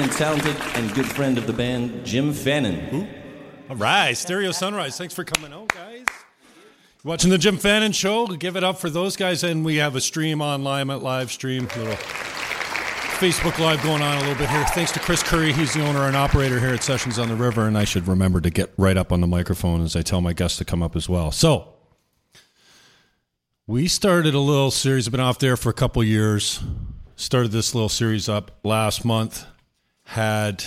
And talented and good friend of the band, Jim Fannin. All right, Stereo Sunrise. Thanks for coming out, guys. Watching the Jim Fannin show. Give it up for those guys. And we have a stream online at live stream, little Facebook Live going on a little bit here. Thanks to Chris Curry. He's the owner and operator here at Sessions on the River. And I should remember to get right up on the microphone as I tell my guests to come up as well. So, we started a little series, been off there for a couple years. Started this little series up last month. Had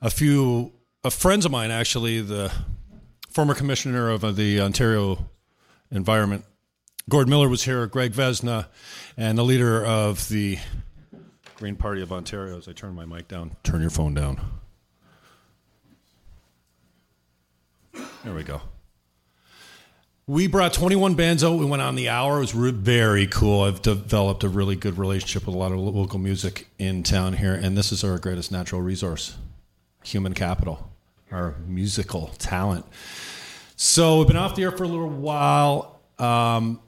a few friends of mine, actually, the former commissioner of uh, the Ontario Environment, Gord Miller, was here, Greg Vesna, and the leader of the Green Party of Ontario. As I turn my mic down, turn your phone down. There we go. We brought 21 bands out. We went on the hour. It was re- very cool. I've developed a really good relationship with a lot of local music in town here, and this is our greatest natural resource human capital, our musical talent. So we've been off the air for a little while. Um,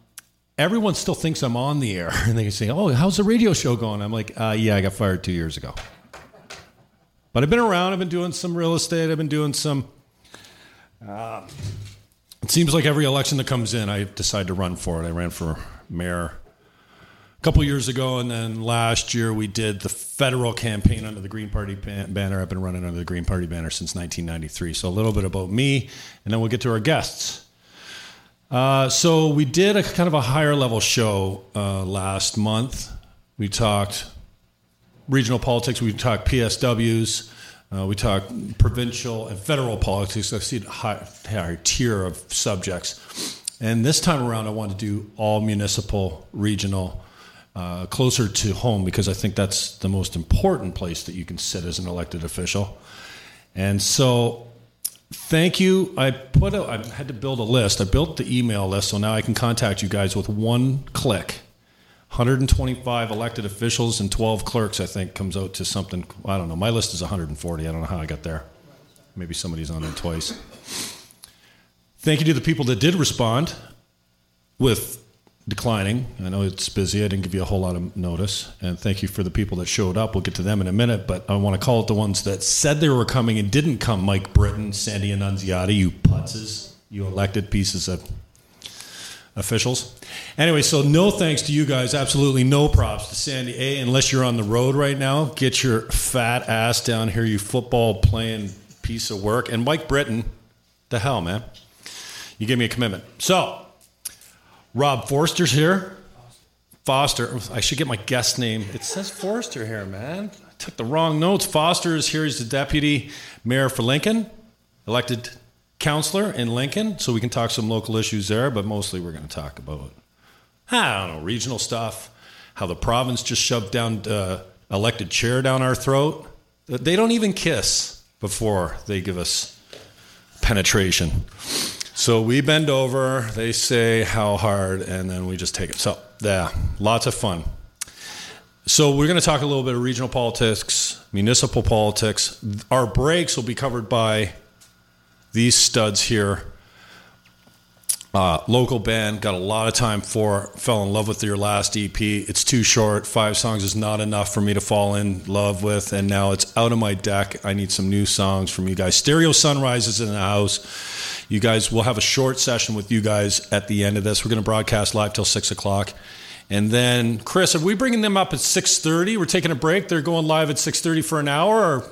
everyone still thinks I'm on the air, and they say, "Oh, how's the radio show going?" I'm like, uh, "Yeah, I got fired two years ago." But I've been around. I've been doing some real estate. I've been doing some. Uh, it seems like every election that comes in, I decide to run for it. I ran for mayor a couple years ago, and then last year we did the federal campaign under the Green Party ban- banner. I've been running under the Green Party banner since 1993. So a little bit about me, and then we'll get to our guests. Uh, so we did a kind of a higher level show uh, last month. We talked regional politics. We talked PSWs. Uh, we talk provincial and federal politics. I see a high, higher tier of subjects. And this time around, I want to do all municipal, regional, uh, closer to home because I think that's the most important place that you can sit as an elected official. And so, thank you. I put a, I had to build a list. I built the email list so now I can contact you guys with one click. 125 elected officials and 12 clerks, I think, comes out to something. I don't know. My list is 140. I don't know how I got there. Maybe somebody's on it twice. Thank you to the people that did respond with declining. I know it's busy. I didn't give you a whole lot of notice. And thank you for the people that showed up. We'll get to them in a minute. But I want to call it the ones that said they were coming and didn't come Mike Britton, Sandy Annunziata, you putzes, you elected pieces of officials. Anyway, so no thanks to you guys. Absolutely no props to Sandy A. Unless you're on the road right now, get your fat ass down here, you football playing piece of work. And Mike Britton, the hell, man. You gave me a commitment. So, Rob Forster's here. Foster. I should get my guest name. It says Forster here, man. I took the wrong notes. Foster is here. He's the deputy mayor for Lincoln, elected counselor in Lincoln, so we can talk some local issues there, but mostly we're going to talk about, I don't know, regional stuff, how the province just shoved down uh, elected chair down our throat. They don't even kiss before they give us penetration. So we bend over, they say how hard, and then we just take it. So, yeah, lots of fun. So we're going to talk a little bit of regional politics, municipal politics. Our breaks will be covered by these studs here. Uh, local band, got a lot of time for, fell in love with your last EP. It's too short. Five songs is not enough for me to fall in love with. And now it's out of my deck. I need some new songs from you guys. Stereo Sunrise is in the house. You guys, we'll have a short session with you guys at the end of this. We're going to broadcast live till six o'clock. And then, Chris, are we bringing them up at 6.30? We're taking a break. They're going live at 6.30 for an hour or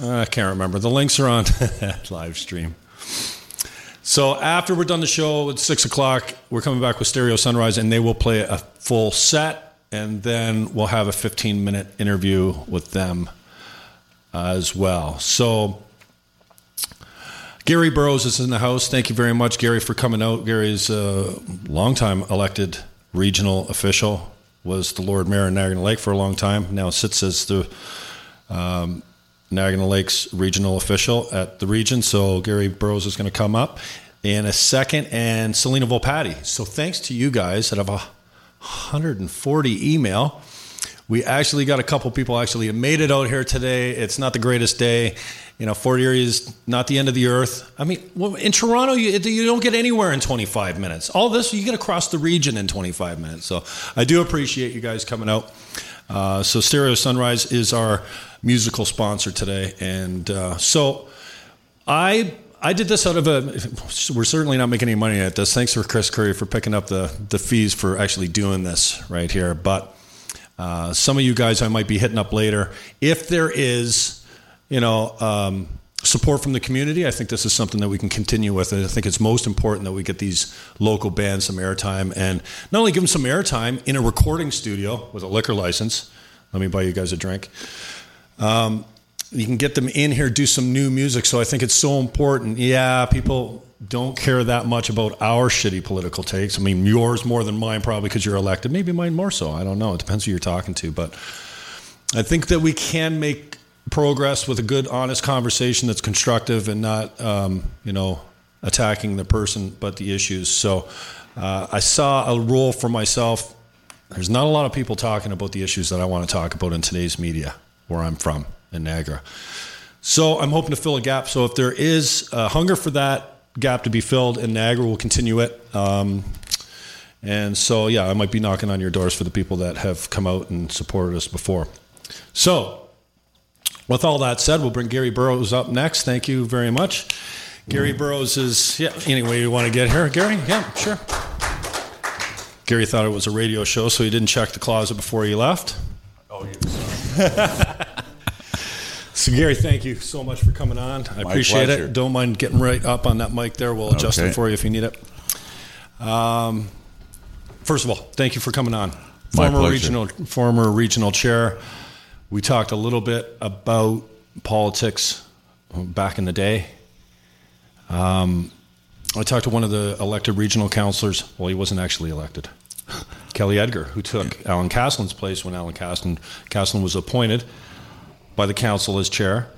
I can't remember. The links are on live stream. So after we're done the show at six o'clock, we're coming back with Stereo Sunrise, and they will play a full set, and then we'll have a 15 minute interview with them as well. So Gary Burroughs is in the house. Thank you very much, Gary, for coming out. Gary is a longtime elected regional official. Was the Lord Mayor in Niagara Lake for a long time. Now sits as the um, Niagara Lakes regional official at the region. So Gary Burroughs is going to come up in a second, and Selena Volpatti. So thanks to you guys that have a 140 email. We actually got a couple people actually made it out here today. It's not the greatest day. You know, Fort Erie is not the end of the earth. I mean, in Toronto, you, you don't get anywhere in 25 minutes. All this, you get across the region in 25 minutes. So I do appreciate you guys coming out. Uh, so Stereo Sunrise is our musical sponsor today, and uh, so I I did this out of a. We're certainly not making any money at this. Thanks for Chris Curry for picking up the the fees for actually doing this right here. But uh, some of you guys I might be hitting up later if there is, you know. Um, support from the community. I think this is something that we can continue with. And I think it's most important that we get these local bands some airtime and not only give them some airtime in a recording studio with a liquor license. Let me buy you guys a drink. Um, you can get them in here, do some new music. So I think it's so important. Yeah, people don't care that much about our shitty political takes. I mean, yours more than mine, probably because you're elected. Maybe mine more so. I don't know. It depends who you're talking to. But I think that we can make progress with a good, honest conversation that's constructive and not, um, you know, attacking the person but the issues. So uh, I saw a rule for myself. There's not a lot of people talking about the issues that I want to talk about in today's media where I'm from in Niagara. So I'm hoping to fill a gap. So if there is a hunger for that gap to be filled in Niagara, we'll continue it. Um, And so, yeah, I might be knocking on your doors for the people that have come out and supported us before. So, with all that said, we'll bring Gary Burroughs up next. Thank you very much. Gary Burroughs is, yeah, anyway, you want to get here? Gary? Yeah, sure. Gary thought it was a radio show, so he didn't check the closet before he left. Oh, yeah. so, Gary, thank you so much for coming on. I My appreciate pleasure. it. Don't mind getting right up on that mic there. We'll adjust Okay. it for you if you need it. Um, first of all, thank you for coming on. My Former pleasure. regional, former regional chair. We talked a little bit about politics back in the day. Um, I talked to one of the elected regional councillors. Well, he wasn't actually elected. Kelly Edgar, who took Alan Caslin's place when Alan Caslin, Caslin was appointed by the council as chair.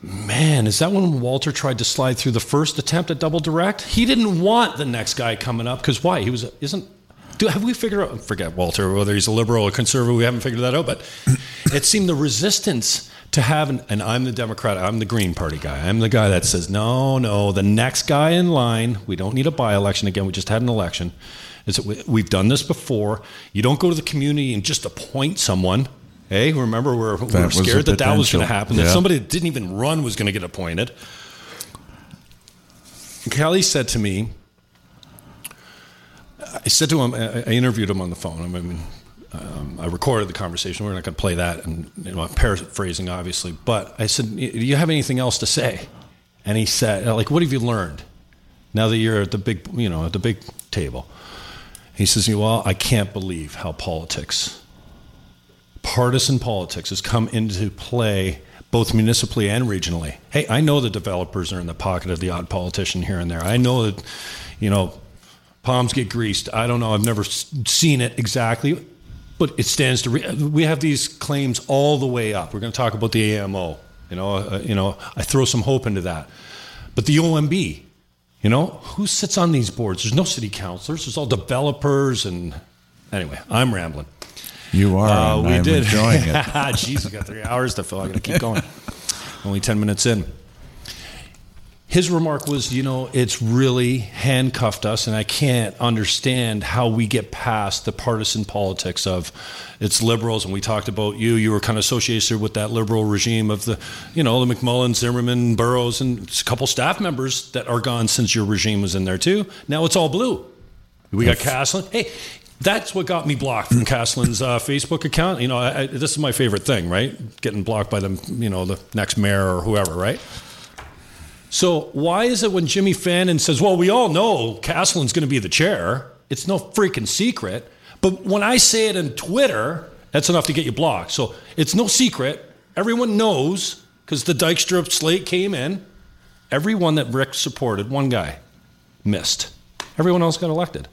Man, is that when Walter tried to slide through the first attempt at double direct? He didn't want the next guy coming up because why? He was isn't. Do have we figured out? Forget Walter whether he's a liberal or conservative. We haven't figured that out. But it seemed the resistance to have an, and I'm the Democrat. I'm the Green Party guy. I'm the guy that says no, no. The next guy in line. We don't need a by-election again. We just had an election. Is that we, we've done this before? You don't go to the community and just appoint someone. Hey, remember we're, we're scared that that was going to potential. happen. That somebody that didn't even run was going to get appointed. Kelly said to me, I said to him, I interviewed him on the phone. I mean, um, I recorded the conversation. We're not going to play that, and you know, I'm paraphrasing, obviously. But I said, "Do you have anything else to say?" And he said, "Like, what have you learned now that you're at the big, you know, at the big table?" He says, "Well, I can't believe how politics, partisan politics, has come into play." Both municipally and regionally. Hey, I know the developers are in the pocket of the odd politician here and there. I know that, you know, palms get greased. I don't know. I've never seen it exactly, but it stands to. Re- we have these claims all the way up. We're going to talk about the AMO. You know, uh, you know, I throw some hope into that. But the OMB, you know, who sits on these boards? There's no city councilors. There's all developers and. Anyway, I'm rambling. You are. Uh, we I'm did. enjoying it. Jeez, we got three hours to fill. I got to keep going. Only 10 minutes in. His remark was, you know, it's really handcuffed us, and I can't understand how we get past the partisan politics of it's liberals. And we talked about you. You were kind of associated with that liberal regime of the, you know, the McMullen, Zimmerman, Burroughs, and a couple staff members that are gone since your regime was in there too. Now it's all blue. We got Caslin. Hey, that's what got me blocked from Caslin's uh, Facebook account. You know, I, I, this is my favorite thing, right? Getting blocked by the, you know, the next mayor or whoever, right? So why is it when Jimmy Fannin says, "Well, we all know Caslin's going to be the chair," it's no freaking secret. But when I say it on Twitter, that's enough to get you blocked. So it's no secret. Everyone knows because the Dykstra slate came in. Everyone that Rick supported, one guy missed. Everyone else got elected.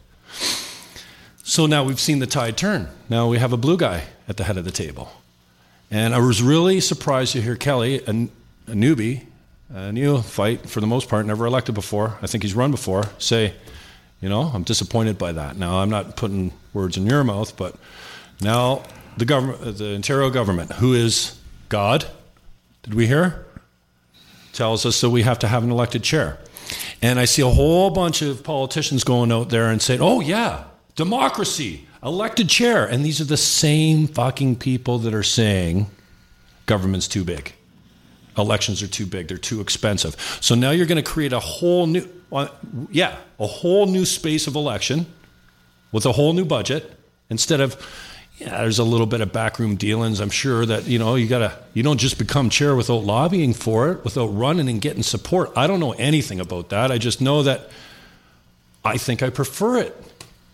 So now we've seen the tide turn. Now we have a blue guy at the head of the table. And I was really surprised to hear Kelly, a, a newbie, Uh, a neophyte for the most part, never elected before, I think he's run before, say, you know, I'm disappointed by that. Now, I'm not putting words in your mouth, but now the government, uh, the Ontario government, who is God, did we hear? Tells us that we have to have an elected chair. And I see a whole bunch of politicians going out there and saying, oh, yeah, democracy, elected chair. And these are the same fucking people that are saying government's too big. Elections are too big. They're too expensive. So now you're going to create a whole new, well, yeah, a whole new space of election with a whole new budget instead of, yeah, there's a little bit of backroom dealings. I'm sure that, you know, you got to, you don't just become chair without lobbying for it, without running and getting support. I don't know anything about that. I just know that I think I prefer it.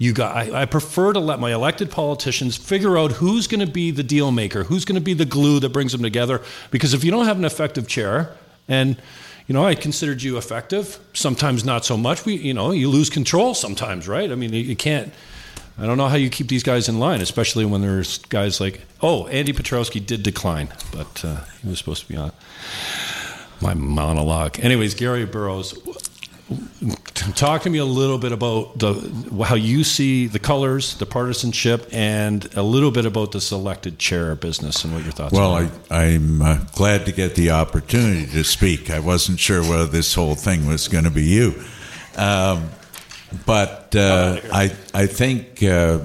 You got, I, I prefer to let my elected politicians figure out who's going to be the deal maker, who's going to be the glue that brings them together. Because if you don't have an effective chair, and you know, I considered you effective, sometimes not so much. We, you know, you lose control sometimes, right? I mean, you, you can't. I don't know how you keep these guys in line, especially when there's guys like, oh, Andy Petrowski did decline, but uh, he was supposed to be on my monologue. Anyways, Gary Burroughs, talk to me a little bit about the how you see the colors, the partisanship, and a little bit about this elected chair business and what your thoughts Well, are. I, I'm uh, glad to get the opportunity to speak. I wasn't sure whether this whole thing was going to be you. Um, but uh, I I think uh,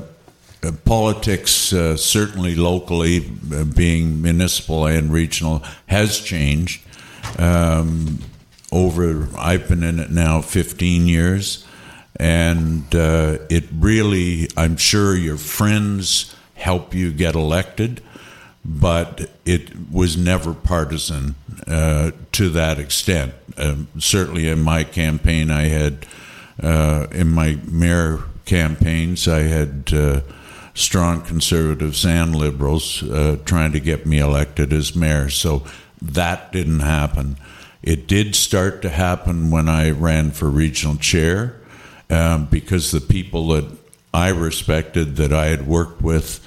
uh, politics, uh, certainly locally, uh, being municipal and regional, has changed. Um, over, I've been in it now 15 years, and uh, it really, I'm sure your friends help you get elected, but it was never partisan uh, to that extent. Um, certainly in my campaign, I had, uh, in my mayor campaigns, I had uh, strong conservatives and liberals uh, trying to get me elected as mayor. So that didn't happen. It did start to happen when I ran for regional chair um, because the people that I respected, that I had worked with,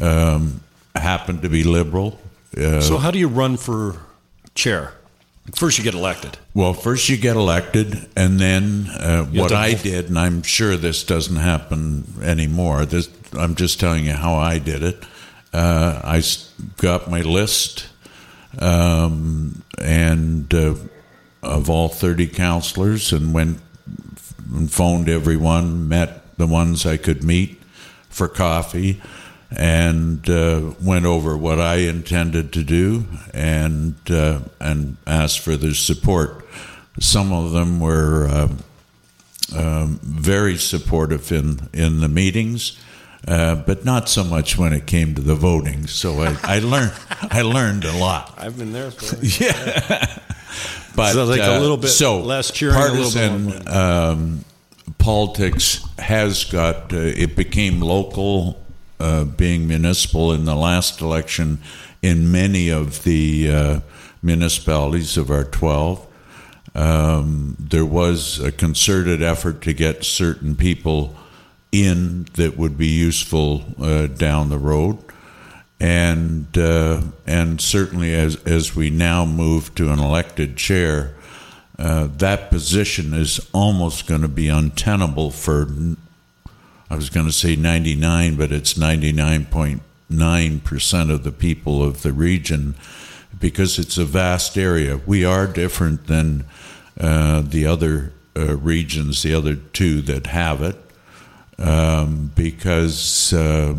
um, happened to be liberal. Uh, So how do you run for chair? First, you get elected. Well, first you get elected, and then uh, what I did, and I'm sure this doesn't happen anymore. This, I'm just telling you how I did it. Uh, I got my list, um, and uh, of all 30 counselors, and went and phoned everyone, met the ones I could meet for coffee, and uh, went over what I intended to do, and uh, and asked for their support. Some of them were um, um, very supportive in in the meetings. Uh, but not so much when it came to the voting. So I, I learned I learned a lot. I've been there. For But So, like, a uh, little bit so less cheering, a little bit partisan um, politics has got uh, it became local, uh, being municipal in the last election in many of the uh, municipalities of our twelve. Um, there was a concerted effort to get certain people in that would be useful uh, down the road and uh, and certainly as as we now move to an elected chair, uh, that position is almost going to be untenable for. I was going to say 99, but it's 99.9 percent of the people of the region, because it's a vast area. We are different than uh, the other uh, regions, the other two that have it um, because uh,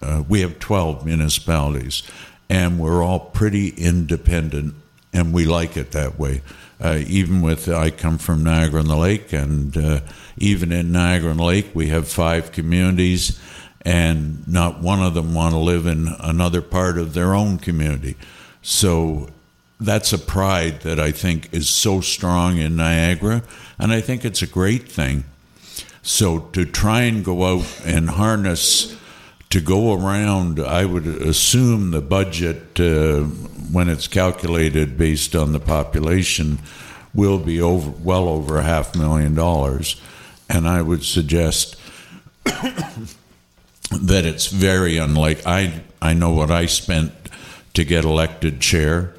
uh, we have 12 municipalities and we're all pretty independent and we like it that way. Uh, even with, I come from Niagara on the Lake, and uh, even in Niagara on the Lake, we have five communities, and not one of them want to live in another part of their own community. So that's a pride that I think is so strong in Niagara, and I think it's a great thing. So to try and go out and harness to go around, I would assume the budget uh, when it's calculated based on the population will be over well over a half million dollars, and I would suggest that it's very unlike I I know what I spent to get elected chair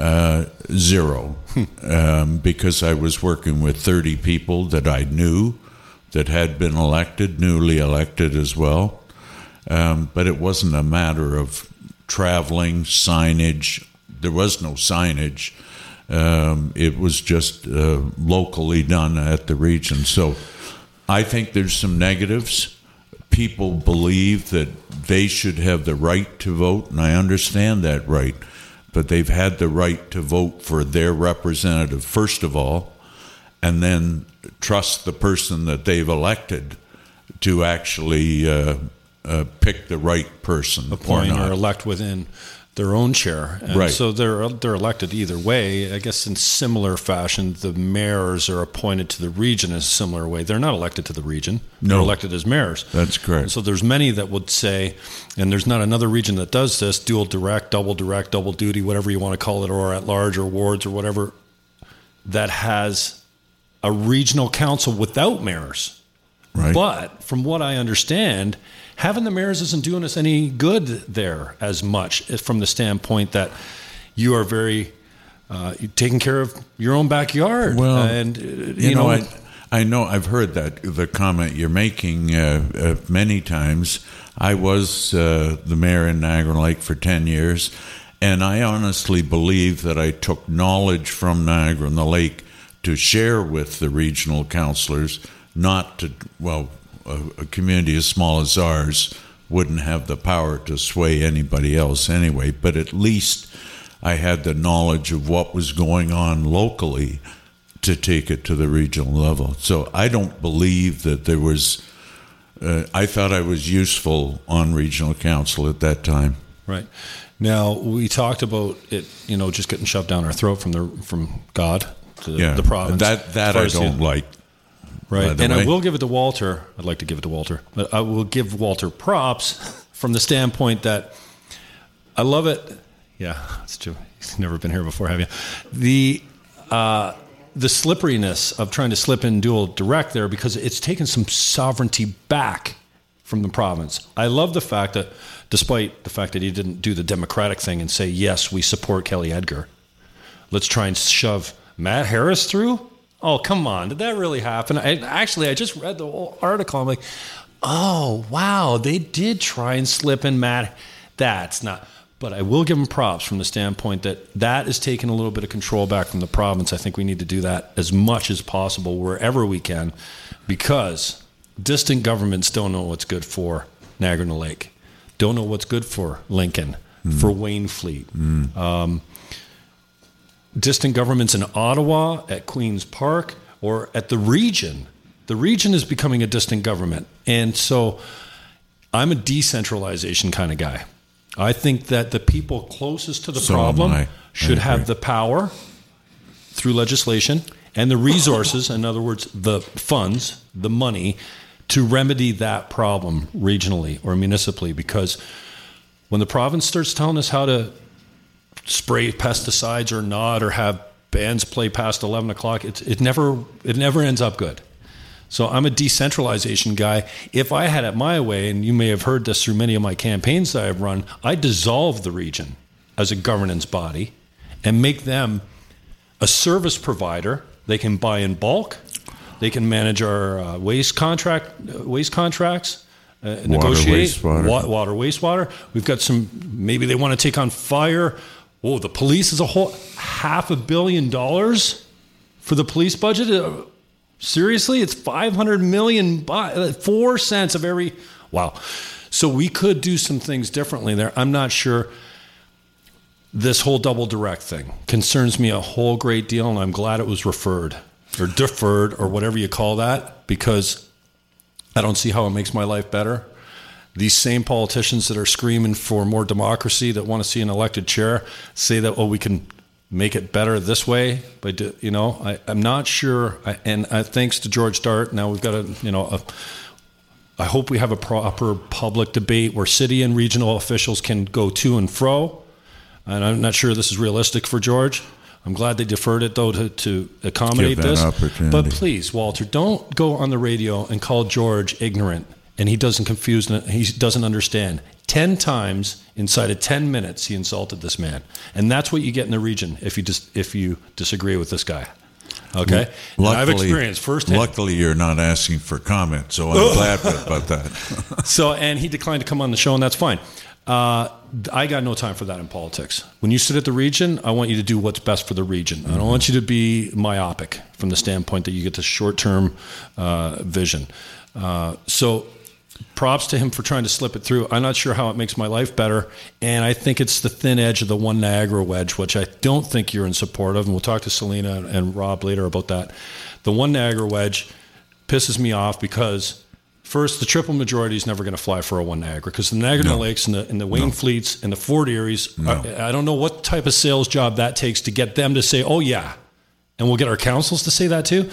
uh, zero. Um, because I was working with 30 people that I knew that had been elected, newly elected as well. Um, but it wasn't a matter of traveling, signage. There was no signage. Um, it was just uh, locally done at the region. So I think there's some negatives. People believe that they should have the right to vote, and I understand that right. But they've had the right to vote for their representative, first of all, and then trust the person that they've elected to actually uh, uh, pick the right person appoint or or elect within their own chair. And Right. So they're they're elected either way. I guess in similar fashion, the mayors are appointed to the region in a similar way. They're not elected to the region. They're No. elected as mayors. That's correct. So there's many that would say, and there's not another region that does this: dual direct, double direct, double duty, whatever you want to call it, or at large, or wards, or whatever. That has a regional council without mayors. Right. But from what I understand, having the mayors isn't doing us any good there as much from the standpoint that you are very uh, taking care of your own backyard. Well, and uh, you, you, know, know, I, I know I've heard that the comment you're making uh, uh, many times. I was uh, the mayor in Niagara Lake for ten years, and I honestly believe that I took knowledge from Niagara on the Lake to share with the regional councilors not to, well, a, a community as small as ours wouldn't have the power to sway anybody else anyway, but at least I had the knowledge of what was going on locally to take it to the regional level. So I don't believe that there was. Uh, I thought I was useful on regional council at that time. Right. Now we talked about it, you know, just getting shoved down our throat from the from God to Yeah, the province. That that I don't like. Right. the And I will give it to Walter. I'd like to give it to Walter. But I will give Walter props from the standpoint that I love it. Yeah, that's true. He's never been here before, have you? The uh, the slipperiness of trying to slip in dual direct there because it's taken some sovereignty back from the province. I love the fact that, despite the fact that he didn't do the democratic thing and say yes, we support Kelly Edgar. Let's try and shove Matt Harris through. Oh, come on. Did that really happen? I, actually, I just read the whole article. I'm like, oh, wow. They did try and slip in Matt. That's not. But I will give them props from the standpoint that that is taking a little bit of control back from the province. I think we need to do that as much as possible wherever we can because distant governments don't know what's good for Niagara Lake, don't know what's good for Lincoln, for Wainfleet. Um, distant governments in Ottawa, at Queen's Park, or at the region. The region is becoming a distant government. And so I'm a decentralization kind of guy. I think that the people closest to the So problem should have the power through legislation and the resources, in other words, the funds, the money, to remedy that problem regionally or municipally. Because when the province starts telling us how to spray pesticides or not, or have bands play past eleven o'clock, it, it never it never ends up good. So I'm a decentralization guy. If I had it my way, and you may have heard this through many of my campaigns that I've run, I dissolve the region as a governance body and make them a service provider. They can buy in bulk. They can manage our uh, waste contract, uh, waste contracts, uh, negotiate wastewater. wa- water, wastewater. We've got some. Maybe they want to take on fire. Oh, the police is a whole, half a billion dollars for the police budget. Uh, seriously, it's five hundred million. bu- uh, Four cents of every. Wow. So we could do some things differently there. I'm not sure this whole double direct thing concerns me a whole great deal, and I'm glad it was referred or deferred or whatever you call that because I don't see how it makes my life better. These same politicians that are screaming for more democracy that want to see an elected chair say that oh we can make it better this way, but you know I, I'm not sure. I, and uh, thanks to George Darte, now we've got a you know a I hope we have a proper public debate where city and regional officials can go to and fro. And I'm not sure this is realistic for George. I'm glad they deferred it though to, to accommodate this. But please, Walter, don't go on the radio and call George ignorant and he doesn't confuse he doesn't understand. 10 times inside of 10 minutes he insulted this man. And that's what you get in the region if you just if you disagree with this guy. Okay? And I've experienced firsthand. Luckily, you're not asking for comment, so I'm glad about that. So, and he declined to come on the show, and that's fine. Uh, I got no time for that in politics. When you sit at the region, I want you to do what's best for the region. I don't want you to be myopic from the standpoint that you get the short term uh, vision. Uh, so, props to him for trying to slip it through. I'm not sure how it makes my life better. And I think it's the thin edge of the one Niagara wedge, which I don't think you're in support of. And we'll talk to Selena and Rob later about that. The one Niagara wedge pisses me off because first, the triple majority is never going to fly for a one Niagara because the Niagara No. Lakes and the, and the Wainfleets and the Fort Erie's, I, I don't know what type of sales job that takes to get them to say, oh, yeah. And we'll get our councils to say that too.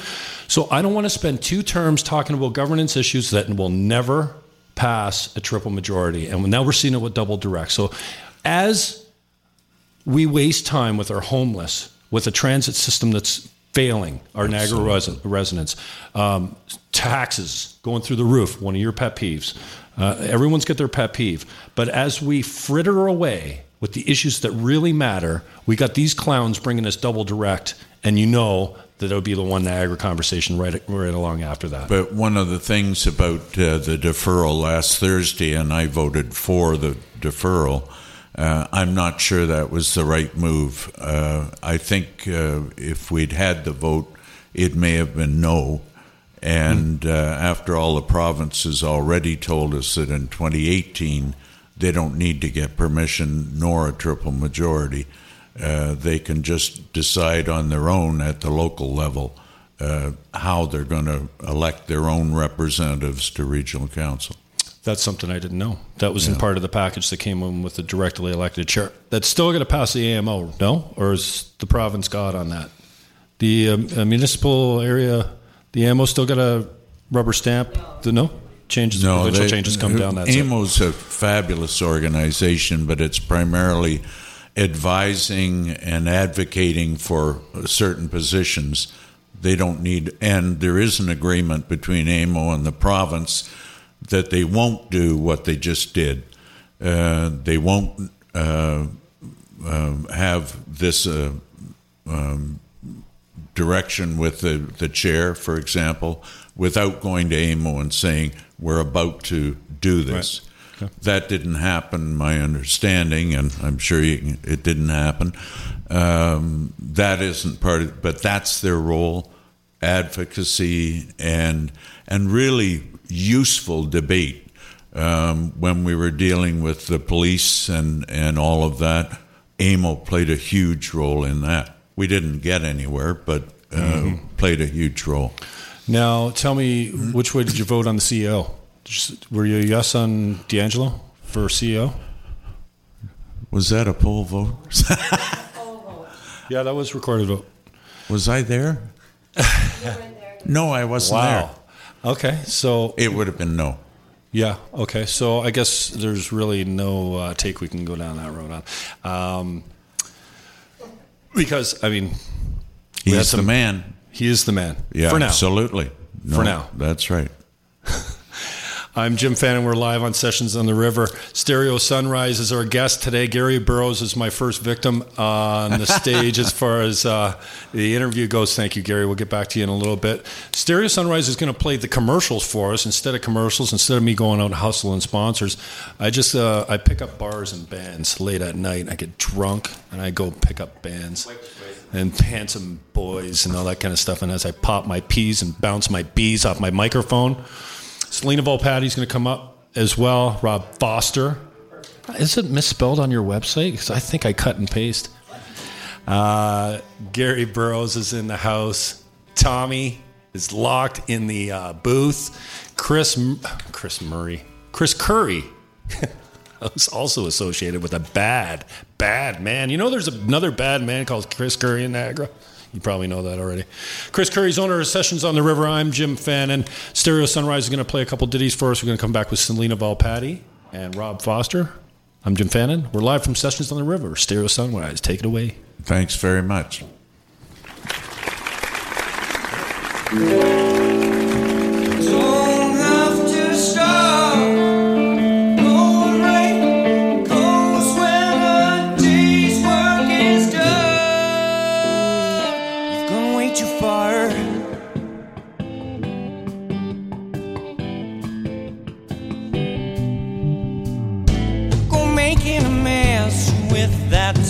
So I don't want to spend two terms talking about governance issues that will never pass a triple majority. And now we're seeing it with double direct. So as we waste time with our homeless, with a transit system that's failing our Niagara resi- residents, um, taxes going through the roof, one of your pet peeves. Uh, everyone's got their pet peeve. But as we fritter away with the issues that really matter, we got these clowns bringing us double direct, and you know that it'll be the one Niagara conversation right, right along after that. But one of the things about uh, the deferral last Thursday, and I voted for the deferral, uh, I'm not sure that was the right move. Uh, I think uh, if we'd had the vote, it may have been no. And uh, after all, the province has already told us that in 2018 they don't need to get permission nor a triple majority. Uh, they can just decide on their own at the local level uh, how they're going to elect their own representatives to regional council. That's something I didn't know. That was in part of the package that came in with the directly elected chair. That's still going to pass the AMO, no? Or is the province got on that? The um, uh, municipal area, the AMO still got a rubber stamp? The no changes, provincial they- changes come down. That's it. AMO's a fabulous organization, but it's primarily advising and advocating for certain positions. They don't need, and there is an agreement between AMO and the province that they won't do what they just did. Uh, they won't uh, um, have this uh, um, direction with the, the chair, for example, without going to AMO and saying, we're about to do this. Right. Okay. That didn't happen, my understanding, and I'm sure you can, it didn't happen. Um, that isn't part of, but that's their role, advocacy and and really useful debate. Um, when we were dealing with the police and and all of that, AMO played a huge role in that. We didn't get anywhere, but uh, played a huge role. Now, tell me, which way did you vote on the CEO? Were you a yes on D'Angelo for CEO? Was that a poll vote? Yeah, that was recorded vote. Was I there? no, I wasn't there. Okay, so It would have been no. yeah, okay, so I guess there's really no uh, take we can go down that road on, um, because I mean, He's the man. he is the man. Yeah, for now. absolutely. No, For now. that's right. I'm Jim Fannin. We're live on Sessions on the River. Stereo Sunrise is our guest today. Gary Burroughs is my first victim on the stage as far as uh, the interview goes. Thank you, Gary. We'll get back to you in a little bit. Stereo Sunrise is going to play the commercials for us instead of commercials. Instead of me going out and hustling sponsors, I just uh, I pick up bars and bands late at night. I get drunk and I go pick up bands and handsome boys and all that kind of stuff. And as I pop my peas and bounce my bees off my microphone. Selena Volpatti's going to come up as well. Rob Foster. Is it misspelled on your website? Because I think I cut and paste. Uh, Gary Burroughs is in the house. Tommy is locked in the uh, booth. Chris Chris Murray. Chris Curry. was also associated with a bad, bad man. You know, there's another bad man called Chris Curry in Niagara. You probably know that already. Chris Curry's owner of Sessions on the River. I'm Jim Fannin. Stereo Sunrise is going to play a couple ditties for us. We're going to come back with Selena Volpatti and Rob Foster. I'm Jim Fannin. We're live from Sessions on the River. Stereo Sunrise. Take it away. Thanks very much. That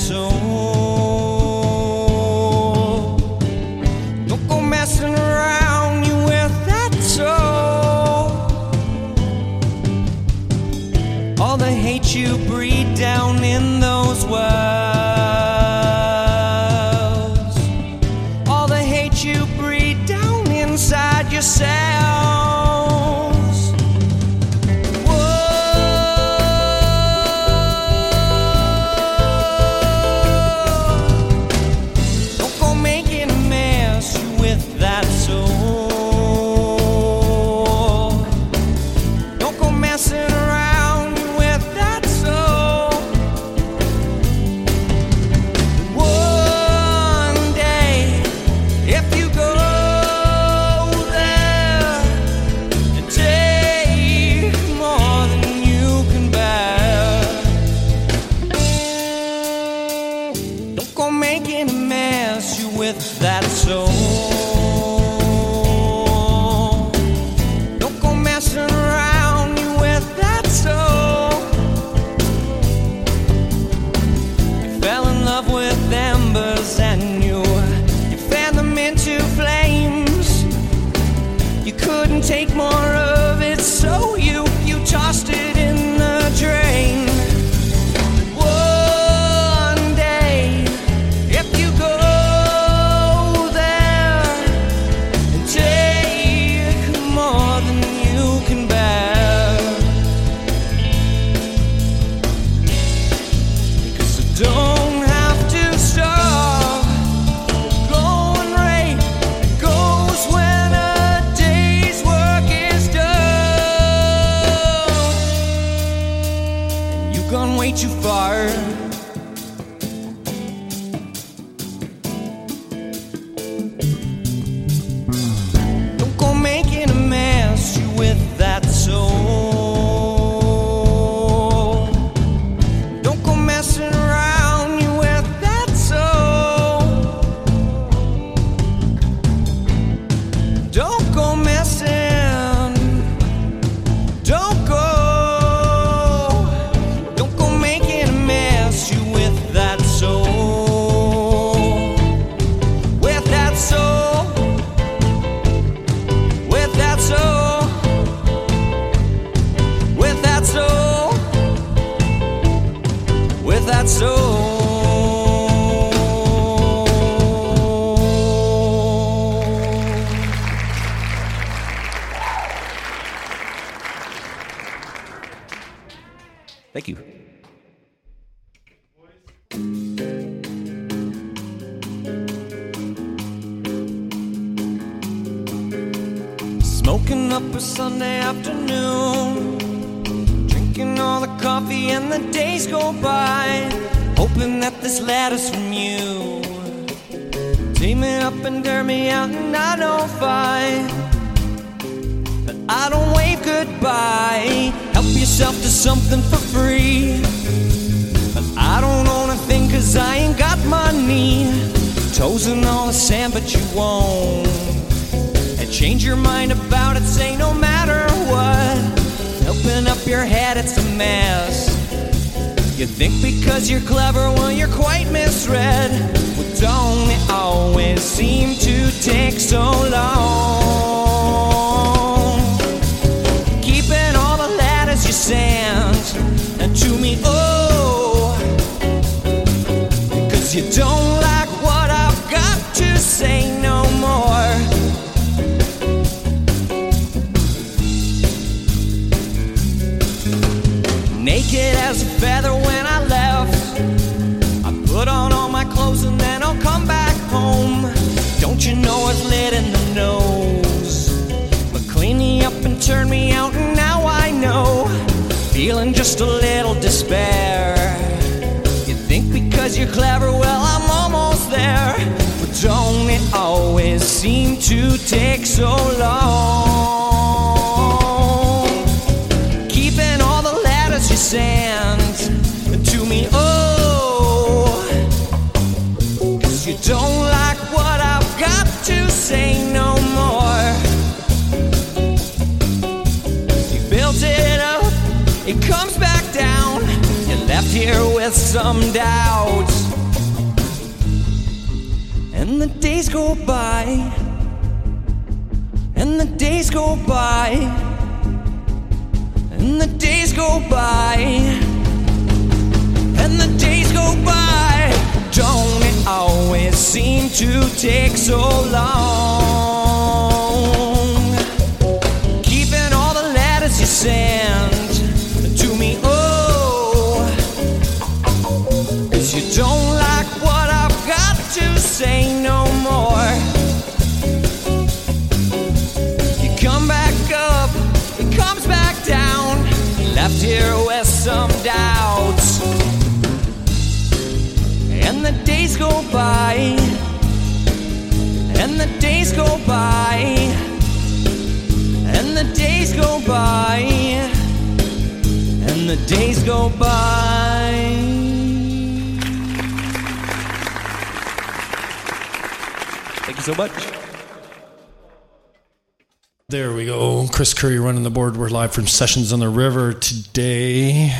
Curry running the board. We're live from Sessions on the River today.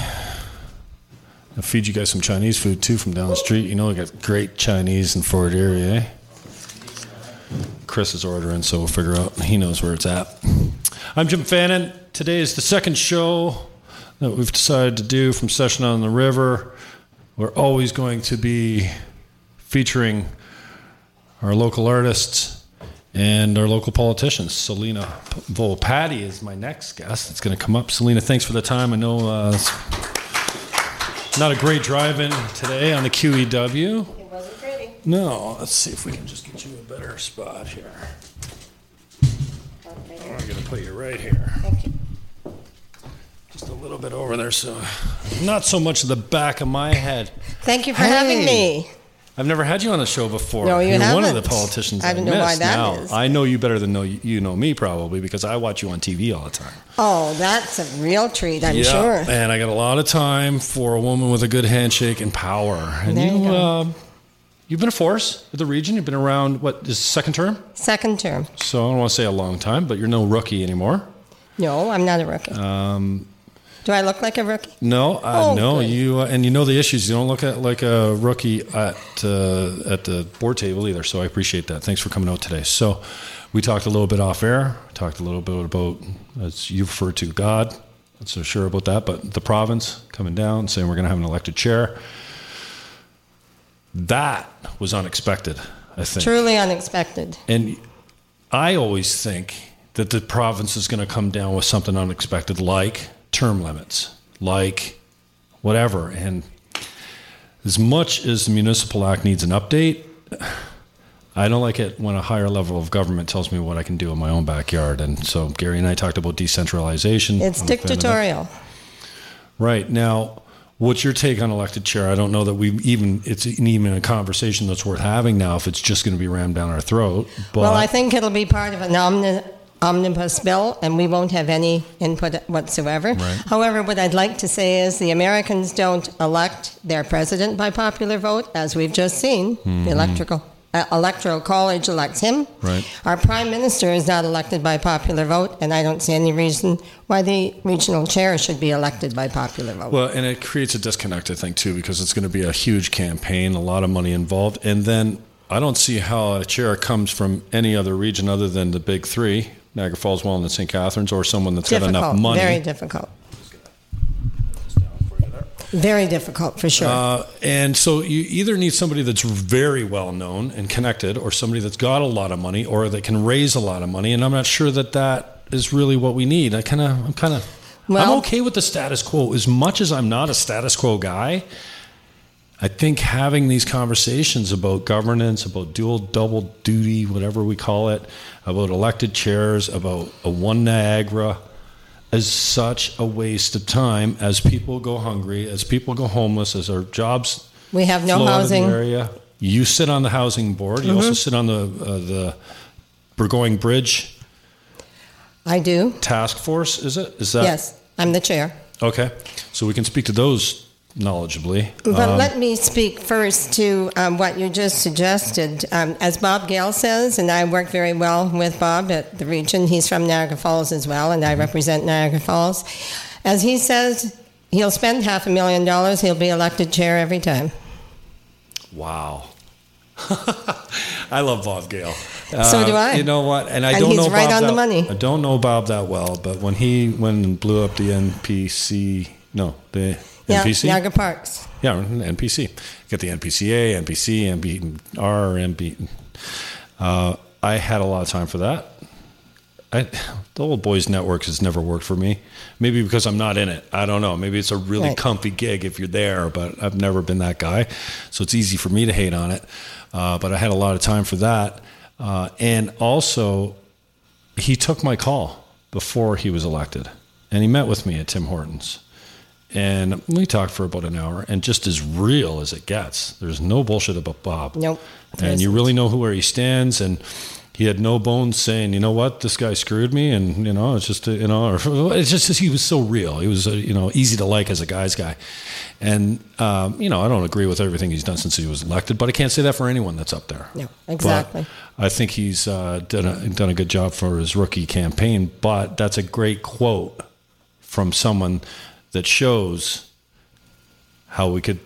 I'll feed you guys some Chinese food too from down the street. You know, we got great Chinese in Fort Erie, eh? Chris is ordering, so we'll figure out. He knows where it's at. I'm Jim Fannin. Today is the second show that we've decided to do from Session on the River. We're always going to be featuring our local artists and our local politicians. Selena Volpatti is my next guest that's going to come up. Selena, thanks for the time. I know uh, it's not a great drive in today on the QEW. It wasn't pretty. No, let's see if we can just get you a better spot here. I'm going to put you right here. Thank you. Just a little bit over there, so not so much the back of my head. Thank you for having me. I've never had you on the show before. No, you are one of the haven't. politicians I I, don't know why that now, is. I know you better than know you know me probably because I watch you on TV all the time. Oh, that's a real treat, I'm yeah, sure. and I got a lot of time for a woman with a good handshake and power. And There you go. um, you've been a force at the region. You've been around what is second term? Second term. So I don't want to say a long time, but you're no rookie anymore. No, I'm not a rookie. Um, Do I look like a rookie? No, uh, Oh, no, good. you uh, and you know the issues. You don't look at like a rookie at uh, at the board table either. So I appreciate that. Thanks for coming out today. So we talked a little bit off air. Talked a little bit about as you refer to God. Not so sure about that, but the province coming down saying we're going to have an elected chair. That was unexpected. I think. Truly unexpected. And I always think that the province is going to come down with something unexpected, like term limits, like whatever. And as much as the Municipal Act needs an update, I don't like it when a higher level of government tells me what I can do in my own backyard. And so Gary and I talked about decentralization. It's I'm a fan of that. dictatorial. Right now, what's your take on elected chair? I don't know that we even it's even a conversation that's worth having now if it's just going to be rammed down our throat. But Well, I think it'll be part of an omni- omnibus bill, and we won't have any input whatsoever. Right. However, what I'd like to say is the Americans don't elect their president by popular vote, as we've just seen. The electrical. Uh, electoral college elects him. Mm-hmm. Right. Our prime minister is not elected by popular vote, and I don't see any reason why the regional chair should be elected by popular vote. Well, and it creates a disconnect, I think, too, because it's going to be a huge campaign, a lot of money involved, and then I don't see how a chair comes from any other region other than the big three, Niagara Falls, Welland, and St. Catharines, or someone that's got enough money. Very difficult. Very difficult for sure. Uh, and so you either need somebody that's very well known and connected, or somebody that's got a lot of money, or that can raise a lot of money. And I'm not sure that that is really what we need. I kind of, I'm kind of, I'm okay with the status quo. As much as I'm not a status quo guy, I think having these conversations about governance, about dual, double duty, whatever we call it, about elected chairs, about a one Niagara, is such a waste of time as people go hungry, as people go homeless, as our jobs we have no flow out of the housing. Mm-hmm. area. You sit on the housing board. You also sit on the uh, the Burgoyne Bridge I do. task force. Is it? Is that Yes, I'm the chair. okay? So we can speak to those knowledgeably. But Um, let me speak first to um, what you just suggested. Um, as Bob Gale says, and I work very well with Bob at the region, he's from Niagara Falls as well, and I represent Niagara Falls. As he says, he'll spend half a million dollars, he'll be elected chair every time. Wow. I love Bob Gale. So do I. You know what? And I And don't know right Bob on the that- money. I don't know Bob that well, but when he went and blew up the NPC, no, the Yeah, NPC, Niagara Parks. Yeah, NPC. Get the NPCA, NPC, NPR, NP. Uh, I had a lot of time for that. I, the old boys network has never worked for me. Maybe because I'm not in it. I don't know. Maybe it's a really Right. comfy gig if you're there, but I've never been that guy. So it's easy for me to hate on it. Uh, but I had a lot of time for that. Uh, and also, he took my call before he was elected, and he met with me at Tim Hortons. And we talked for about an hour, and just as real as it gets. There's no bullshit about Bob. Nope, And you really know who where he stands, and he had no bones saying, you know what, this guy screwed me, and you know, it's just you know, or it's just he was so real. He was uh, you know easy to like as a guy's guy, and um, you know, I don't agree with everything he's done since he was elected, but I can't say that for anyone that's up there. No, But exactly. I think he's uh, done a, done a good job for his rookie campaign, but that's a great quote from someone that shows how we could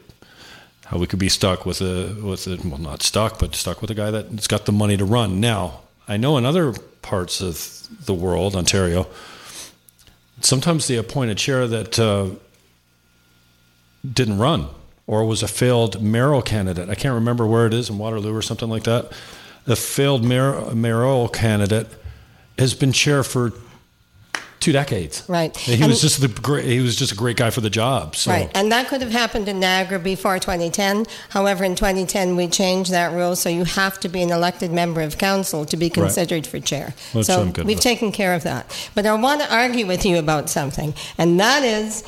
how we could be stuck with a with a well not stuck but stuck with a guy that's got the money to run. Now I know in other parts of the world, Ontario, sometimes they appoint a chair that uh, didn't run or was a failed mayoral candidate. I can't remember where it is in Waterloo or something like that. The failed mayor, mayoral candidate has been chair for two decades. Right. He And- was just the great. He was just a great guy for the job. So. Right, and that could have happened in Niagara before 2010. However, in 2010, we changed that rule, so you have to be an elected member of council to be considered for chair. Which so we've with. taken care of that. But I want to argue with you about something, and that is.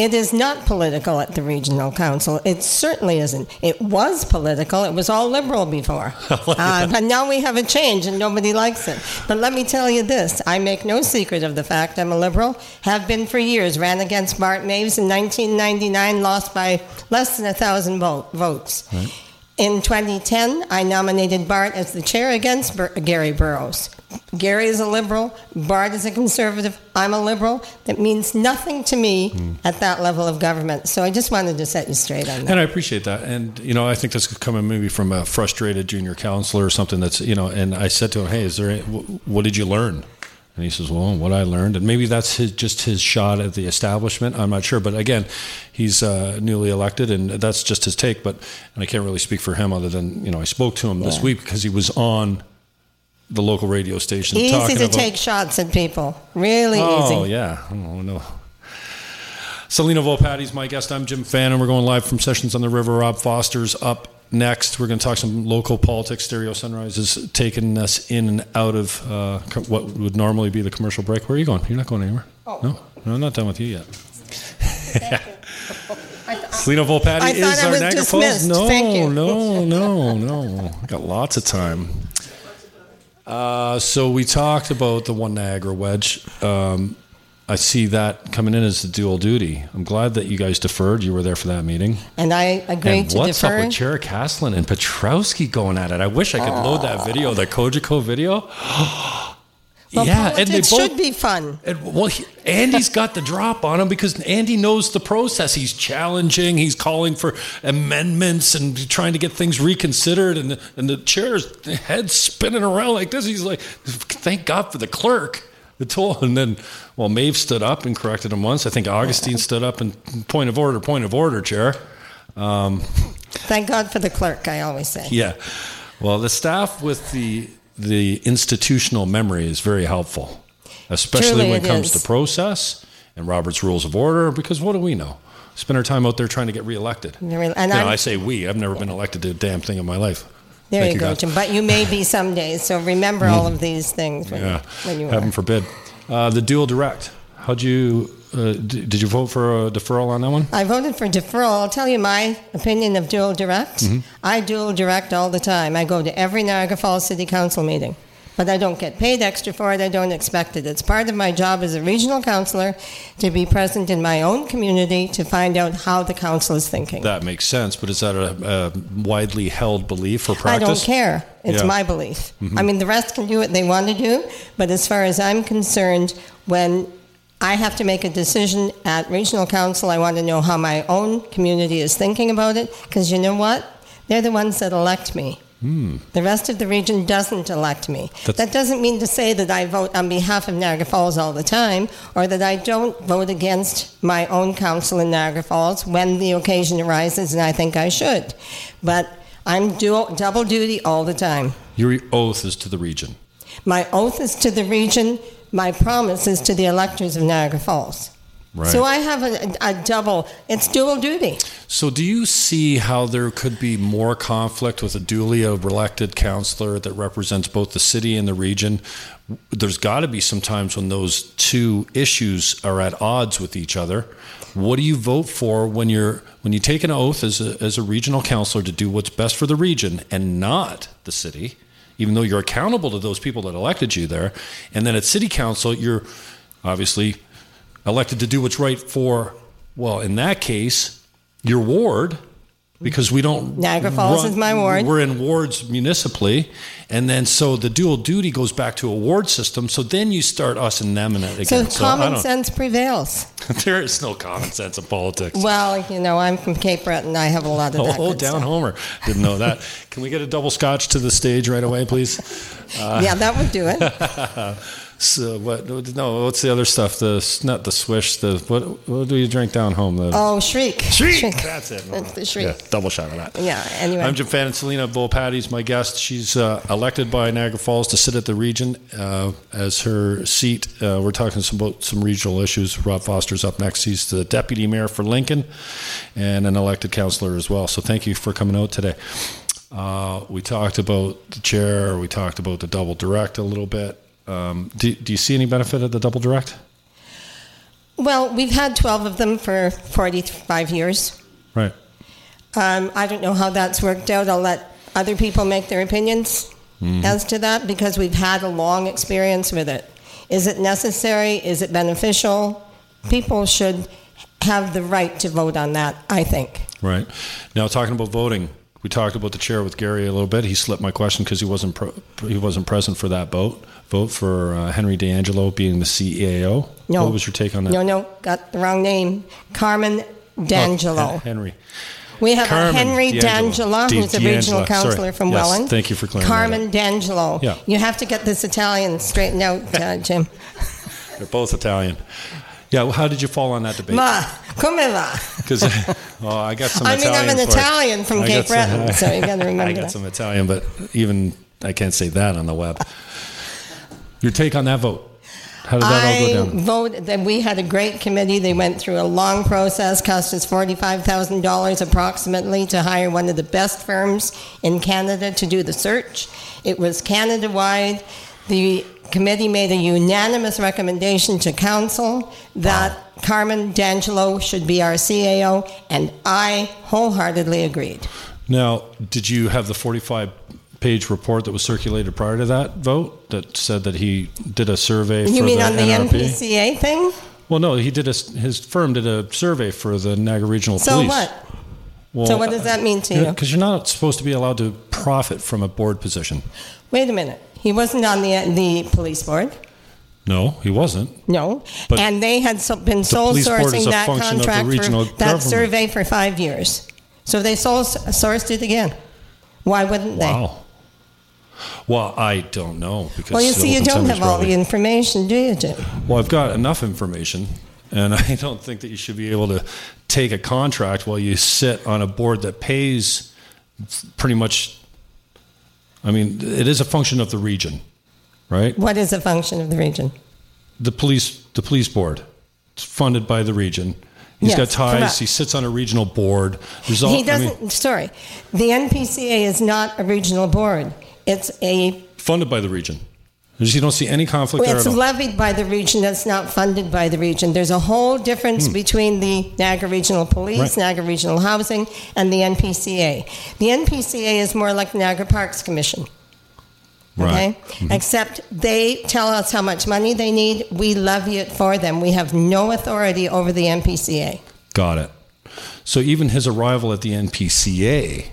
It is not political at the regional council. It certainly isn't. It was political. It was all liberal before. uh, but now we have a change and nobody likes it. But let me tell you this I make no secret of the fact I'm a liberal, have been for years, ran against Bart Maves in 1999, lost by less than a thousand vote, votes. In 2010, I nominated Bart as the chair against Bur- Gary Burroughs. Gary is a liberal, Bart is a conservative, I'm a liberal. That means nothing to me at that level of government. So I just wanted to set you straight on that. And I appreciate that. And, you know, I think that's coming maybe from a frustrated junior counselor or something that's, you know, and I said to him, hey, is there, any, what did you learn? And he says, well, what I learned. And maybe that's his, just his shot at the establishment. I'm not sure. But again, he's uh, newly elected and that's just his take. But, and I can't really speak for him other than, you know, I spoke to him this week because he was on the local radio station Easy to about, take shots at people. Really Oh easy. Oh yeah. Oh no. Selena Volpatti's my guest. I'm Jim Fan, and we're going live from Sessions on the River. Rob Foster's up next. We're going to talk some local politics. Stereo Sunrise is taking us in and out of uh, co- what would normally be the commercial break. Where are you going? You're not going anywhere. Oh. No, no, I'm not done with you yet. Selena Volpatti is our Niagara dismissed. Falls. No, Thank you. no, no, no. Got lots of time. Uh, so we talked about the one Niagara wedge. Um, I see that coming in as the dual duty. I'm glad that you guys deferred. You were there for that meeting. And I agreed and to what's defer. up with Chair Caslin and Petrowski going at it? I wish I could load that video, that Kojiko video. well, yeah, and they both should be fun. and, well, he, Andy's got the drop on him because Andy knows the process. He's challenging. He's calling for amendments and trying to get things reconsidered. And the, and the chair's head spinning around like this. He's like, "Thank God for the clerk." The tool, and then, well, Maves stood up and corrected him once. I think Augustine stood up and point of order, point of order, chair. Um, Thank God for the clerk, I always say. Yeah. Well, the staff with the the institutional memory is very helpful, especially Truly when it it comes is. to process and Robert's Rules of Order. Because what do we know? Spend our time out there trying to get reelected. And You know, I'm- say we. I've never been elected to a damn thing in my life. There Thank you go, Jim. But you may be someday, so remember all of these things when, Yeah. when you Heaven are. forbid. Uh, the dual direct. How'd you? Uh, d- did you vote for a deferral on that one? I voted for deferral. I'll tell you my opinion of dual direct. Mm-hmm. I dual direct all the time. I go to every Niagara Falls City Council meeting, but I don't get paid extra for it. I don't expect it. It's part of my job as a regional councillor to be present in my own community to find out how the council is thinking. That makes sense, but is that a, a widely held belief or practice? I don't care. It's Yeah. Mm-hmm. my belief. I mean, the rest can do what they want to do, but as far as I'm concerned, when I have to make a decision at regional council, I want to know how my own community is thinking about it, because you know what? They're the ones that elect me. Hmm. The rest of the region doesn't elect me. That's- that doesn't mean to say that I vote on behalf of Niagara Falls all the time, or that I don't vote against my own council in Niagara Falls when the occasion arises, and I think I should. But I'm dual, double duty all the time. Your oath is to the region. My oath is to the region. My promise is to the electors of Niagara Falls. Right. So I have a, a double. It's dual duty. So, do you see how there could be more conflict with a duly elected councillor that represents both the city and the region? There's got to be some times when those two issues are at odds with each other. What do you vote for when you're when you take an oath as a, as a regional councillor to do what's best for the region and not the city, even though you're accountable to those people that elected you there, and then at city council you're obviously elected to do what's right for, well, in that case, your ward, because we don't. Niagara Falls is my ward. We're in wards municipally. And then so the dual duty goes back to a ward system. So then you start us and them and it So again. I common sense prevails. there is no common sense in politics. Well, you know, I'm from Cape Breton. I have a lot of that. Oh, down stuff. Homer. Didn't know that. Can we get a double scotch to the stage right away, please? yeah, that would do it. So what? No, what's the other stuff? The not the swish. The what? What do you drink down home? The Oh, screech. screech. That's it. That's the screech. Yeah, double shot of that. Yeah, anyway. I'm Jim Fannin. Selena Volpatti's my guest. She's uh, elected by Niagara Falls to sit at the region uh, as her seat. Uh, we're talking some about some regional issues. Rob Foster's up next. He's the deputy mayor for Lincoln and an elected councillor as well. So thank you for coming out today. Uh, we talked about the chair. We talked about the double direct a little bit. Um, do, do you see any benefit of the double direct? Well, we've had 12 of them for 45 years. Right. Um, I don't know how that's worked out. I'll let other people make their opinions Mm-hmm. as to that because we've had a long experience with it. Is it necessary? Is it beneficial? People should have the right to vote on that, I think. Right. Now, talking about voting, we talked about the chair with Gary a little bit. He slipped my question because he wasn't pro- he wasn't present for that vote vote for uh, Henry D'Angelo being the CEO? No. What was your take on that? No, no, got the wrong name. Carmen D'Angelo. Oh, Hen- Henry. We have Carmen a Henry D'Angelo. D'Angelo, who's a regional councillor from Yes, Welland. thank you for that Carmen. D'Angelo. Yeah. You have to get this Italian straightened out, uh, Jim. They're both Italian. Yeah. Well, how did you fall on that debate? Ma, come va? Because oh, I got some. I mean, I'm an. Italian from I Cape got some- Breton, so you gotta remember I got that. some Italian, but even I can't say that on the web. Your take on that vote? How did that all I go down? voted that we had a great committee. They went through a long process, cost us forty-five thousand dollars approximately to hire one of the best firms in Canada to do the search. It was Canada-wide. The committee made a unanimous recommendation to council that Carmen D'Angelo should be our CAO, and I wholeheartedly agreed. Now, did you have the 45 page report that was circulated prior to that vote that said that he did a survey You for mean the on the NRP? NPCA thing? Well, no, he did a, his firm did a survey for the Niagara Regional So Police. So what? Well, So what does that mean to you? Because you're not supposed to be allowed to profit from a board position. Wait a minute. He wasn't on the the police board. No, he wasn't. No, But and they had so, been sole police board is sourcing that function of the contract for that government. survey for five years. So they sole sourced it again. Why wouldn't they? Wow. Well, I don't know because Well, you see, you don't have all the information, do you, Jim? Well, I've got enough information, and I don't think that you should be able to take a contract while you sit on a board that pays pretty much. I mean, it is a function of the region, right? What is a function of the region? The police, the police board, it's funded by the region. He's Yes, got ties. correct. He sits on a regional board. There's all, he doesn't. mean, sorry, the NPCA is not a regional board. It's a funded by the region. You don't see any conflict there it's levied by the region. It's not funded by the region. There's a whole difference between the Niagara Regional Police, Hmm. Right. Niagara Regional Housing, and the NPCA. The NPCA is more like the Niagara Parks Commission. Okay? Mm-hmm. Except they tell us how much money they need. We levy it for them. We have no authority over the NPCA. Got it. So even his arrival at the NPCA,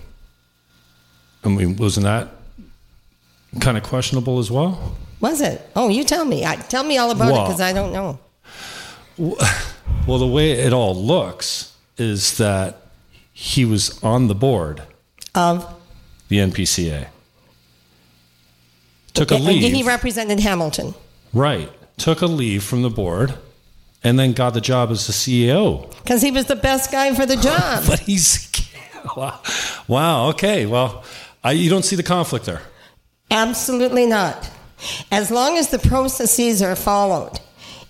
I mean, wasn't that kind of questionable as well? Was it? Oh, you tell me. I, tell me all about it because I don't know. Well, the way it all looks is that he was on the board, Of the NPCA. Took a and leave. he represented Hamilton. right. Took a leave from the board and then got the job as the CEO. Because he was the best guy for the job. But he's. Wow. Wow. Okay. Well, I, you don't see the conflict there. Absolutely not. As long as the processes are followed,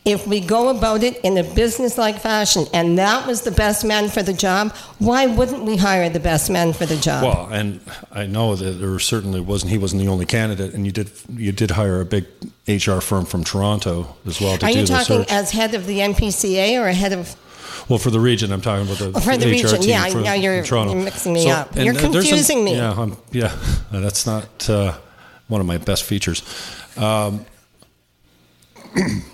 if we go about it in a business-like fashion, and that was the best man for the job, why wouldn't we hire the best man for the job? Well, and I know that there certainly wasn't. He wasn't the only candidate, and you did you did hire a big HR firm from Toronto as well to are do you talking as head of the NPCA or head of? well, for the region, I'm talking about the Oh, for the HR region, team yeah, for, now you're- Toronto. you're mixing me up. You're there's some- confusing me. Yeah, I'm, yeah, that's not uh, one of my best features. Um,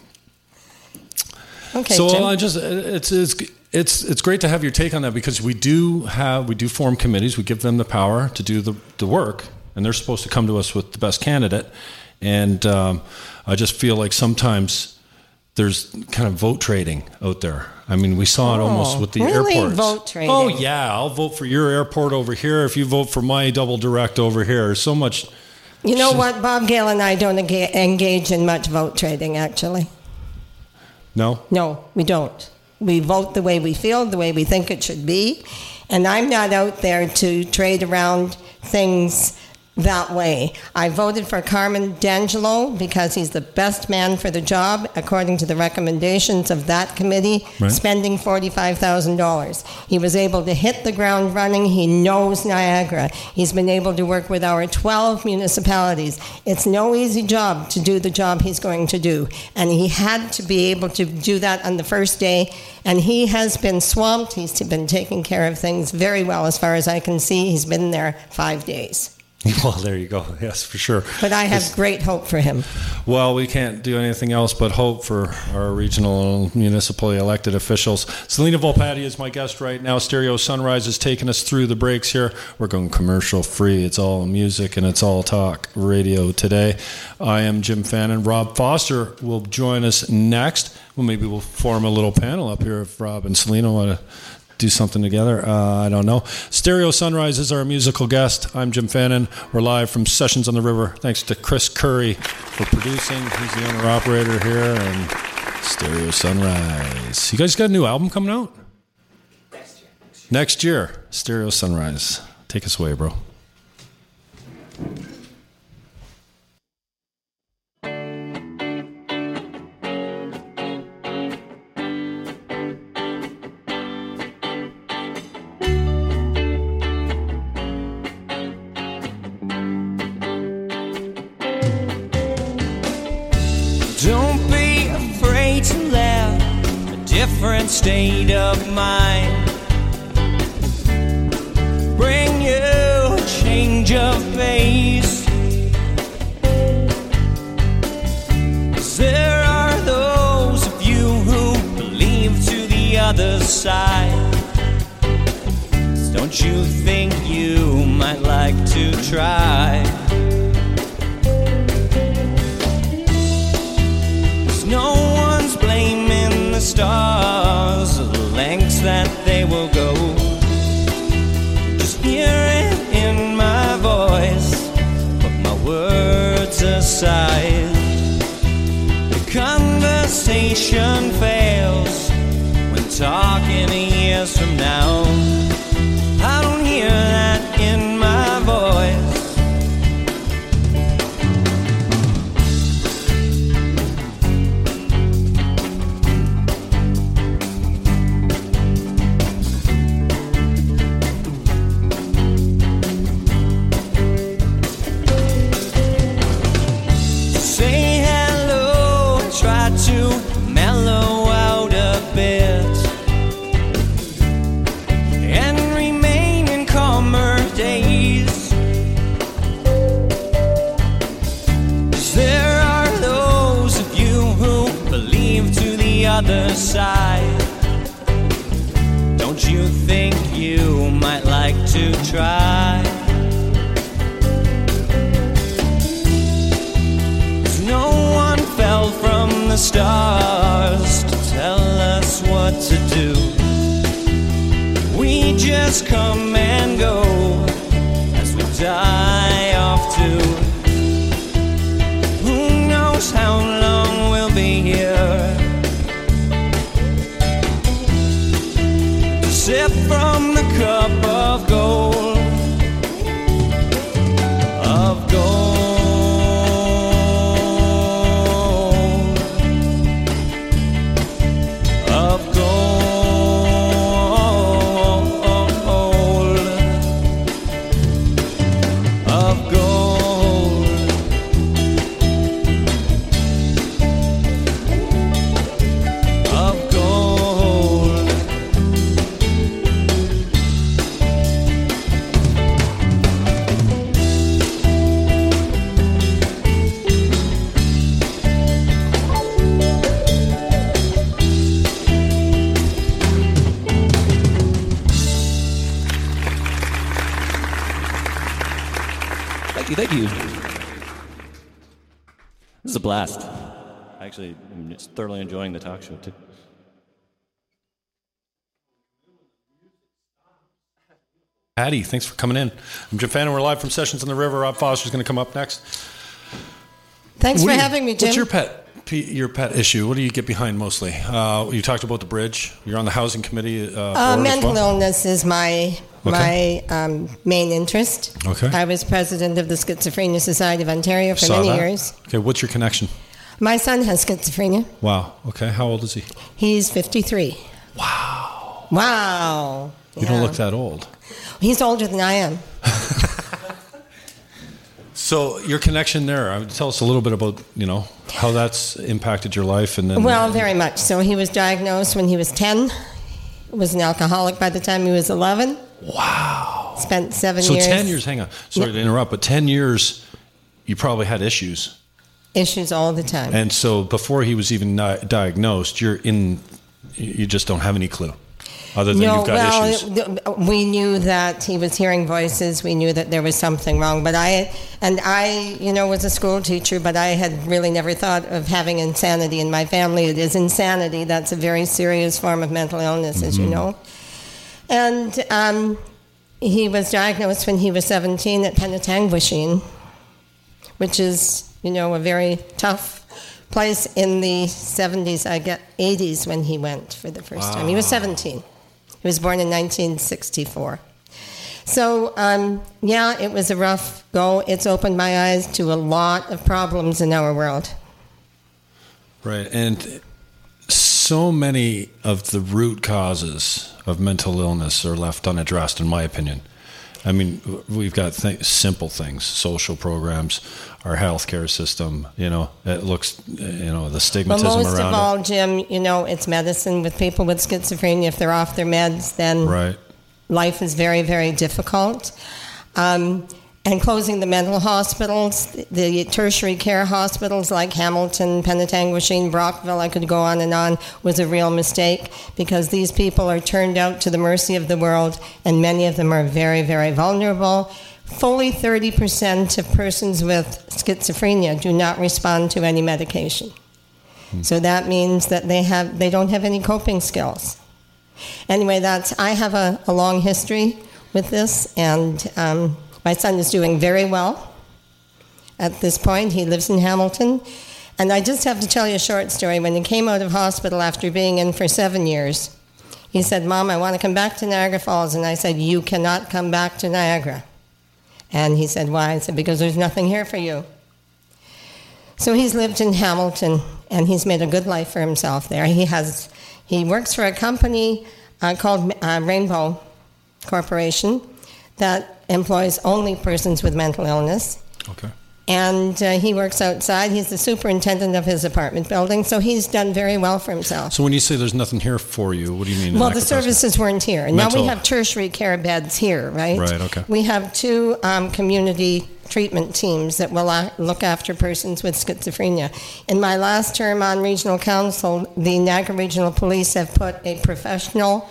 Okay, so Jim. I just it's it's it's it's great to have your take on that because we do have we do form committees. We give them the power to do the the work, and they're supposed to come to us with the best candidate. And um, I just feel like sometimes there's kind of vote trading out there. I mean, we saw it almost Oh, with the really? airports. Vote trading? Oh yeah, I'll vote for your airport over here if you vote for my double direct over here. So much. You know what? Bob Gale and I don't enga- engage in much vote trading, actually. No? No, we don't. We vote the way we feel, the way we think it should be. And I'm not out there to trade around things that way. I voted for Carmen D'Angelo because he's the best man for the job, according to the recommendations of that committee, Right. spending $45,000. He was able to hit the ground running. He knows Niagara. He's been able to work with our 12 municipalities. It's no easy job to do the job he's going to do. And he had to be able to do that on the first day. And he has been swamped. He's been taking care of things very well, as far as I can see. He's been there five days. Well, there you go. Yes, for sure. But I have great hope for him. Well, we can't do anything else but hope for our regional and municipally elected officials. Selena Volpatti is my guest right now. Stereo Sunrise is taking us through the breaks here. We're going commercial free. It's all music and it's all talk radio today. I am Jim Fannin. Rob Foster will join us next. Well, maybe we'll form a little panel up here if Rob and Selena want to do something together. Uh, I don't know. Stereo Sunrise is our musical guest. I'm Jim Fannin. We're live from Sessions on the River. Thanks to Chris Curry for producing. He's the owner operator here and Stereo Sunrise. You guys got a new album coming out? Next year. Next year. Stereo Sunrise. Take us away, bro. Different state of mind bring you a change of pace. there are those of you who believe to the other side. Don't you think you might like to try? Cause no one's blaming the stars go. Just hear it in my voice, put my words aside. The conversation fails when talking years from now. Stars to tell us what to do. We just come and go as we die This is a blast. Actually, I'm just thoroughly enjoying the talk show too. Patty, thanks for coming in. I'm Jim Fannin. We're live from Sessions on the River. Rob Foster's going to come up next. Thanks What for you- having me, Jim. What's your pet p- your pet issue? What do you get behind mostly? Uh, you talked about the bridge. You're on the housing committee. Uh, Uh, mental well? illness is my Okay. my um, main interest. Okay. I was president of the Schizophrenia Society of Ontario for Saw many that. years. Okay, what's your connection? My son has schizophrenia. Wow. Okay, how old is he? He's 53. Wow. Wow. You don't look that old. He's older than I am. So your connection there. Uh, tell us a little bit about you know how that's impacted your life, and then Well, very much. So he was diagnosed when he was 10. Was an alcoholic by the time he was 11. wow. Spent seven So years. ten years. Hang on. Sorry to interrupt, but ten years, you probably had issues. Issues all the time. And so before he was even diagnosed, you're in, you just don't have any clue, other than no, you've got well, issues. we knew that he was hearing voices. We knew that there was something wrong. But I, and I, you know, was a school teacher, but I had really never thought of having insanity in my family. It is insanity. That's a very serious form of mental illness, as Mm-hmm. you know. And um, he was diagnosed when he was 17 at Penetanguishene, which is, you know, a very tough place in the 70s, I get 80s when he went for the first time. He was 17. He was born in 1964. So, um, yeah, it was a rough go. It's opened my eyes to a lot of problems in our world. Right. And so many of the root causes of mental illness are left unaddressed, in my opinion. I mean, we've got th- simple things, social programs, our healthcare system. You know, it looks, you know, the stigmatism most around of all, Jim, you know, it's medicine with people with schizophrenia. If they're off their meds, then. Right. life is very, very difficult. Um, and closing the mental hospitals, the tertiary care hospitals like Hamilton, Penetanguishene, Brockville, I could go on and on, was a real mistake because these people are turned out to the mercy of the world, and many of them are very, very vulnerable. Fully 30% of persons with schizophrenia do not respond to any medication. So that means that they have they don't have any coping skills anyway, that's I have a, a long history with this, and um, my son is doing very well at this point. He lives in Hamilton. And I just have to tell you a short story. When he came out of hospital after being in for seven years, he said, Mom, I want to come back to Niagara Falls. And I said, You cannot come back to Niagara. And he said, Why? I said, Because there's nothing here for you. So he's lived in Hamilton and he's made a good life for himself there. He has he works for a company uh, called uh, Rainbow Corporation that employs only persons with mental illness. Okay. And uh, he works outside. He's the superintendent of his apartment building, so he's done very well for himself. So when you say there's nothing here for you, what do you mean? Well, the services weren't here. Now we have tertiary care beds here, right? Right, okay. We have two um, community treatment teams that will uh, look after persons with schizophrenia. In my last term on regional council, the Niagara Regional Police have put a professional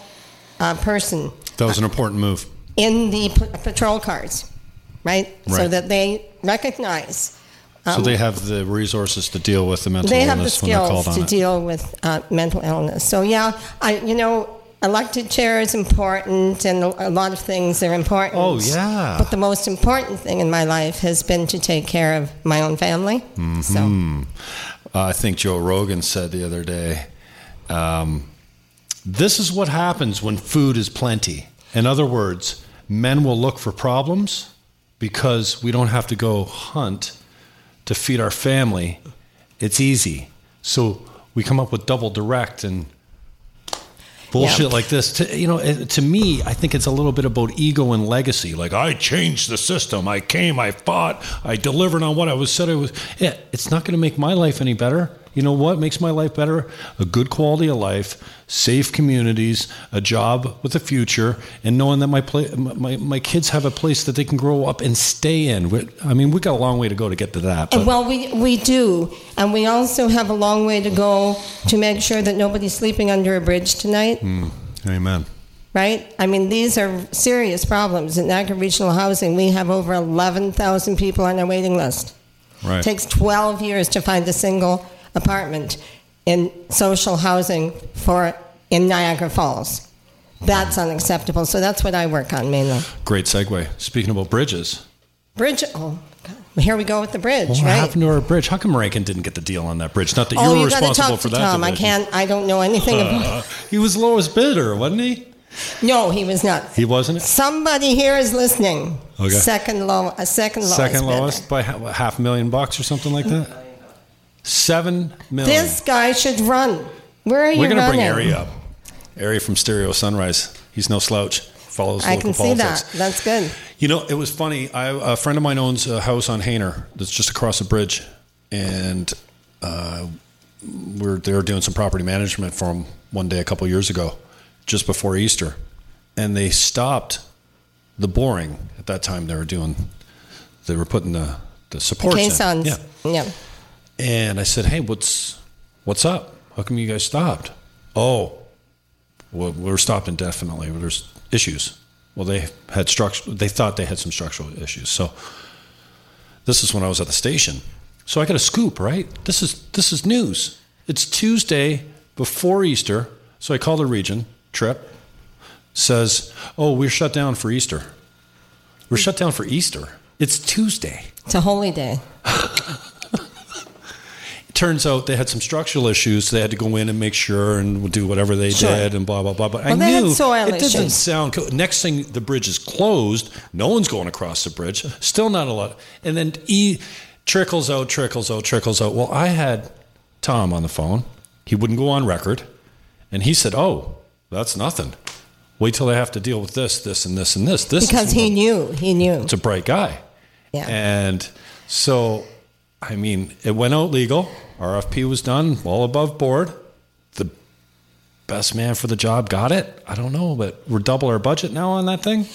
uh, person That was an important move. In the p- patrol cars, right? So that they recognize. So they have the resources to deal with the mental Um, they have the illness when skills to it. deal with uh, mental illness. So yeah, I you know elected chair is important, and a a lot of things are important. Oh, yeah. But the most important thing in my life has been to take care of my own family. Mm-hmm. So Uh, I think Joe Rogan said the other day, um, this is what happens when food is plenty. In other words, men will look for problems because we don't have to go hunt to feed our family. It's easy. So we come up with double direct and bullshit Yeah. like this. To, you know, to me, I think it's a little bit about ego and legacy. Like I changed the system. I came. I fought. I delivered on what I was said I was. Yeah, it's not going to make my life any better. You know what makes my life better? A good quality of life, safe communities, a job with a future, and knowing that my pla- my my kids have a place that they can grow up and stay in. We- I mean, we've got a long way to go to get to that. But well, we we do, and we also have a long way to go to make sure that nobody's sleeping under a bridge tonight. Hmm. amen. right? I mean, these are serious problems. In Niagara Regional Housing, we have over 11,000 people on our waiting list. Right. It takes 12 years to find a single apartment in social housing for in Niagara Falls. That's unacceptable. So that's what I work on mainly. Great segue. Speaking about bridges, Bridge. Oh, God. here we go with the bridge, what right? happened to our bridge? How come Rankin didn't get the deal on that bridge? Not that you oh, were you responsible for to that. Tom. I can't. I don't know anything about. Uh, he was the lowest bidder, wasn't he? No, he was not. He wasn't. Somebody here is listening. Okay. Second low, a second lowest. Second bidder. lowest by half a million bucks or something like that. Seven million. This guy should run. Where are you We're gonna bring Ari up. Ari from Stereo Sunrise. He's no slouch. Follows I local can see politics. that. That's good. You know, it was funny. I, a friend of mine owns a house on Hainer that's just across the bridge, and uh, we're they were doing some property management for him one day a couple years ago, just before Easter, and they stopped the boring at that time. They were doing, they were putting the the supports in. Caissons. Yeah, Yeah. And I said, "Hey, what's what's up? How come you guys stopped?" Oh, well, we're stopped indefinitely. There's issues. Well, they had structure. They thought they had some structural issues. So this is when I was at the station. So I got a scoop, right? This is this is news. It's Tuesday before Easter. So I called the region. Trip says, "Oh, we're shut down for Easter. We're shut down for Easter. It's Tuesday." It's a holy day. turns out they had some structural issues. So they had to go in and make sure and do whatever they Sure. did and blah blah blah. But I Well, had knew it doesn't sound. Co- Next thing, the bridge is closed. No one's going across the bridge. Still not a lot. And then E trickles out, trickles out, trickles out. Well, I had Tom on the phone. He wouldn't go on record, and he said, "Oh, that's nothing. Wait till they have to deal with this, this, and this, and this. This Because he knew. He knew. it's a bright guy. Yeah. And so, I mean, it went out legal. RFP was done, all above board. The best man for the job got it. I don't know, but we're double our budget now on that thing.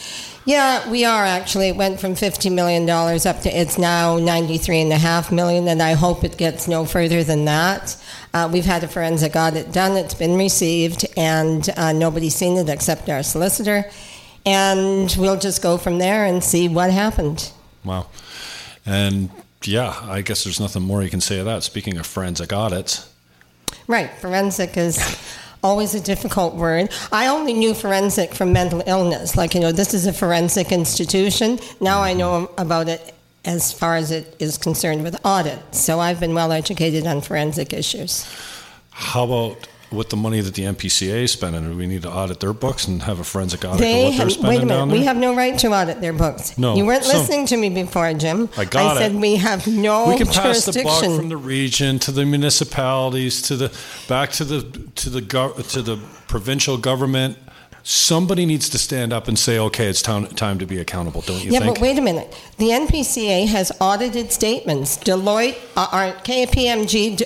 Yeah, we are actually. It went from $50 million up to, it's now 93.5 million, and I hope it gets no further than that. Uh, we've had a forensic audit done, it's been received, and uh, nobody's seen it except our solicitor. And we'll just go from there and see what happened. Wow. And yeah, I guess there's nothing more you can say of that. Speaking of forensic audits, Right, forensic is always a difficult word. I only knew forensic from mental illness. Like, you know, this is a forensic institution. Now I know about it as far as it is concerned with audit. So I've been well educated on forensic issues. how about with the money that the NPCA is spending? Do we need to audit their books and have a forensic audit They of what they're have, spending wait a minute, we have no right to audit their books. No, You weren't so- listening to me before, Jim. I got said it. we have no we can pass the buck from the region to the municipalities to the back to the to the gov- to the provincial government. Somebody needs to stand up and say, "Okay, it's time time to be accountable." Don't you think? yeah, think? but wait a minute. The NPCA has audited statements. Deloitte, uh, or KPMG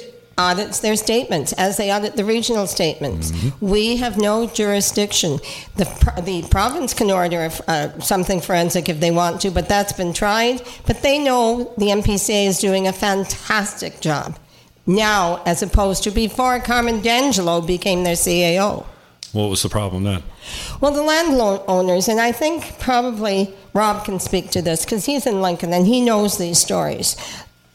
audits their statements as they audit the regional statements. Mm-hmm. We have no jurisdiction. The, the province can order uh, something forensic if they want to, but that's been tried. But they know the NPCA is doing a fantastic job now as opposed to before Carmen D'Angelo became their CAO. What was the problem then? Well, the landowners, and I think probably Rob can speak to this because he's in Lincoln and he knows these stories.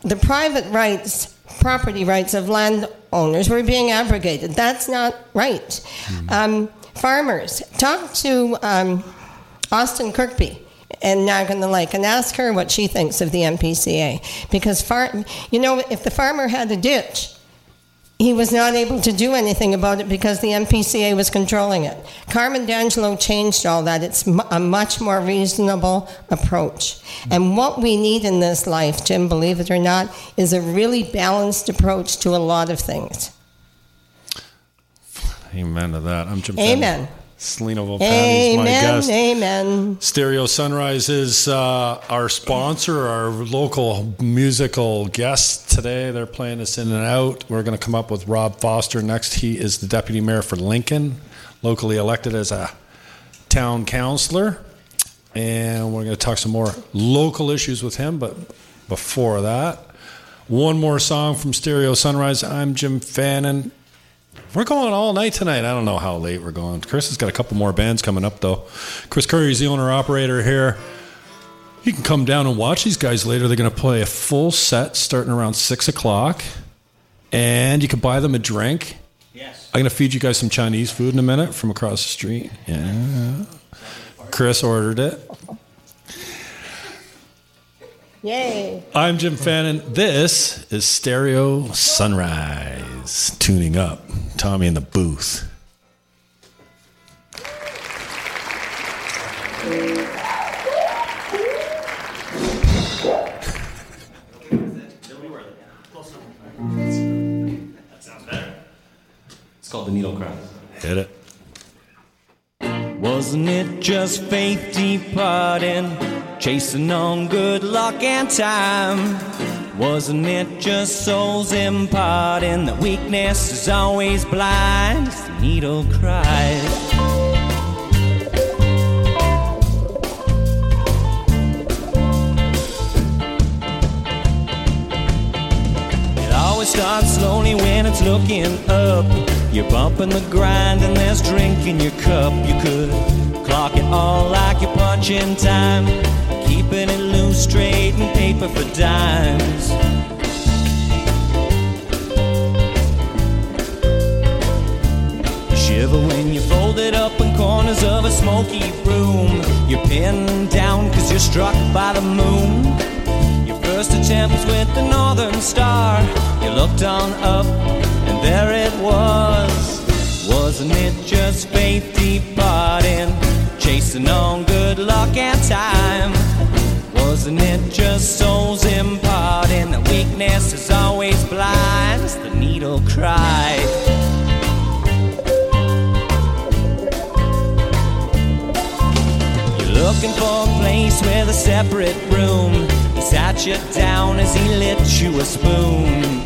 The private rights, property rights of landowners were being abrogated. That's not right. Um, farmers, talk to um, Austin Kirkby and Niagara on the Lake and ask her what she thinks of the NPCA. Because, far, you know, if the farmer had a ditch, he was not able to do anything about it because the NPCA was controlling it. Carmen D'Angelo changed all that. It's a much more reasonable approach. And what we need in this life, Jim, believe it or not, is a really balanced approach to a lot of things. Amen to that. I'm Jim. Amen. Selena Volpatti's my guest. Amen. Stereo Sunrise is uh, our sponsor, our local musical guest today. They're playing us in and out. We're going to come up with Rob Foster next. He is the deputy mayor for Lincoln, locally elected as a town councilor. And we're going to talk some more local issues with him. But before that, one more song from Stereo Sunrise. I'm Jim Fannin. We're going all night tonight. I don't know how late we're going. Chris has got a couple more bands coming up, though. Chris Curry is the owner operator here. You can come down and watch these guys later. They're going to play a full set starting around 6 o'clock. And you can buy them a drink. Yes. I'm gonna feed you guys some Chinese food in a minute from across the street. Yeah. Chris ordered it. Yay. I'm Jim Fannin. This is Stereo Sunrise. Tuning up. Tommy in the booth. It's called the Needle Crown. Hit it. Wasn't it just faith departing, chasing on good luck and time? Wasn't it just souls imparting that weakness is always blind? As the needle cries. It always starts slowly when it's looking up. You're bumping the grind and there's drink in your cup. You could clock it all like you're punching time. Keeping it loose, trading paper for dimes. Shiver when you fold it up in corners of a smoky room. You're pinned down cause you're struck by the moon. Your first attempt was with the Northern Star. You looked on up, and there it was. Wasn't it just faith departing, chasing on good luck and time? Wasn't it just souls imparting that weakness is always blind as the needle cried? You're looking for a place with a separate room. He sat you down as he lit you a spoon.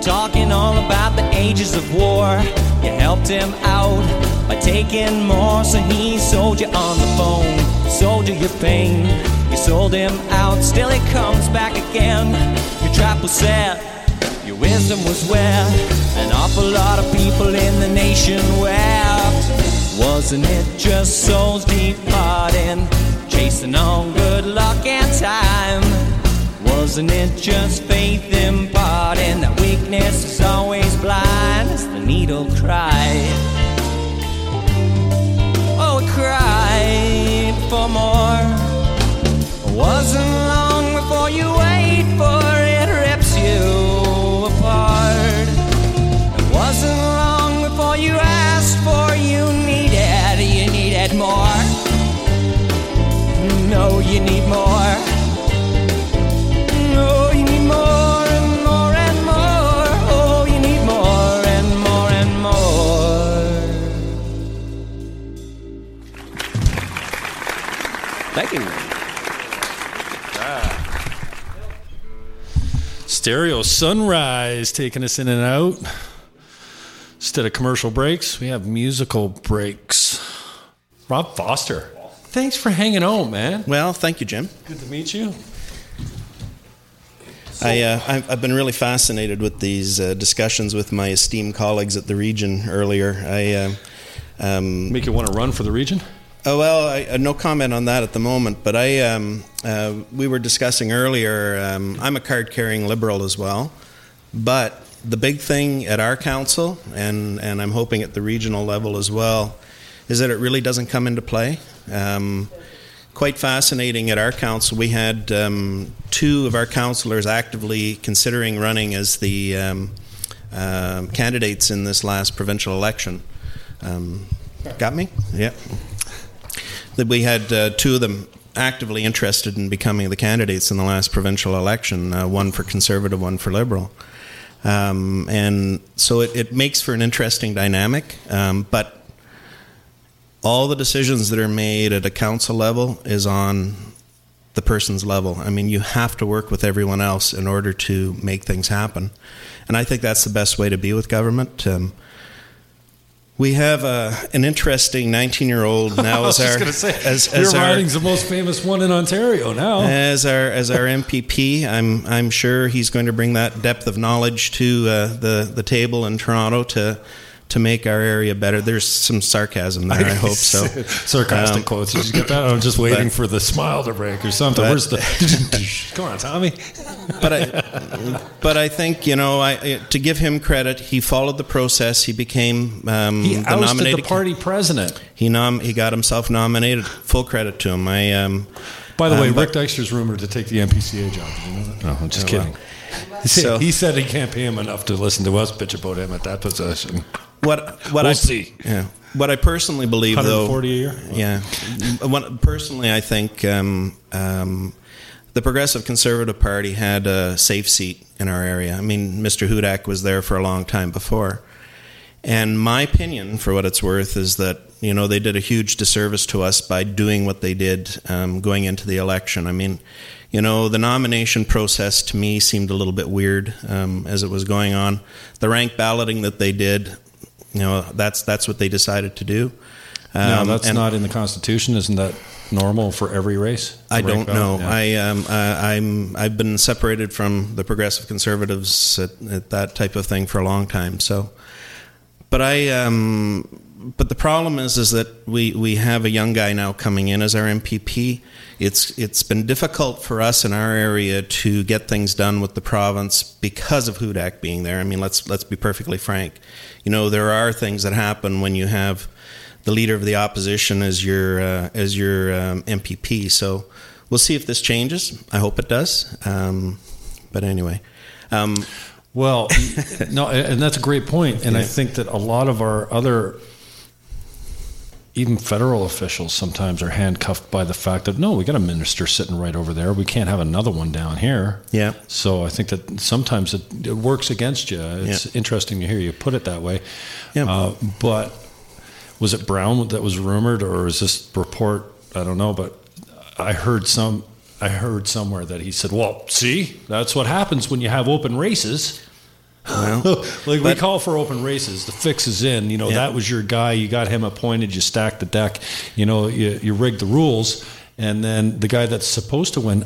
Talking all about the ages of war. You helped him out by taking more, so he sold you on the phone. Sold you your pain. You sold him out, still he comes back again. Your trap was set. Your wisdom was where an awful lot of people in the nation wept. Wasn't it just souls departing, chasing on good luck and time? Wasn't it just faith imparting that weakness is always blind as the needle cried? Oh, it cried for more. Wasn't Stereo Sunrise taking us in and out. Instead of commercial breaks, we have musical breaks. Rob Foster, thanks for hanging on, man. Well, thank you, Jim. Good to meet you. I, uh, I've, I've been really fascinated with these uh, discussions with my esteemed colleagues at the region earlier. I, uh, um, Make you want to run for the region? Oh well, I, uh, no comment on that at the moment. But I, um, uh, we were discussing earlier. Um, I'm a card-carrying liberal as well, but the big thing at our council, and and I'm hoping at the regional level as well, is that it really doesn't come into play. Um, quite fascinating at our council. We had um, two of our councillors actively considering running as the um, um candidates in this last provincial election. Um, got me? Yeah. That we had uh, two of them actively interested in becoming the candidates in the last provincial election, uh, one for Conservative, one for Liberal. Um, and so it, it makes for an interesting dynamic, um, but all the decisions that are made at a council level is on the person's level. I mean, you have to work with everyone else in order to make things happen. And I think that's the best way to be with government. Um, we have uh, an interesting 19 year old now as our, going to say, as, your as our, riding's the most famous one in Ontario now. as our as our MPP, I'm I'm sure he's going to bring that depth of knowledge to uh, the the table in Toronto to to make our area better. There's some sarcasm there. I, hope so. Sarcastic Um, quotes. Did you get that? I'm just waiting but- for the smile to break or something. but- Where's the? Come on, Tommy. but I, but I think you know, I to give him credit, he followed the process. He became um, He the ousted nominated the party president. He nom- he got himself nominated. Full credit to him. I um, By the way, um, but- Rick Dykstra's rumored to take the NPCA job. Did you know that? No, I'm just Oh, kidding. He said, So- he said he can't pay him enough to listen to us bitch about him at that position. What what We'll I see. Yeah. What I personally believe, though, 140 a year? Yeah. What, personally, I think um, um, the Progressive Conservative Party had a safe seat in our area. I mean, Mr. Hudak was there for a long time before, and my opinion, for what it's worth, is that you know they did a huge disservice to us by doing what they did um, going into the election. I mean. You know, the nomination process to me seemed a little bit weird um, as it was going on. The rank balloting that they did, you know, that's that's what they decided to do. no, Um, that's and not in the Constitution. Isn't that normal for every race? I don't know. Yeah. I um, uh, I'm I've been separated from the progressive conservatives at, at that type of thing for a long time. So, but I um, but the problem is is that we we have a young guy now coming in as our MPP. It's it's been difficult for us in our area to get things done with the province because of Hudak being there. I mean, let's let's be perfectly frank. You know, there are things that happen when you have the leader of the opposition as your uh, as your um, MPP. So we'll see if this changes. I hope it does. Um, but anyway, um, Well, no, and that's a great point. And I think that a lot of our other, even federal officials, sometimes are handcuffed by the fact that no, we got a minister sitting right over there. We can't have another one down here. Yeah. So I think that sometimes it, it works against you. It's Yeah. interesting to hear you put it that way. Yeah. Uh, but was it Brown that was rumored, or is this report? I don't know, but I heard some. I heard somewhere that he said, "Well, see, that's what happens when you have open races." Well, like we But- call for open races. The fix is in. You know Yeah. that was your guy. You got him appointed. You stacked the deck. You know you, you rigged the rules, and then the guy that's supposed to win.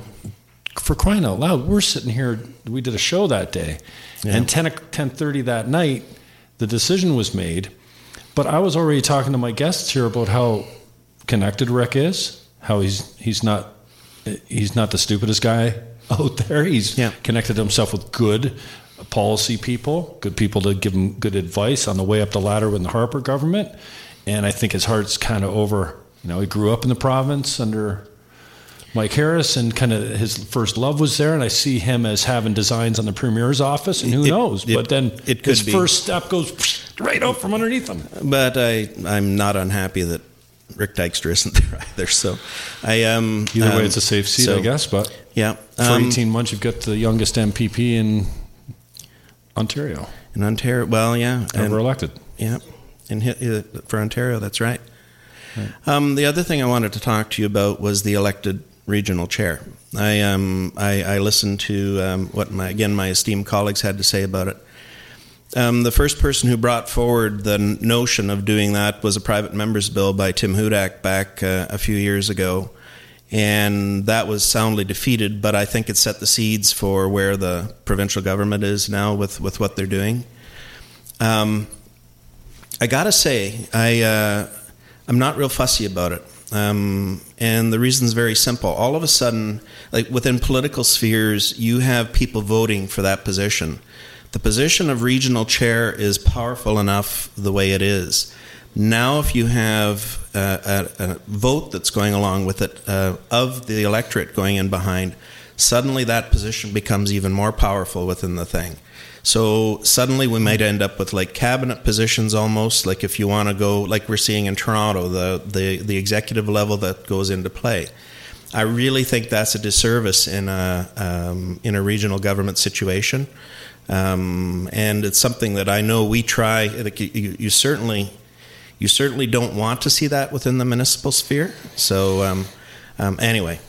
For crying out loud, we're sitting here. We did a show that day, and 10 10:30 that night, the decision was made. But I was already talking to my guests here about how connected Rick is. How he's he's not he's not the stupidest guy out there. He's Yeah. connected himself with good policy people, good people to give him good advice on the way up the ladder in the Harper government. And I think his heart's kind of over. You know, he grew up in the province under Mike Harris, and kind of his first love was there. And I see him as having designs on the premier's office, and who It- knows? it- but then it could his be. first step goes right out from underneath him. but I I'm not unhappy that Rick Dykstra isn't there either. So I um Either way, um, it's a safe seat, so, I guess. But Yeah, for um, 18 months, you've got the youngest MPP in Ontario in Ontario. Well, yeah, and- ever elected. Yeah, in uh, for Ontario, that's right. Um, the other thing I wanted to talk to you about was the elected regional chair. I um I, I listened to um, what my again my esteemed colleagues had to say about it. Um, the first person who brought forward the notion of doing that was a private member's bill by Tim Hudak back uh, a few years ago, and that was soundly defeated. But I think it set the seeds for where the provincial government is now with, with what they're doing. Um, I gotta say, I uh, I'm not real fussy about it, um, and the reason's very simple. All of a sudden, like within political spheres, you have people voting for that position. The position of regional chair is powerful enough the way it is. Now, if you have uh, a, a vote that's going along with it uh, of the electorate going in behind, suddenly that position becomes even more powerful within the thing. So suddenly we might end up with like cabinet positions almost, like if you want to go, like we're seeing in Toronto, the, the, the executive level that goes into play. I really think that's a disservice in a, um, in a regional government situation. Um, and it's something that I know we try. You, you certainly, you certainly don't want to see that within the municipal sphere. So um, um, anyway,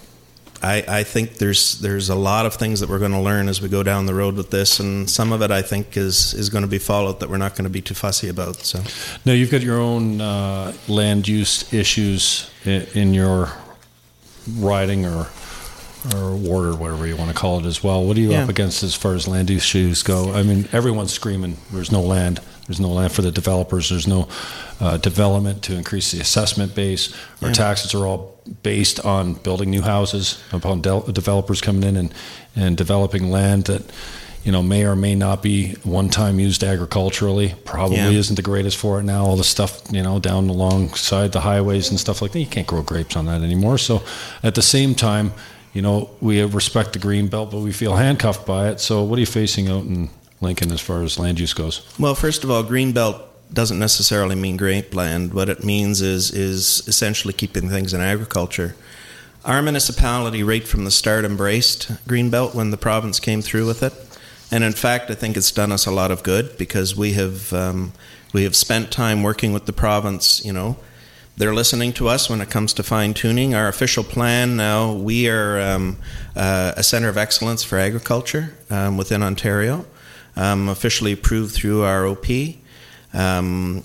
I, I think there's there's a lot of things that we're going to learn as we go down the road with this, and some of it I think is is going to be followed that we're not going to be too fussy about. So Now you've got your own uh, land use issues in, in your riding or or ward or whatever you want to call it as well. What are you Yeah. up against as far as land use issues go? I mean, everyone's screaming there's no land. There's no land for the developers. There's no uh, development to increase the assessment base. Our Yeah. taxes are all based on building new houses, upon del- developers coming in and, and developing land that you know may or may not be one time used agriculturally. Probably Yeah. isn't the greatest for it now. All the stuff you know down alongside the highways and stuff like that. You can't grow grapes on that anymore. So at the same time, you know we respect the green belt, but we feel handcuffed by it. So what are you facing out in Lincoln as far as land use goes? Well, first of all, greenbelt doesn't necessarily mean grapeland. What it means is is essentially keeping things in agriculture. Our municipality, right from the start, embraced greenbelt when the province came through with it, and in fact, I think it's done us a lot of good because we have um, we have spent time working with the province. You know, they're listening to us when it comes to fine tuning. Our official plan now, we are um, uh, a center of excellence for agriculture um, within Ontario, um, officially approved through our OP. Um,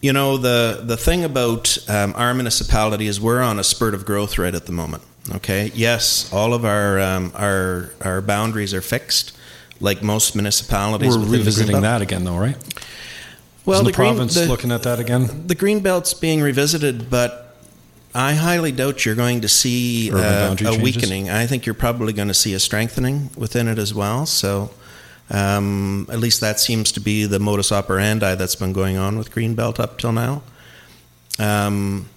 you know, the, the thing about um, our municipality is we're on a spurt of growth right at the moment. Okay. Yes, all of our um, our our boundaries are fixed, like most municipalities. We're revisiting that again, though, right? Well, Isn't the, the, green, province the, looking at that again? the green belt's being revisited, but I highly doubt you're going to see uh, a changes? weakening. I think you're probably going to see a strengthening within it as well. So, um, at least that seems to be the modus operandi that's been going on with Greenbelt up till now. Um,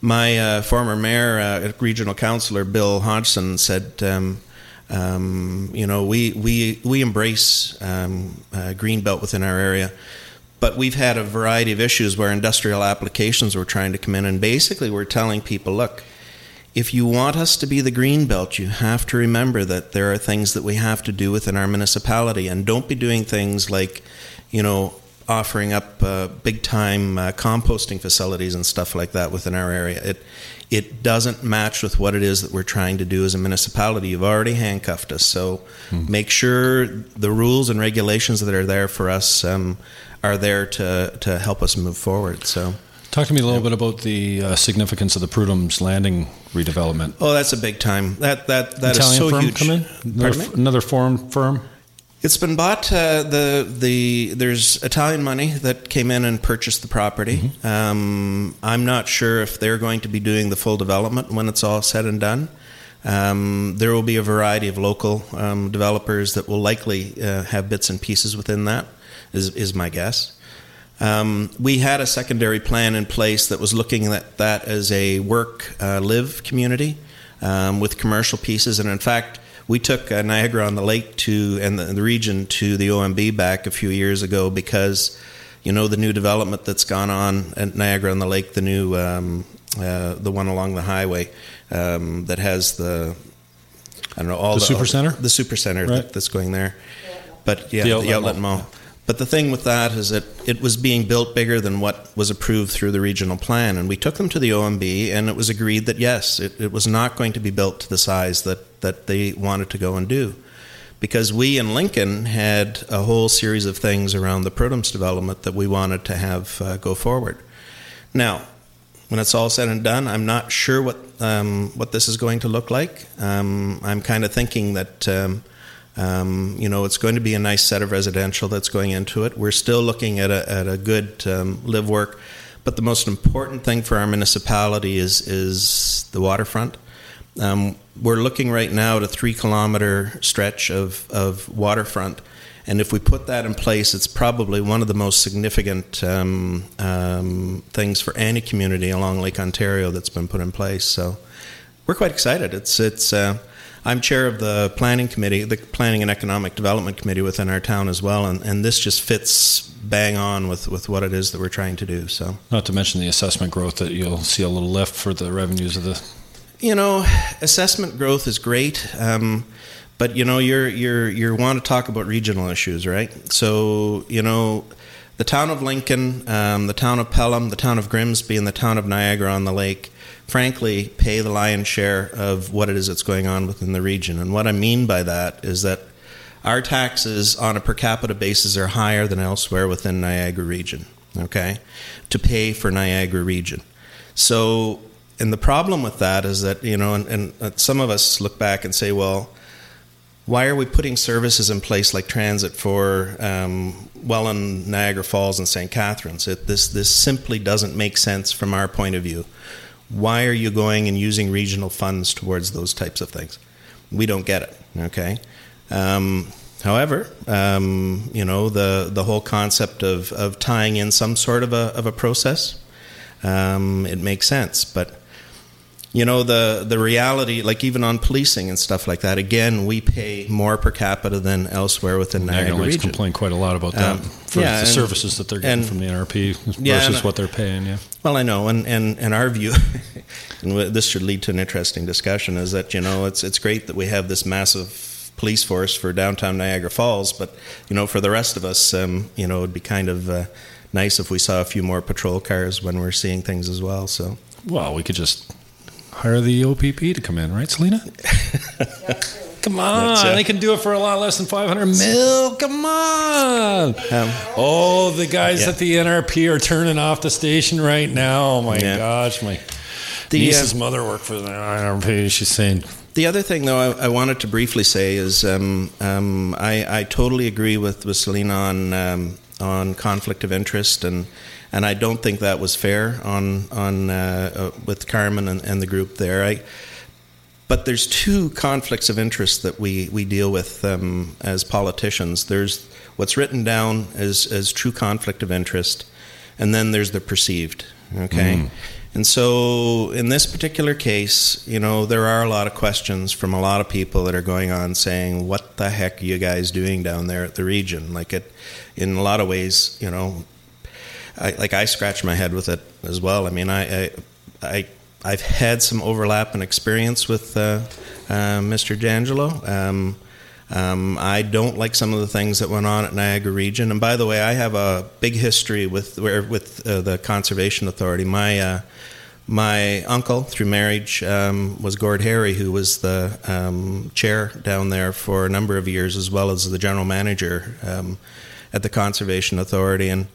my uh, former mayor, uh, regional councillor Bill Hodgson, said, um, um, "You know, we we we embrace um, uh, Greenbelt within our area." But we've had a variety of issues where industrial applications were trying to come in, and basically we're telling people, look, if you want us to be the green belt, you have to remember that there are things that we have to do within our municipality, and don't be doing things like, you know, offering up uh, big time uh, composting facilities and stuff like that within our area. It it doesn't match with what it is that we're trying to do as a municipality. You've already handcuffed us, so make sure the rules and regulations that are there for us um, are there to to help us move forward. So. Talk to me a little bit about the uh, significance of the Prudhomme's Landing redevelopment. Oh, that's a big time. That that that is Italian so firm huge. come in? Another, f- another foreign firm? It's been bought. Uh, the the there's Italian money that came in and purchased the property. Mm-hmm. Um, I'm not sure if they're going to be doing the full development when it's all said and done. Um, there will be a variety of local um, developers that will likely uh, have bits and pieces within that. Is is my guess. Um, we had a secondary plan in place that was looking at that as a work uh, live community um, with commercial pieces, and in fact, we took uh, Niagara on the Lake to and the, the region to the OMB back a few years ago because you know the new development that's gone on at Niagara on the Lake, the new um, uh, the one along the highway um, that has the I don't know all The the, super center? the super center Right. that, that's going there. But yeah, The the outlet outlet, mall. mall. But the thing with that is that it was being built bigger than what was approved through the regional plan, and we took them to the OMB, and it was agreed that yes, it, it was not going to be built to the size that that they wanted to go and do, because we in Lincoln had a whole series of things around the Prudhomme's development that we wanted to have uh, go forward. Now, when it's all said and done, I'm not sure what um, what this is going to look like. Um, I'm kind of thinking that um, um, you know it's going to be a nice set of residential that's going into it. We're still looking at a at a good um, live work, but the most important thing for our municipality is is the waterfront. Um, we're looking right now at a three kilometer stretch of, of waterfront. And if we put that in place, it's probably one of the most significant um, um, things for any community along Lake Ontario that's been put in place. So we're quite excited. It's it's. Uh, I'm chair of the planning committee, the planning and economic development committee within our town as well, and, and this just fits bang on with, with what it is that we're trying to do. So Not to mention the assessment growth that you'll see a little lift for the revenues of the. you know, assessment growth is great, um, but you know, you're you're you want to talk about regional issues, right? So you know, the town of Lincoln, um, the town of Pelham, the town of Grimsby, and the town of Niagara on the Lake, frankly, pay the lion's share of what it is that's going on within the region. And what I mean by that is that our taxes on a per capita basis are higher than elsewhere within Niagara region. Okay, to pay for Niagara region. So and the problem with that is that you know, and, and uh, some of us look back and say, well, why are we putting services in place like transit for um, Welland, Niagara Falls, and St. Catharines? It, this this simply doesn't make sense from our point of view. Why are you going and using regional funds towards those types of things? We don't get it. Okay. Um, however, um, you know the the whole concept of, of tying in some sort of a of a process, um, it makes sense, but you know the the reality like even on policing and stuff like that again we pay more per capita than elsewhere within Niagara, Niagara region complain quite a lot about that Um, for yeah, the and- services that they're getting and- from the NRP versus Yeah, and- what they're paying. Yeah, Well, I know, and, and, and our view, and this should lead to an interesting discussion, is that you know it's it's great that we have this massive police force for downtown Niagara Falls, but you know for the rest of us, um, you know it'd be kind of uh, nice if we saw a few more patrol cars when we're seeing things as well. So well, we could just hire the OPP to come in, right, Selena? Come on, uh, they can do it for a lot less than 500 mil. Come on. um, Oh, the guys Yeah. at the NRP are turning off the station right now. Oh my Yeah. gosh, my The, niece's uh, mother worked for the NRP. She's saying, The other thing, though, I, I wanted to briefly say is um, um, I, I totally agree with, with Selena on um, on conflict of interest, and and I don't think that was fair on on uh, uh, with Carmen and, and the group there. I, but there's two conflicts of interest that we, we deal with um, as politicians. There's what's written down as, as true conflict of interest, and then there's the perceived. Okay? And so in this particular case, you know, there are a lot of questions from a lot of people that are going on saying, what the heck are you guys doing down there at the region? Like, it, in a lot of ways, you know, I, like I scratch my head with it as well. I mean, I, I, I I've had some overlap and experience with uh, uh, Mr. D'Angelo. Um, um, I don't like some of the things that went on at Niagara Region. And by the way, I have a big history with where with uh, the Conservation Authority. My uh, my uncle, through marriage, um, was Gord Harry, who was the um, chair down there for a number of years, as well as the general manager um, at the Conservation Authority. And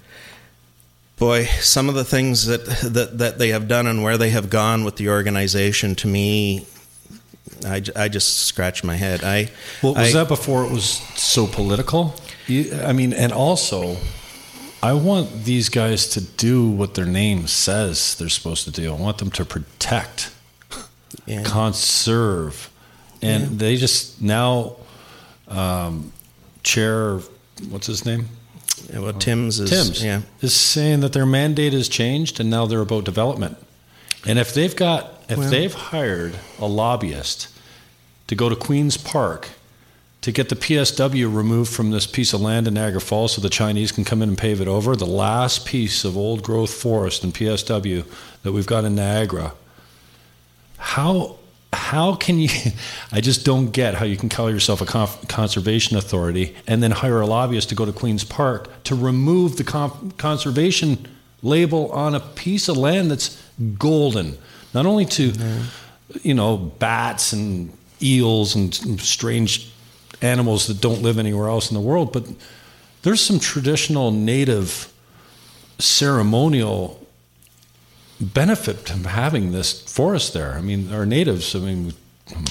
boy, some of the things that, that, that they have done and where they have gone with the organization, to me, I just scratch my head. I Well, was I- that before it was so political? You, I mean, and also, I want these guys to do what their name says they're supposed to do. I want them to protect, Yeah. conserve, and they just now, um, chair, what's his name? Yeah, well, Tim's is Tim's yeah. is saying that their mandate has changed and now they're about development. And if they've got if Well- they've hired a lobbyist to go to Queens Park to get the PSW removed from this piece of land in Niagara Falls so the Chinese can come in and pave it over, the last piece of old growth forest and PSW that we've got in Niagara. How how can you I just don't get how you can call yourself a conf, conservation authority and then hire a lobbyist to go to Queens Park to remove the con- conservation label on a piece of land that's golden. Not only to mm-hmm. you know bats and eels and strange animals that don't live anywhere else in the world but there's some traditional native ceremonial benefit from having this forest there. I mean, our natives, I mean,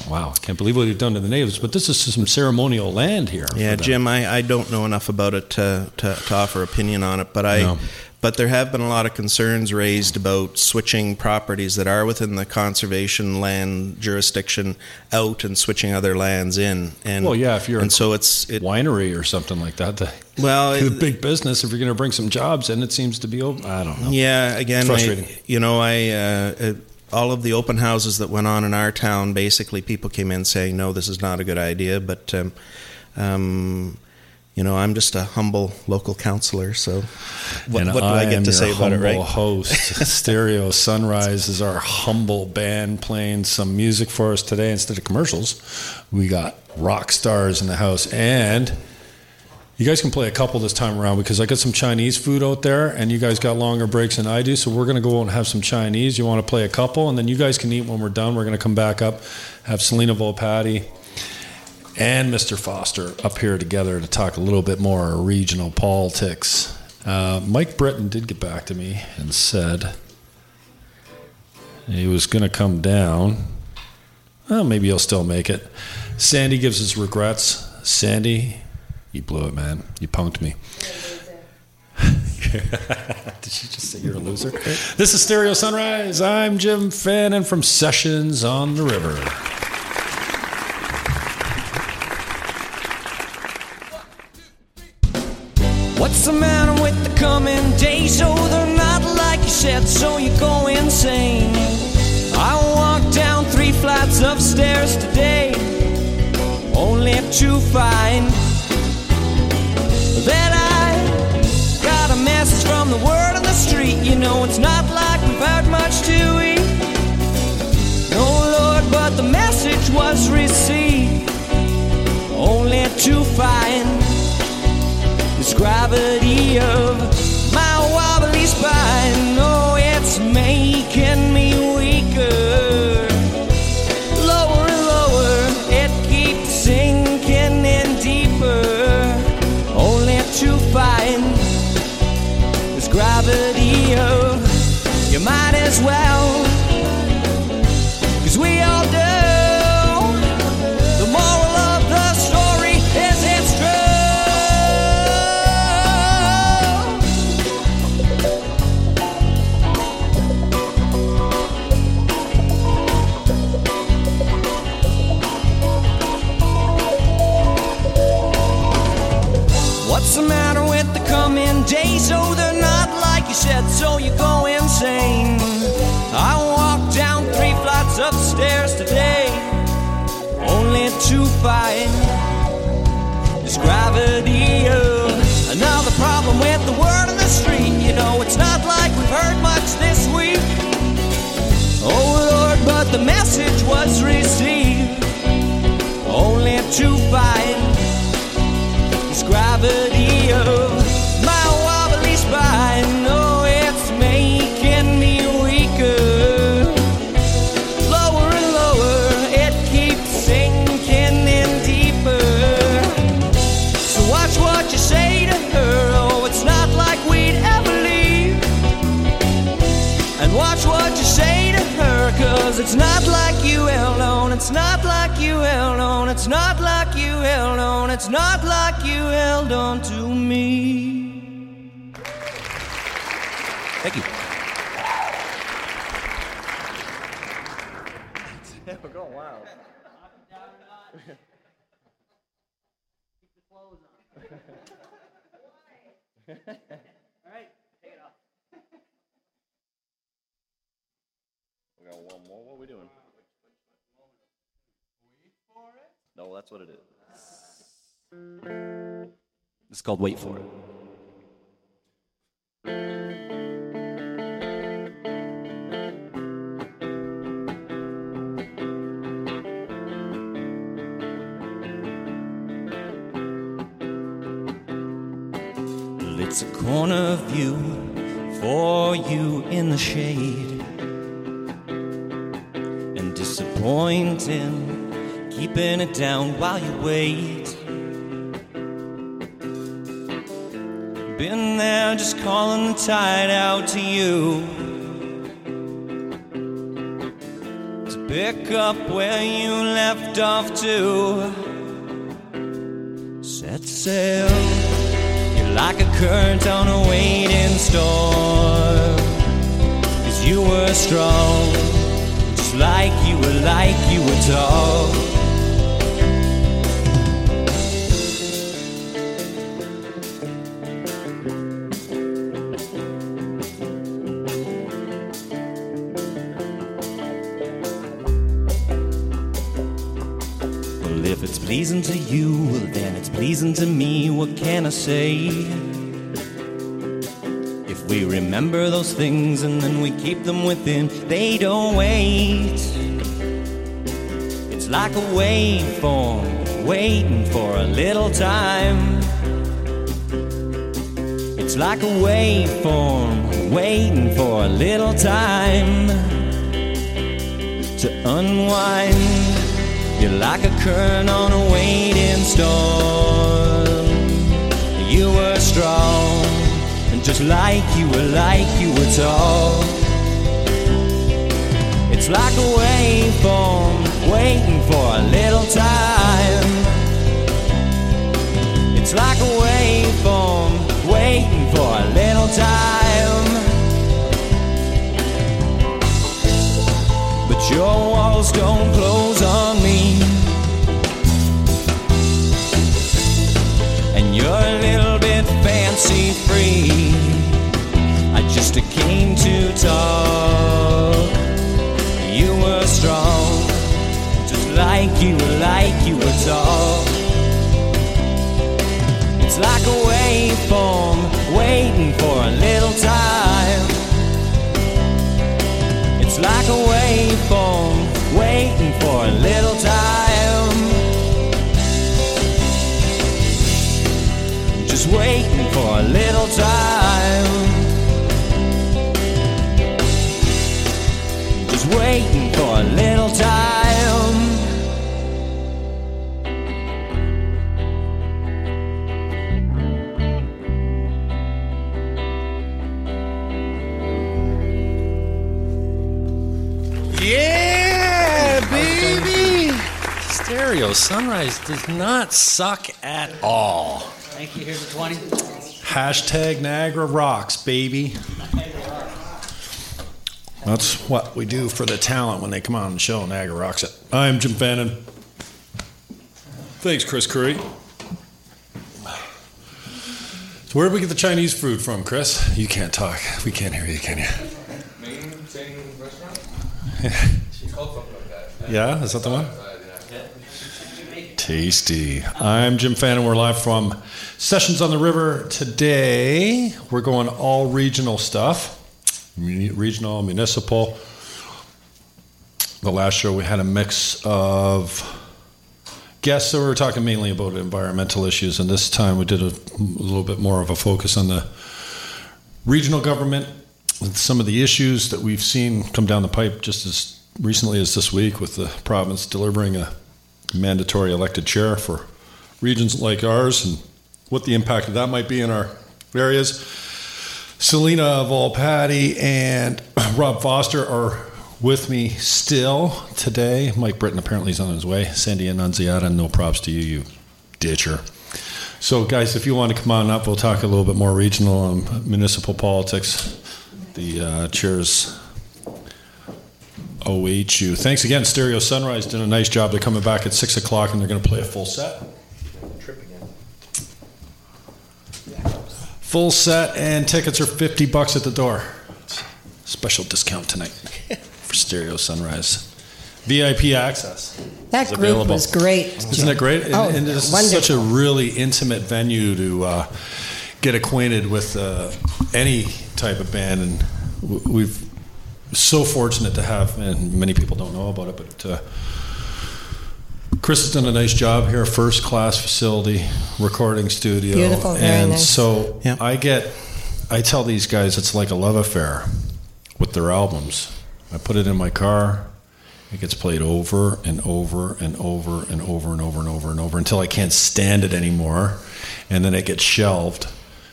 wow, I can't believe what we've done to the natives, but this is some ceremonial land here. Yeah. Jim, I, I don't know enough about it to, to, to offer opinion on it, but I No. But there have been a lot of concerns raised about switching properties that are within the conservation land jurisdiction out and switching other lands in. And Well, yeah, if you're and so it's it, winery or something like that. The, well, the it- big business, if you're going to bring some jobs in, it seems to be open. I don't know. Yeah, again, It's I- frustrating. you know, I uh, uh, all of the open houses that went on in our town, basically, people came in saying, "No, this is not a good idea." But um, um, you know, I'm just a humble local counselor. so what, and what do I, am get to say about it, right? host. Stereo Sunrise is our humble band playing some music for us today instead of commercials. We got rock stars in the house, and you guys can play a couple this time around because I got some Chinese food out there, and you guys got longer breaks than I do. So we're gonna go out and have some Chinese. You want to play a couple, and then you guys can eat when we're done. We're gonna come back up, have Selena Volpatti and Mr. Foster up here together to talk a little bit more regional politics. Uh, Mike Britton did get back to me and said, He was going to come down. Well, maybe he'll still make it. Sandy gives his regrets. Sandy, you blew it, man. You punked me. Did she just say you're a loser? This is Stereo Sunrise. I'm Jim Fannin from Sessions on the River. What's the matter with the coming days? Oh, they're not like you said, so you go insane. I walked down three flights of stairs today, only to find that I got a message from the word on the street. You know, it's not like we've had much to eat. No, Lord, but the message was received, only to find gravity of my wobbly spine. To this gravity of another problem with the word on the street. You know, it's not like we've heard much this week. Oh Lord, but the message was received, only to find this gravity of It's not like you held on. It's not like you held on. It's not like you held on to me. Thank you. We got one more. What are we doing? No, that's what it is. It's called Wait For It. It's a corner view for you in the shade. And disappointing, keeping it down while you wait. Been there just calling the tide out to you. To pick up where you left off to. Set sail. You're like a current on a waiting storm. Cause you were strong, just like you were, like you were tall. It's pleasing to me. What can I say? If we remember those things and then we keep them within, they don't wait. It's like a waveform waiting for a little time. It's like a waveform waiting for a little time to unwind. You're like a current on a waiting storm. You were strong, and just like you were, like you were tall. It's like a waveform waiting for a little time. It's like a waveform waiting for a little time. Your walls don't close on me. And you're a little bit fancy free. I just came to talk. You were strong, just like you were, like you were tall. It's like a waveform waiting for a little time. It's like a Stereo Sunrise does not suck at all. Thank you. Here's a 20. Hashtag Niagara rocks, baby. That's what we do for the talent when they come on the show. Niagara rocks it. I'm Jim Fannin. Thanks, Chris Curry. So where did we get the Chinese food from, Chris? You can't talk. We can't hear you, can you? Main Chinese restaurant? She called something like that. Yeah, is that the one? Uh, Tasty. I'm Jim Fannin. We're live from Sessions on the River today. We're going all regional stuff, regional, municipal. The last show we had a mix of guests, so we were talking mainly about environmental issues, and this time we did a, a little bit more of a focus on the regional government with some of the issues that we've seen come down the pipe just as recently as this week with the province delivering a mandatory elected chair for regions like ours and what the impact of that might be in our areas. Selina Volpatti and Rob Foster are with me still today. Mike Britton apparently is on his way. Sandy Annunziata, no props to you, you ditcher. So, guys, if you want to come on up, we'll talk a little bit more regional and municipal politics. The uh, chairs OHU. Thanks again, Stereo Sunrise did a nice job. They're coming back at six o'clock and they're going to play a full set. Full set and tickets are fifty bucks at the door. Special discount tonight for Stereo Sunrise. VIP access. That is group available. was great. Isn't it great? And, Oh, and it's such a really intimate venue to uh, get acquainted with uh, any type of band, and we've so fortunate to have. And many people don't know about it, but uh, Chris has done a nice job here. First class facility, recording studio, Beautiful, very and nice. so Yeah. I get. I tell these guys it's like a love affair with their albums. I put it in my car. It gets played over and over and over and over and over and over and over until I can't stand it anymore. And then it gets shelved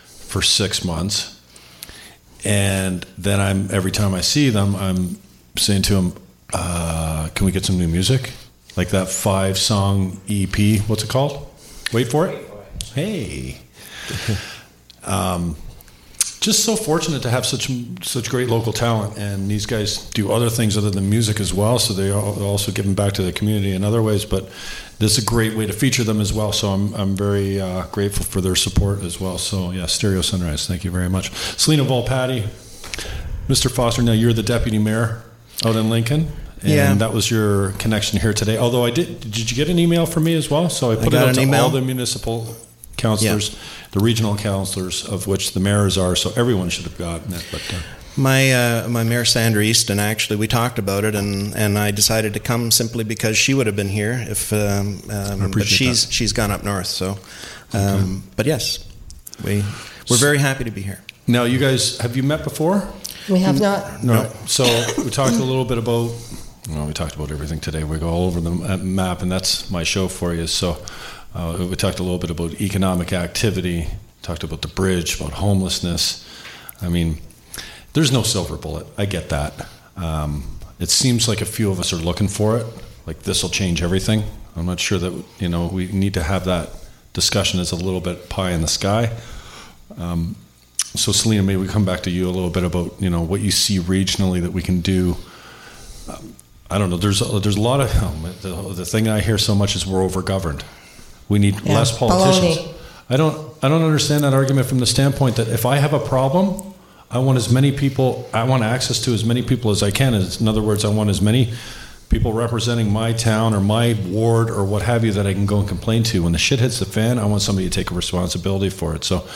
for six months. And then I'm every time I see them, I'm saying to them, uh, "Can we get some new music? Like that five song EP? What's it called? Wait for it. Hey." um, just so fortunate to have such such great local talent, and these guys do other things other than music as well. So they are also giving back to the community in other ways. But this is a great way to feature them as well. So I'm I'm very uh, grateful for their support as well. So yeah, Stereo Sunrise, thank you very much, Selina Volpatti, Mr. Foster. Now you're the deputy mayor out in Lincoln. And Yeah. that was your connection here today. Although I did, did you get an email from me as well? So I put it out to email. all the municipal councilors, the regional councilors, of which the mayors are. So everyone should have gotten it. But uh, My uh, my mayor Sandra Easton actually we talked about it and, and I decided to come simply because she would have been here if um, um, but appreciate she's she's gone up north so um, but yes we we're very happy to be here. now, you guys, have you met before? We have not. No. So we talked a little bit about. Well, we talked about everything today. We go all over the map, and that's my show for you. So uh, we talked a little bit about economic activity. Talked about the bridge, about homelessness. I mean, there's no silver bullet. I get that. Um, it seems like a few of us are looking for it. Like this will change everything. I'm not sure that you know we need to have that discussion as a little bit pie in the sky. Um, so, Selina, maybe we come back to you a little bit about you know what you see regionally that we can do. Um, I don't know. There's there's a lot of um, the, the thing I hear so much is we're overgoverned. We need Yeah, less politicians. baloney. I don't I don't understand that argument from the standpoint that if I have a problem, I want as many people I want access to as many people as I can. In other words, I want as many people representing my town or my ward or what have you that I can go and complain to. When the shit hits the fan, I want somebody to take a responsibility for it. So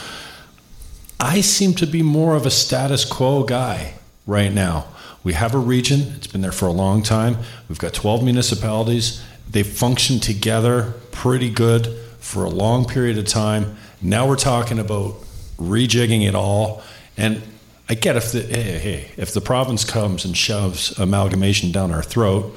I seem to be more of a status quo guy right now. We have a region, it's been there for a long time. We've got 12 municipalities. They've functioned together pretty good for a long period of time. Now we're talking about rejigging it all. And I get if the hey, hey, if the province comes and shoves amalgamation down our throat,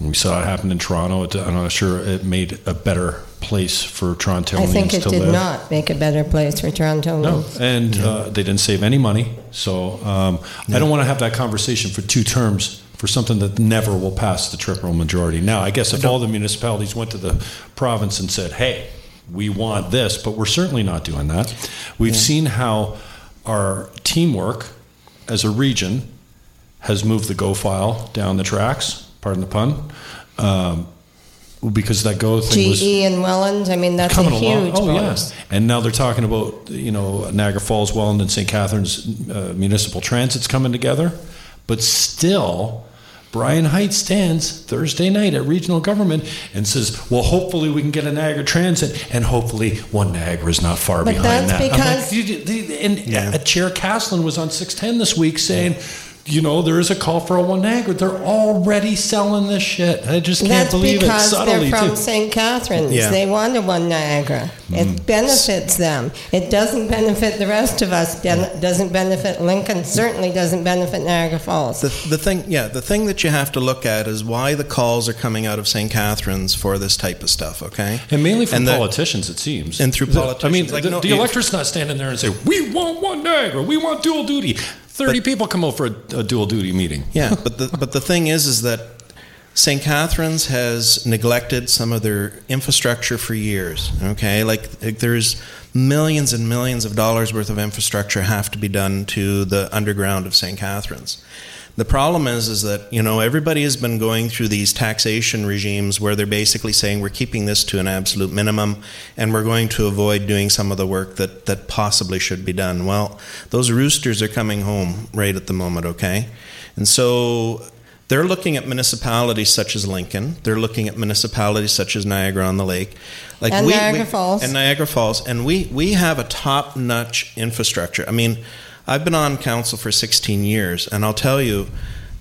we saw it happen in Toronto. It- I'm not sure it made a better place for Torontonians I think it to did live. not make a better place for Toronto. No, and uh, they didn't save any money. So um, I don't want to have that conversation for two terms for something that never will pass the triple majority. Now, I guess if all the municipalities went to the province and said, "Hey, we want this," but we're certainly not doing that. We've seen how our teamwork as a region has moved the Go file down the tracks. Pardon the pun. Um, because that Go thing was GE and Welland, I mean, that's a coming along. huge Oh, bonus. yes. And now they're talking about, you know, Niagara Falls, Welland, and St. Catharines uh, municipal transits coming together. But still, Brian Heit stands Thursday night at regional government and says, well, hopefully we can get a Niagara transit, and hopefully one Niagara is not far But behind that's that. Because- like, "You- you- and uh, Chair Caslin was on 610 this week saying, you know, there is a call for a one Niagara. They're already selling this shit. I just can't That's believe it because subtly, they're from too. St. Catharines. Yeah. They want a one Niagara. Mm. It benefits them. It doesn't benefit the rest of us. Ben- doesn't benefit Lincoln. Certainly doesn't benefit Niagara Falls. The, the thing, yeah, the thing that you have to look at is why the calls are coming out of St. Catharines for this type of stuff. Okay, And mainly from And the- politicians, it seems. and through The- I mean, Like, the, no, the you- electorate's not standing there and say, "We want one Niagara. We want dual duty." Thirty people come over for a, a dual duty meeting. Yeah, but the but the thing is, is that St. Catharines has neglected some of their infrastructure for years. Okay, like, like there's millions and millions of dollars worth of infrastructure have to be done to the underground of St. Catharines. The problem is, is that you know everybody has been going through these taxation regimes where they're basically saying we're keeping this to an absolute minimum, and we're going to avoid doing some of the work that that possibly should be done. Well, those roosters are coming home right at the moment. Okay, and so they're looking at municipalities such as Lincoln. They're looking at municipalities such as Niagara on the Lake, like And Niagara Falls. and Niagara Falls, and we we have a top-notch infrastructure. I mean, I've been on council for 16 years, and I'll tell you,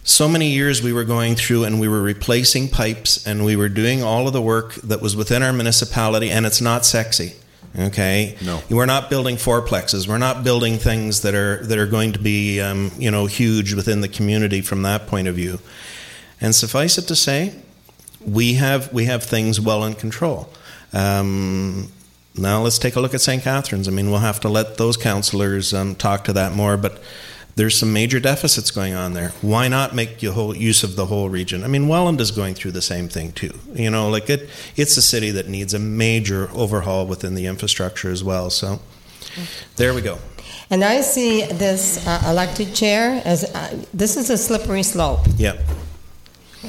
so many years we were going through and we were replacing pipes and we were doing all of the work that was within our municipality, and it's not sexy. Okay, No. we're not building fourplexes. We're not building things that are that are going to be, um, you know, huge within the community from that point of view. And suffice it to say, we have we have things well in control. Um, now let's take a look at St. Catharines. I mean, we'll have to let those councillors um, talk to that more, but there's some major deficits going on there. Why not make you whole use of the whole region? I mean, Welland is going through the same thing too. You know, like it, it's a city that needs a major overhaul within the infrastructure as well. So, there we go. And I see this uh, elected chair as uh, this is a slippery slope Yep.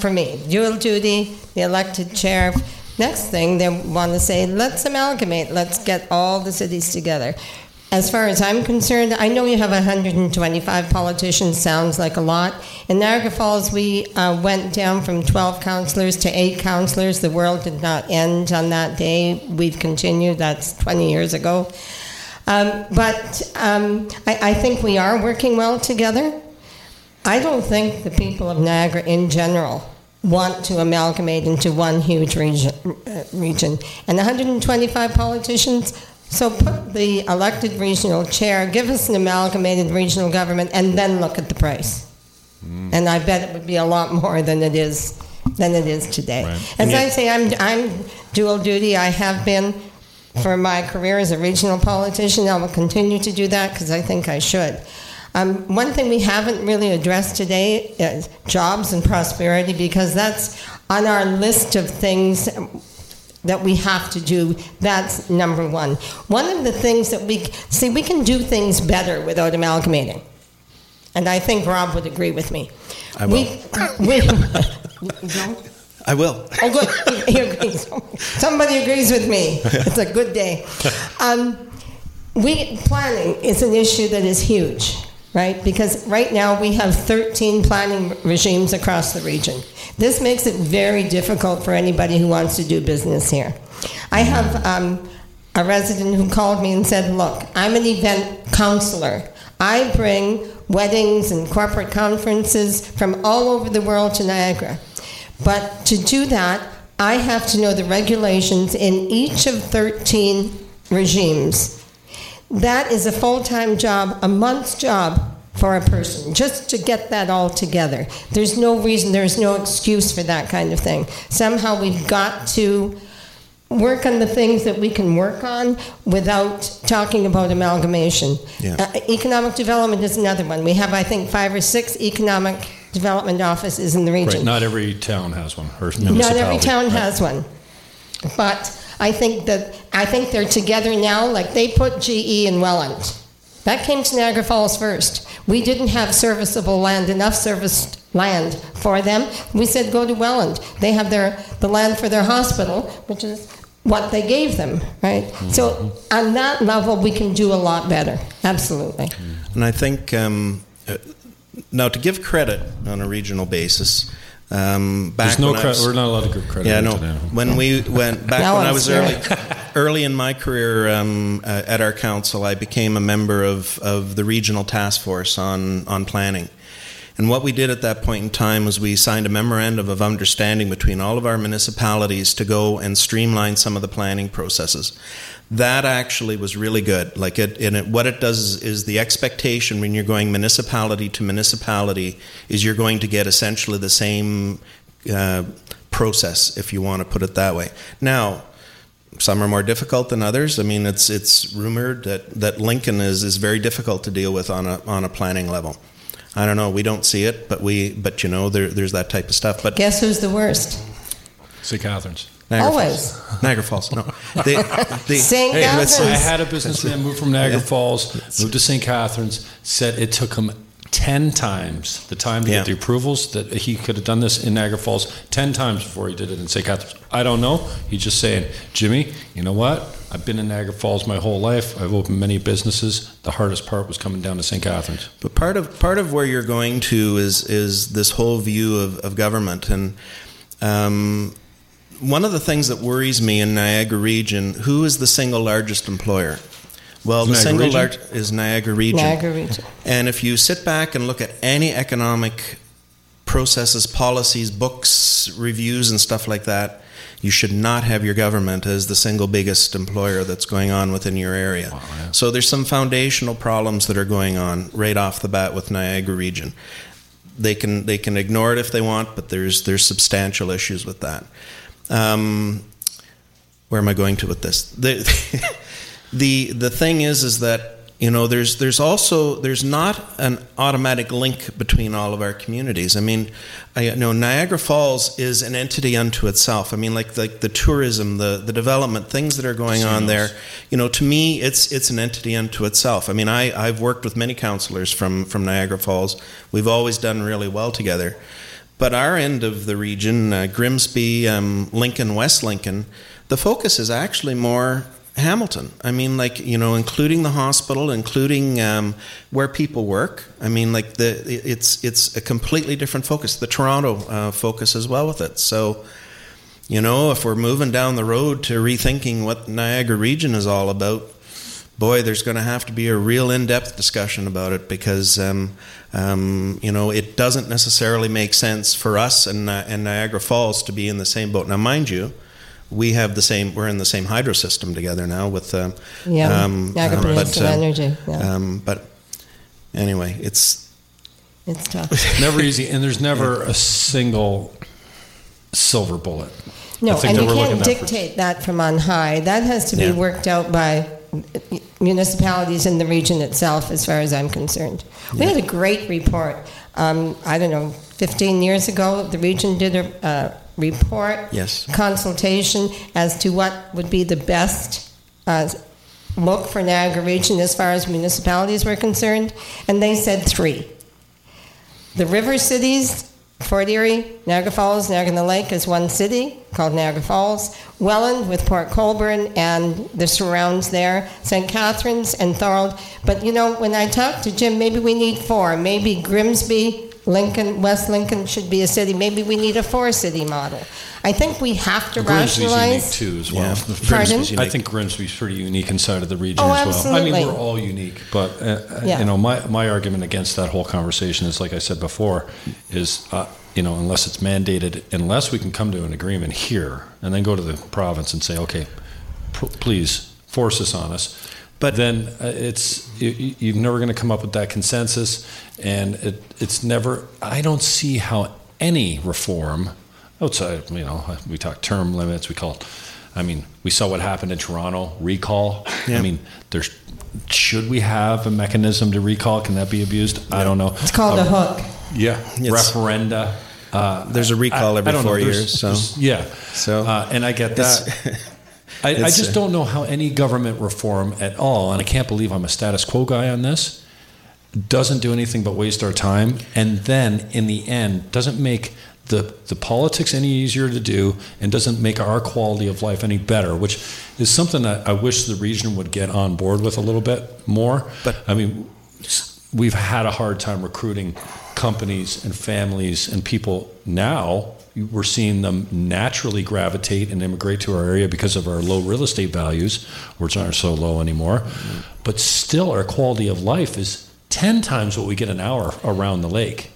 for me. Dual duty, the elected chair. Next thing, they want to say, let's amalgamate, let's get all the cities together. As far as I'm concerned, I know you have 125 politicians, sounds like a lot. In Niagara Falls, we uh, went down from 12 councillors to 8 councillors. The world did not end on that day. We've continued, that's 20 years ago. Um, but um, I, I think we are working well together. I don't think the people of Niagara in general want to amalgamate into one huge region. Uh, region. And 125 politicians, so put the elected regional chair, give us an amalgamated regional government, and then look at the price. And I bet it would be a lot more than it is than it is today. As I say, I'm I'm dual duty. I have been for my career as a regional politician. I will continue to do that because I think I should. Um, one thing we haven't really addressed today is jobs and prosperity because that's on our list of things that we have to do. That's number one. One of the things that we see, we can do things better without amalgamating. And I think Rob would agree with me. I will. We, we, you? I will. Oh, good. He agrees. Somebody agrees with me. It's a good day. Um, we planning is an issue that is huge, right? Because right now we have 13 planning regimes across the region. This makes it very difficult for anybody who wants to do business here. I have um, a resident who called me and said, "Look, I'm an event counselor. I bring weddings and corporate conferences from all over the world to Niagara." But to do that, I have to know the regulations in each of 13 regimes. That is a full time job, a month's job for a person, just to get that all together. There's no reason, there's no excuse for that kind of thing. Somehow we've got to work on the things that we can work on without talking about amalgamation. Yeah. Uh, economic development is another one. We have, I think, five or six economic development offices in the region. Right, not every town has one, or Not every town Right. has one. But I think that I think they're together now. Like they put GE in Welland. That came to Niagara Falls first. We didn't have serviceable land, enough serviced land for them. We said go to Welland. They have their the land for their hospital, which is what they gave them, right? So on that level, we can do a lot better. Absolutely. And I think um, uh, now to give credit on a regional basis. Um, back There's no when I credit. was- We're not allowed to give credit. Yeah, no. When we went back when I I'm was early, early in my career um, uh, at our council, I became a member of, of the regional task force on on planning. And what we did at that point in time was we signed a memorandum of understanding between all of our municipalities to go and streamline some of the planning processes. That actually was really good. Like it, and it, what it does is, is the expectation when you're going municipality to municipality is you're going to get essentially the same uh, process, if you want to put it that way. Now, some are more difficult than others. I mean, it's it's rumored that, that Lincoln is, is very difficult to deal with on a on a planning level. I don't know. We don't see it, but we but you know there, there's that type of stuff. But Guess who's the worst? St. Catharines. Niagara Always. Falls. Niagara Falls. No, they, they, St. Hey, listen, I had a businessman move from Niagara Falls, moved to St. Catharines, said it took him 10 times the time to Yeah. get the approvals that he could have done this in Niagara Falls 10 times before he did it in St. Catharines. I don't know. He's just saying, Jimmy, you know what? I've been in Niagara Falls my whole life. I've opened many businesses. The hardest part was coming down to St. Catharines. But part of part of where you're going to is is this whole view of, of government, and um, one of the things that worries me in Niagara region, who is the single largest employer? Well, the Niagara single largest is Niagara region. Niagara region. And if you sit back and look at any economic processes, policies, books, reviews, and stuff like that, you should not have your government as the single biggest employer that's going on within your area. So there's some foundational problems that are going on right off the bat with Niagara region. They can they can ignore it if they want, but there's there's substantial issues with that. Um, where am I going to with this? The, the the thing is is that you know there's there's also there's not an automatic link between all of our communities. I mean, I know Niagara Falls is an entity unto itself. I mean, like like the tourism, the the development, things that are going on there. You know, to me, it's it's an entity unto itself. I mean, I I've worked with many counselors from from Niagara Falls. We've always done really well together. But our end of the region, uh, Grimsby, um, Lincoln, West Lincoln, the focus is actually more Hamilton. I mean, like you know, including the hospital, including um, where people work. I mean, like the it's it's a completely different focus. The Toronto uh, focus as well with it. So, you know, if we're moving down the road to rethinking what Niagara region is all about, boy, there's going to have to be a real in-depth discussion about it because, um, um, you know, it doesn't necessarily make sense for us and, uh, and Niagara Falls to be in the same boat. Now, mind you, we have the same. We're in the same hydro system together now with. Uh, Yeah, um, Niagara um, Peninsula uh, Energy. Yeah. Um, but anyway, it's it's tough. Never easy, and there's never a single silver bullet. No, and you can't at for- dictate that from on high. That has to be Yeah. worked out by municipalities in the region itself, as far as I'm concerned. We had a great report. Um, I don't know, 15 years ago, the region did a uh, report, Yes. consultation as to what would be the best uh, look for Niagara Region as far as municipalities were concerned, and they said three. The river cities, Fort Erie, Niagara Falls, Niagara Lake is one city called Niagara Falls. Welland with Port Colborne and the surrounds there, St. Catharines and Thorold. But you know, when I talked to Jim, maybe we need four. Maybe Grimsby, Lincoln, West Lincoln should be a city. Maybe we need a four-city model. I think we have to Grimsby's unique rationalize. too, as well. Yeah. Pardon? Grimsby's I unique. think Grimsby's pretty unique inside of the region Oh, as well. I mean, we're all unique, but uh, uh, Yeah. you know, my my argument against that whole conversation is, like I said before, is uh, you know, unless it's mandated, unless we can come to an agreement here and then go to the province and say, okay, pr- please force this on us. But- then uh, it's you, you- you're never going to come up with that consensus, and it, it's never. I don't see how any reform outside, you know, we talk term limits. We call, I mean, we saw what happened in Toronto. Recall. Yeah. I mean, there's. Should we have a mechanism to recall? Can that be abused? I don't know. It's called a hook. Yeah, It's- referenda. Uh, There's a recall I- every I four years, so- yeah. So- uh, and I get that. I, I just uh, don't know how any government reform at all, and I can't believe I'm a status quo guy on this, doesn't do anything but waste our time, and then in the end doesn't make the the politics any easier to do, and doesn't make our quality of life any better, which is something that I wish the region would get on board with a little bit more. But- I mean, we've had a hard time recruiting companies and families and people now we're seeing them naturally gravitate and immigrate to our area because of our low real estate values which aren't so low anymore but still our quality of life is 10 times what we get an hour around the lake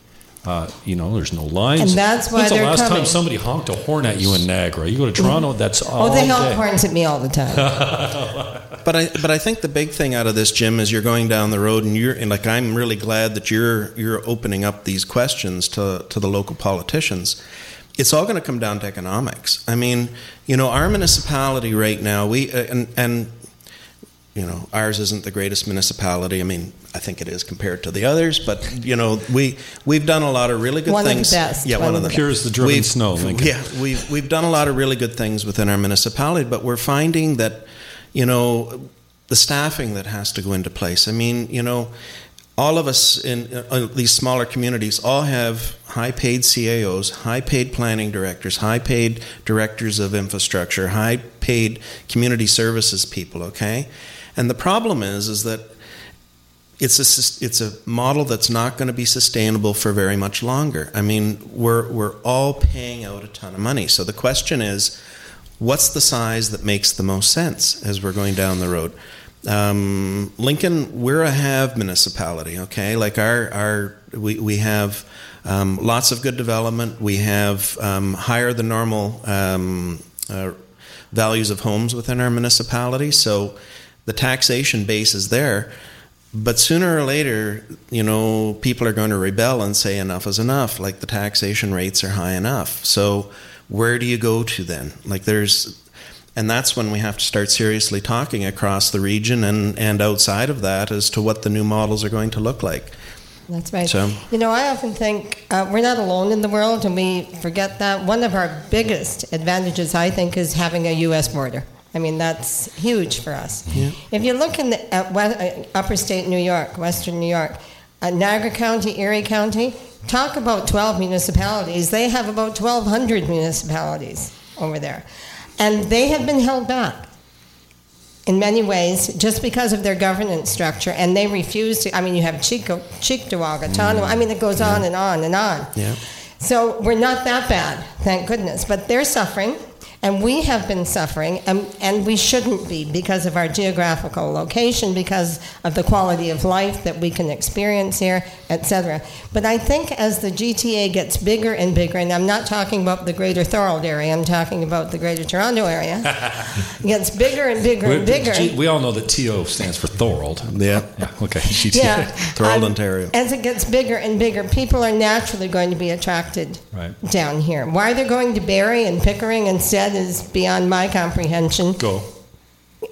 uh, you know, there's no lines. And that's why When's the they're last time somebody honked a horn at you in Niagara? You go to Toronto, that's all Oh, they honk day. horns at me all the time. But I but I think the big thing out of this, Jim, is you're going down the road, and you're and like I'm really glad that you're you're opening up these questions to to the local politicians. It's all going to come down to economics. I mean, you know, our municipality right now, we uh, and and you know, ours isn't the greatest municipality. I mean, I think it is compared to the others, but you know, we we've done a lot of really good One of the things. best. Yeah, One one, of of the the Pure as the driven We've- snow, Lincoln. Yeah, we've we've done a lot of really good things within our municipality, but we're finding that, you know, the staffing that has to go into place. I mean, you know, all of us in uh, these smaller communities all have high-paid CAOs, high-paid planning directors, high-paid directors of infrastructure, high-paid community services people. Okay, and the problem is, is that it's a it's a model that's not going to be sustainable for very much longer. I mean, we're we're all paying out a ton of money. So the question is, what's the size that makes the most sense as we're going down the road? Um, Lincoln, we're a have municipality. Okay, like our our we we have. Um, lots of good development. We have um, higher than normal um, uh, values of homes within our municipality. So the taxation base is there. But sooner or later, you know, people are going to rebel and say enough is enough. Like the taxation rates are high enough. So where do you go to then? Like there's, and that's when we have to start seriously talking across the region and, and outside of that as to what the new models are going to look like. That's right. So- You know, I often think uh, we're not alone in the world, and we forget that. One of our biggest advantages, I think, is having a U.S. border. I mean, that's huge for us. If you look in the, at we, uh, upper state New York, western New York, uh, Niagara County, Erie County, talk about 12 municipalities. They have about 1,200 municipalities over there. And they have been held back in many ways just because of their governance structure and they refuse to i mean you have Chico, Cheektowaga, Tonawanda, mm. i mean it goes on and on and on. Yeah. so we're not that bad thank goodness but they're suffering and we have been suffering and, and we shouldn't be because of our geographical location because of the quality of life that we can experience here etc but i think as the gta gets bigger and bigger and i'm not talking about the greater thorold area i'm talking about the greater toronto area gets bigger and bigger and bigger We, we all know that TO stands for Thorold. Yeah. Yeah, okay. GTA. yeah. Thorold, Um, Ontario. As it gets bigger and bigger, people are naturally going to be attracted Right. down here. Why they're going to Barrie and Pickering instead is beyond my comprehension. Go.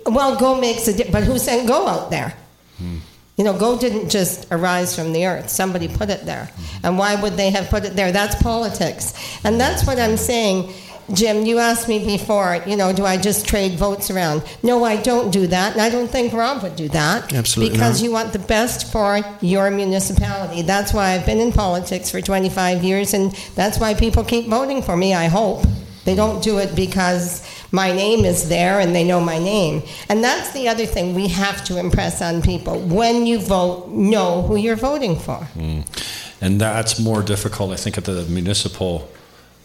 Well, Go makes a di- but who sent Go out there? Hmm. You know, Go didn't just arise from the earth. Somebody put it there. Hmm. And why would they have put it there? That's politics. And that's what I'm saying. Jim, you asked me before, you know, do I just trade votes around? No, I don't do that. And I don't think Rob would do that. Absolutely Because not. you want the best for your municipality. That's why I've been in politics for 25 years, and that's why people keep voting for me, I hope. They don't do it because my name is there and they know my name. And that's the other thing we have to impress on people. When you vote, know who you're voting for. Hmm. And that's more difficult, I think, at the municipal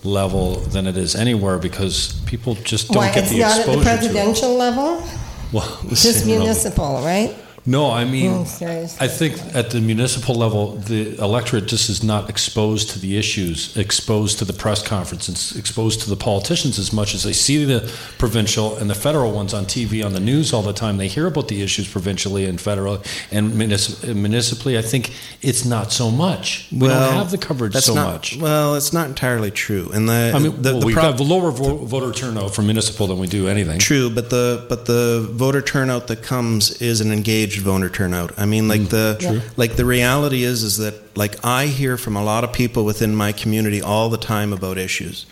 level than it is anywhere because people just don't Why, get it's the not at exposure the presidential level? Well, the Just same level. municipal, right? No, I mean, Oh, seriously. I think at the municipal level, the electorate just is not exposed to the issues, exposed to the press conferences, exposed to the politicians as much as they see the provincial and the federal ones on TV, on the news all the time. They hear about the issues provincially and federal and municip- municipally. I think it's not so much. We don't have the coverage that's so not- much. Well, it's not entirely true. And the, I mean, the, well, the we've prob- got lower vo- voter turnout for municipal than we do anything. True, but the but the voter turnout that comes is an engaged voter turnout. I mean, like mm. the True. like the reality is is that like I hear from a lot of people within my community all the time about issues.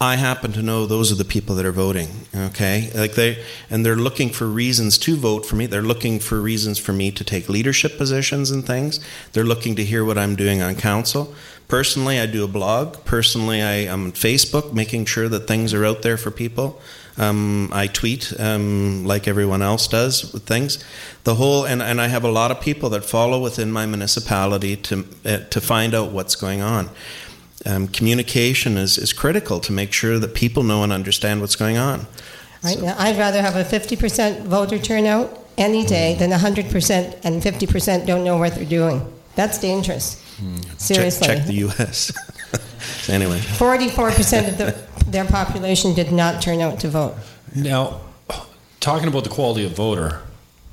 I happen to know those are the people that are voting. Okay, like they and they're looking for reasons to vote for me. They're looking for reasons for me to take leadership positions and things. They're looking to hear what I'm doing on council. Personally, I do a blog. Personally, I am on Facebook, making sure that things are out there for people. Um, I tweet um, like everyone else does with things. The whole and, and I have a lot of people that follow within my municipality to uh, to find out what's going on. Um, communication is, is critical to make sure that people know and understand what's going on. Right now, I'd rather have a 50% voter turnout any day than 100% and 50% don't know what they're doing. That's dangerous. Seriously. Check, check the U.S. So anyway, 44% of the, their population did not turn out to vote. Now, talking about the quality of voter,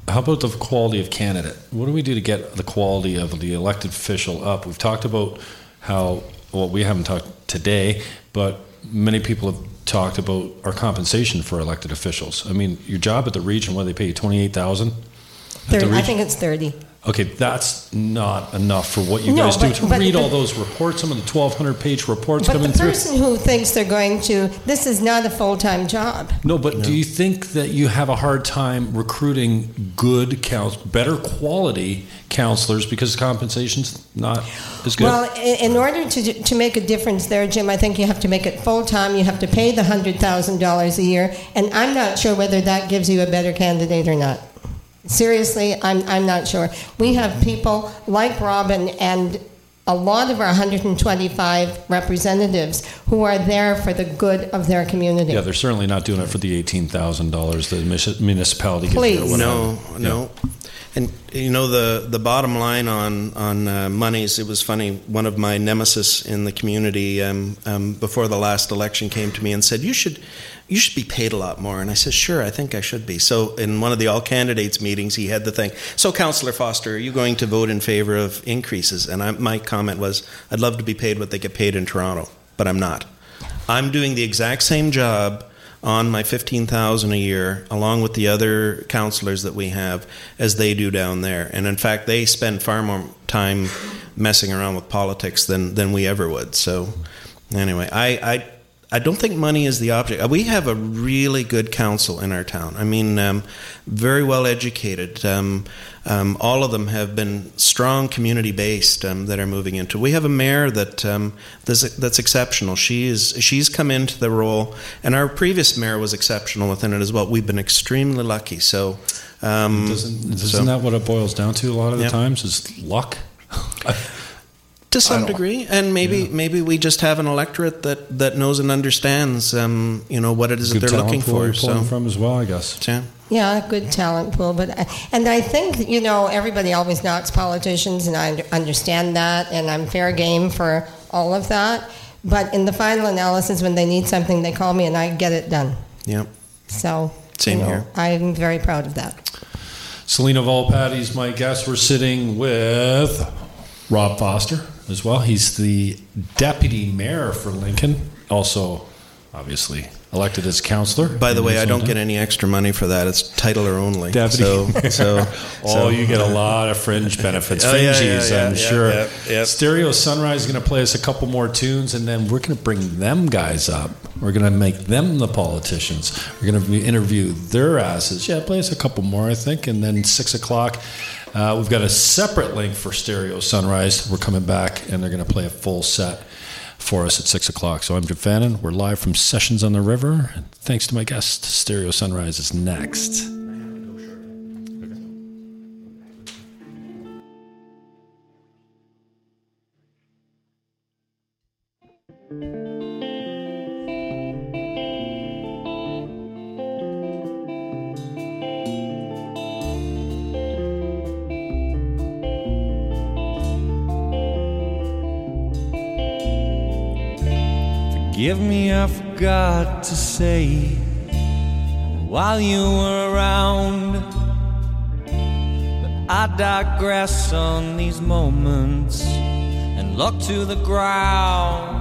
how about the quality of candidate? What do we do to get the quality of the elected official up? We've talked about how, well, we haven't talked today, but many people have talked about our compensation for elected officials. I mean, your job at the region, what do they pay you, 28000 Thirty, I think it's 30. Okay, that's not enough for what you No, guys do to but- read all those reports, some of the 1,200 page reports But the coming through. person who thinks they're going to, this is not a full time job. No, but do you think that you have a hard time recruiting good couns, better quality counselors because compensation's not as good? Well, i- in order to, to make a difference there, Jim, I think you have to make it full time. You have to pay the $100,000 a year. And I'm not sure whether that gives you a better candidate or not. Seriously, I'm, I'm not sure. We have people like Robin and a lot of our 125 representatives who are there for the good of their community. yeah, they're certainly not doing it for the eighteen thousand dollars the municipality gives you. or Please. whatever. No, no. And you know the the bottom line on on uh, monies. It was funny. One of my nemesis in the community um, um, before the last election came to me and said, "You should." You should be paid a lot more. And I said, sure, I think I should be. So, in one of the all candidates meetings, he had the thing. So, Councillor Foster, are you going to vote in favor of increases? And I, my comment was, I'd love to be paid what they get paid in Toronto, but I'm not. I'm doing the exact same job on my 15,000 a year along with the other counselors that we have as they do down there. And in fact, they spend far more time messing around with politics than than we ever would. So anyway, I I I don't think money is the object. We have a really good council in our town. I mean, um, very well educated. Um, um, all of them have been strong community based um, that are moving into. We have a mayor that um, that's, that's exceptional. She is she's come into the role, and our previous mayor was exceptional within it as well. We've been extremely lucky. So, um, Doesn't, isn't so- that what it boils down to a lot of the Yep. times? Is luck? to some degree, and maybe maybe we just have an electorate that, that knows and understands, um, you know, what it is that they're looking pool for. you're pulling So, from as well, I guess. yeah. Yeah, good talent pool, but and I think you know everybody always knocks politicians, and I understand that, and I'm fair game for all of that. But in the final analysis, when they need something, they call me, and I get it done. Yep. So Same you know, here. I'm very proud of that. Selina Volpatti's my guest. We're sitting with Rob Foster as well. He's the deputy mayor for Lincoln, also obviously elected as councillor. By the way, I don't get any extra money for that. It's titler only. Deputy. So, so, oh, so. you get a lot of fringe benefits, oh, yeah, yeah, yeah, I'm sure. Stereo Sunrise is going to play us a couple more tunes, and then we're going to bring them guys up. We're going to make them the politicians. We're going to interview their asses. Yeah, play us a couple more, I think, and then six o'clock. Uh, we've got a separate link for Stereo Sunrise. We're coming back, and they're going to play a full set for us at 6 o'clock. So I'm Jim Fannin. We're live from Sessions on the River. And thanks to my guest, Stereo Sunrise is next. Forgive me, I forgot to say while you were around. But I digress on these moments and look to the ground.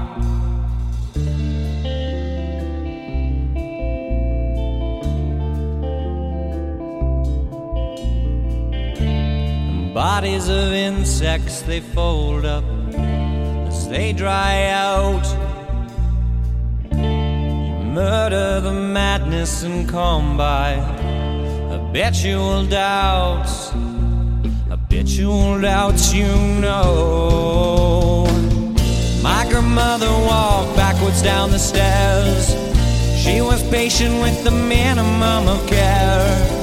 Bodies of insects they fold up as they dry out murder, the madness, and calm by habitual doubts. Habitual doubts, you know. My grandmother walked backwards down the stairs. She was patient with the minimum of care.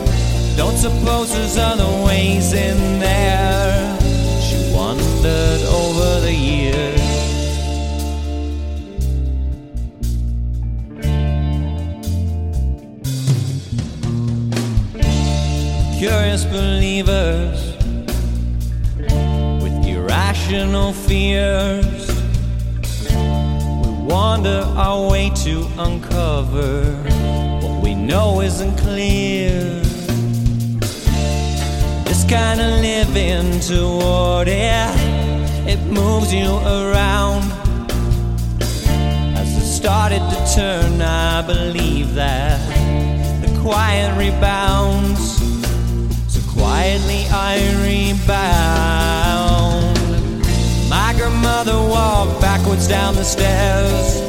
Don't suppose there's other ways in there. She wandered over the years. Curious believers with irrational fears. We wander our way to uncover what we know isn't clear. This kind of living toward it, it moves you around. As it started to turn, I believe that the quiet rebounds quietly I rebound. My grandmother walked backwards down the stairs.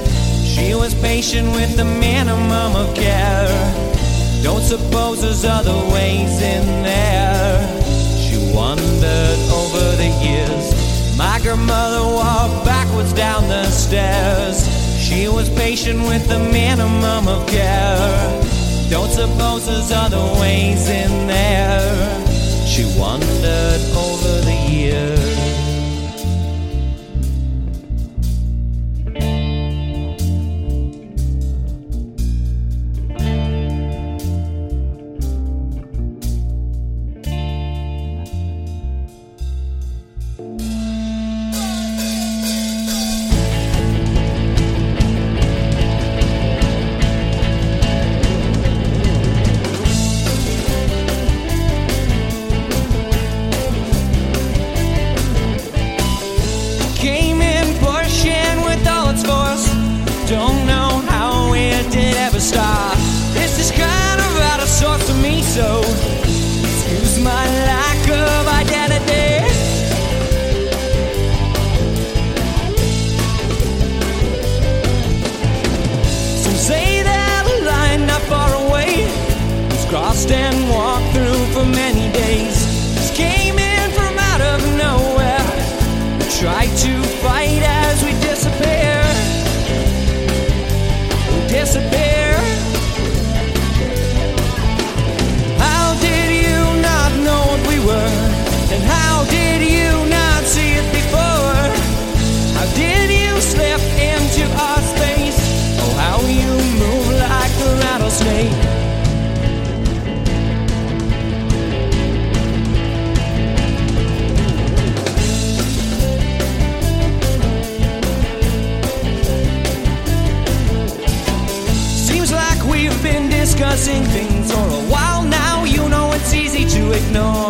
She was patient with the minimum of care. Don't suppose there's other ways in there. She wondered over the years. My grandmother walked backwards down the stairs. She was patient with the minimum of care. Don't suppose there's other ways in there. She wandered over the years. no.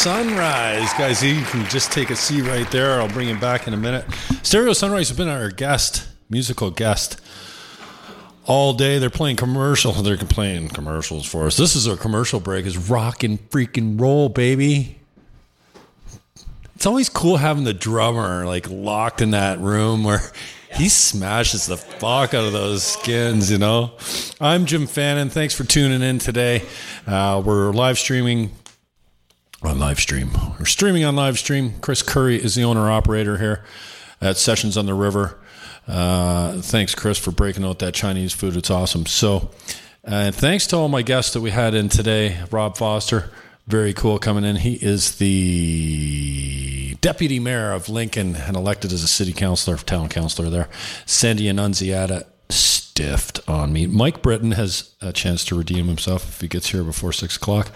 Sunrise. Guys, you can just take a seat right there. I'll bring him back in a minute. Stereo Sunrise has been our guest, musical guest, all day. They're playing commercial. They're playing commercials for us. This is our commercial break. Is rock and freaking roll, baby. It's always cool having the drummer like locked in that room where he smashes the fuck out of those skins, you know. I'm Jim Fannin. Thanks for tuning in today. Uh, we're live streaming on live stream. We're streaming on live stream. Chris Curry is the owner operator here at Sessions on the River. Uh, thanks, Chris, for breaking out that Chinese food. It's awesome. So, and thanks to all my guests that we had in today. Rob Foster, very cool coming in. He is the deputy mayor of Lincoln and elected as a city councilor, town councilor there. Sandy Annunziata stiffed on me. Mike Britton has a chance to redeem himself if he gets here before six o'clock.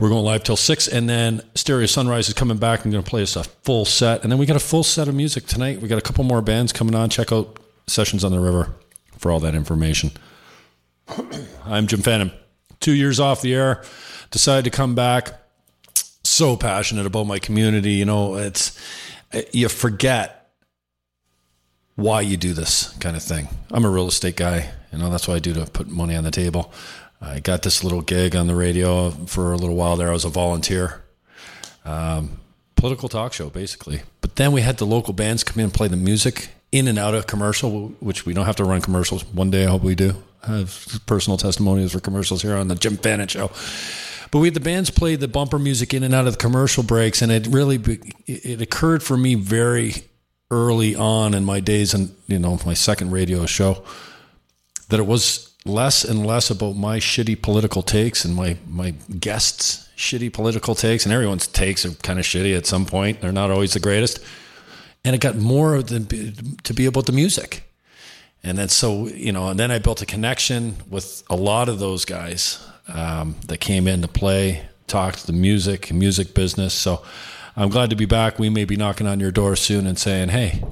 We're going live till six, and then Stereo Sunrise is coming back I'm going to play us a full set, and then we got a full set of music tonight. We got a couple more bands coming on. Check out Sessions on the River for all that information. I'm Jim Fannin. Two years off the air, decided to come back. So passionate about my community. You know, it's you forget why you do this kind of thing. I'm a real estate guy. You know, that's what I do to put money on the table. I got this little gig on the radio for a little while there. I was a volunteer. Um, political talk show, basically. But then we had the local bands come in and play the music in and out of commercial, which we don't have to run commercials. One day I hope we do. I have personal testimonials for commercials here on the Jim Fannin Show. But we had the bands play the bumper music in and out of the commercial breaks, and it really it occurred for me very early on in my days and you know my second radio show that it was less and less about my shitty political takes and my my guests shitty political takes. And everyone's takes are kind of shitty at some point. They're not always the greatest. And it got more the to be about the music. And then so you know and then i built a connection with a lot of those guys um, that came in to play talked the music music business. So I'm glad to be back. We may be knocking on your door soon and saying, hey,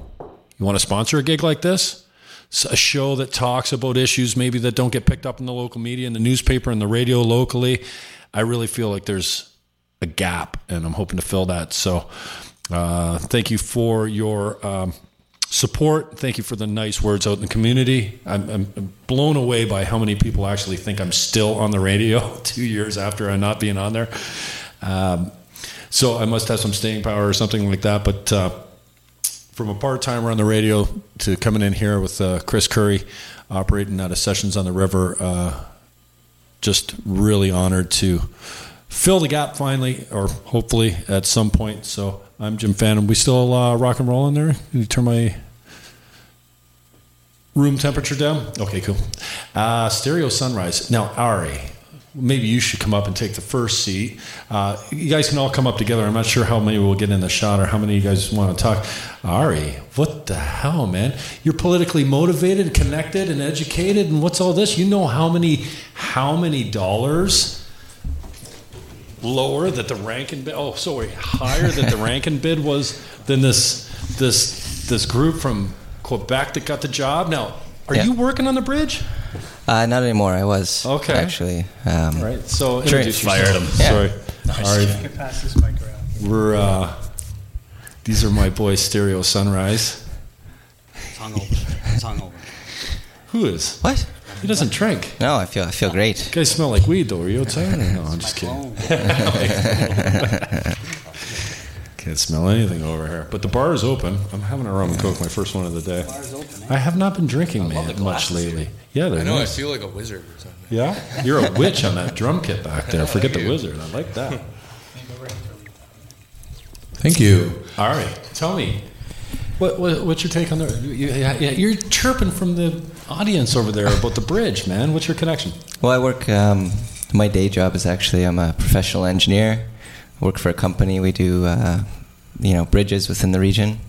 you want to sponsor a gig like this? A show that talks about issues maybe that don't get picked up in the local media, in the newspaper, and the radio locally. I really feel like there's a gap, and I'm hoping to fill that. So, uh, thank you for your um, support. Thank you for the nice words out in the community. I'm, I'm, blown away by how many people actually think I'm still on the radio two years after I'm not being on there. Um, so I must have some staying power or something like that. But uh, from a part timer on the radio to coming in here with uh, Chris Curry operating out of Sessions on the River, uh, just really honored to fill the gap finally, or hopefully at some point. So I'm Jim Fannin. We still uh, rock and roll in there? Can you turn my room temperature down? Okay, cool. Uh, stereo Sunrise. Now, Ari, maybe you should come up and take the first seat. Uh, you guys can all come up together. I'm not sure how many will get in the shot or how many of you guys want to talk. Ari, what the hell, man? You're politically motivated, connected, and educated, and what's all this? You know how many how many dollars lower that the Rankin bid? Oh, sorry, higher that the Rankin bid was than this this this group from Quebec that got the job. Now, are yeah. you working on the bridge? Uh, not anymore. I was. Okay. Actually. Um, right. So introduce fired him. Yeah. Sorry. Nice. All right. Pass this mic around. We're. Uh, these are my boys, Stereo Sunrise. It's hungover. It's hungover. Who is? What? He doesn't drink. No, I feel I feel great. You guys smell like weed, though. Are you outside? no, I'm just kidding. Can't smell anything over here. But the bar is open. I'm having a rum and coke, my first one of the day. Open, eh? I have not been drinking, man, much lately. Yeah, I know. Nice. I feel like a wizard or something. Yeah, you're a witch on that drum kit back there. Forget the wizard. I like that. Thank you. All right, tell me, what, what, what's your take on the? You, yeah, you're chirping from the audience over there about the bridge, man. What's your connection? Well, I work. Um, my day job is actually I'm a professional engineer work for a company. We do, uh, you know, bridges within the region,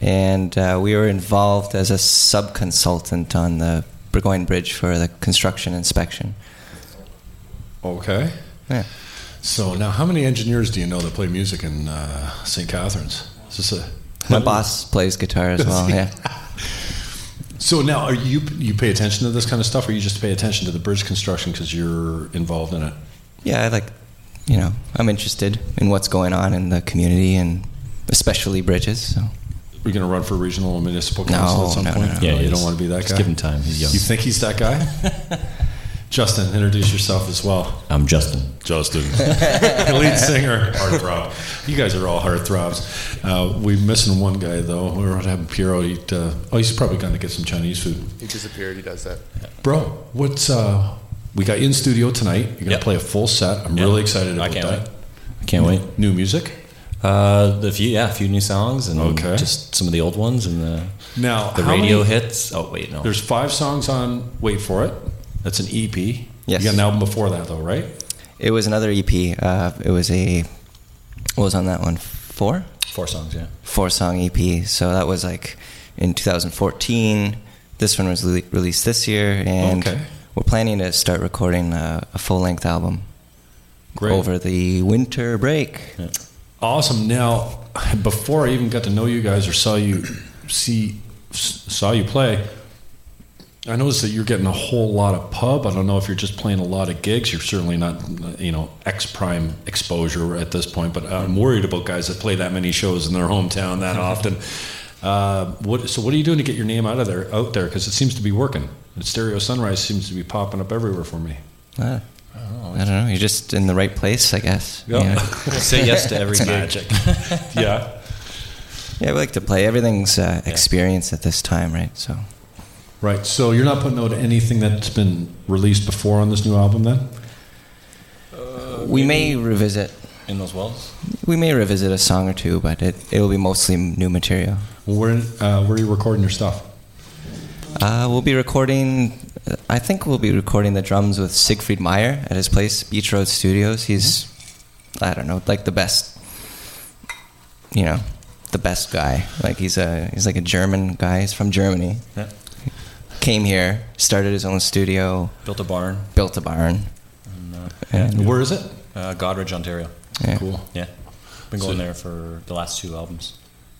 and uh, we were involved as a sub consultant on the Burgoyne Bridge for the construction inspection. Okay. Yeah. So now, how many engineers do you know that play music in uh, St. Catharines? Is this a my boss plays guitar as well. Yeah. So now, are you you pay attention to this kind of stuff, or you just pay attention to the bridge construction because you're involved in it? Yeah, I like you know, I'm interested in what's going on in the community and especially bridges. So We're going to run for regional and municipal No, council at some no, point. no, no. Yeah, you don't want to be that just guy. give him time. He's young. You think he's that guy? Justin, introduce yourself as well. I'm Justin. Justin, lead singer, heartthrob. You guys are all heartthrobs. Uh, we're missing one guy though. We're having Piero eat. Uh, oh, he's probably going to get some Chinese food. He disappeared. He does that. Bro, what's uh? We got you in studio tonight. You're gonna Yep. play a full set. I'm Yep. really excited I about can't that. wait. I can't wait. New music. Uh, the few, yeah, a few new songs and Okay. just some of the old ones and the Now the radio many- hits. Oh wait, no. There's five songs on. Wait for it. That's an EP. Yes. You got an album before that though, right? it was another EP. Uh, it was a what was on that one? Four, four songs. Yeah. four song EP. So that was like in 2014. This one was le- released this year, and Okay. We're planning to start recording a, a full length album Great. over the winter break. Awesome. Now, before I even got to know you guys or saw you see saw you play, I noticed that you're getting a whole lot of pub. I don't know if you're just playing a lot of gigs. You're certainly not, you know, X prime exposure at this point. But I'm worried about guys that play that many shows in their hometown that often. Uh, what, so, what are you doing to get your name out of there, out there? Because it seems to be working. Stereo Sunrise seems to be popping up everywhere for me. Uh, I don't know. You're just in the right place, I guess. Yeah. You know? Say yes to every It's. Magic. yeah. Yeah, we like to play. Everything's uh, experience at this time, right? So Right. So you're not putting out anything that's been released before on this new album, then? we may revisit. in those wells. We may revisit a song or two, but it it'll be mostly new material. Where uh, where are you recording your stuff? Uh, we'll be recording. I think we'll be recording the drums with Siegfried Meier at his place, Beach Road Studios. He's, I don't know, like the best. You know, the best guy. Like he's a he's like a German guy. He's from Germany. Yeah. Came here, started his own studio, Built a barn. built a barn. And, uh, And- Where is it? uh, Goderich, Ontario. Yeah. Cool. Yeah. Been going So- there for the last two albums.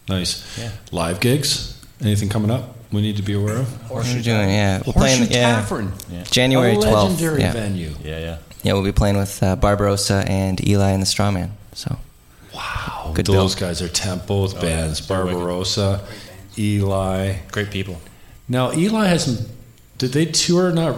Nice. Yeah. Live gigs? Anything coming up we need to be aware of? What are we doing? Yeah, we're Horseshoe playing. Yeah, Tavern. Yeah. January a twelfth. legendary Yeah. venue. Yeah, yeah. yeah, we'll be playing with uh, Barbarossa and Eli and the Strawman. So Wow. Good Those bill. guys are temp, both Oh, yeah. bands. They're wicked. Barbarossa, Eli. Great people. Now Eli hasn't. Did they tour? Not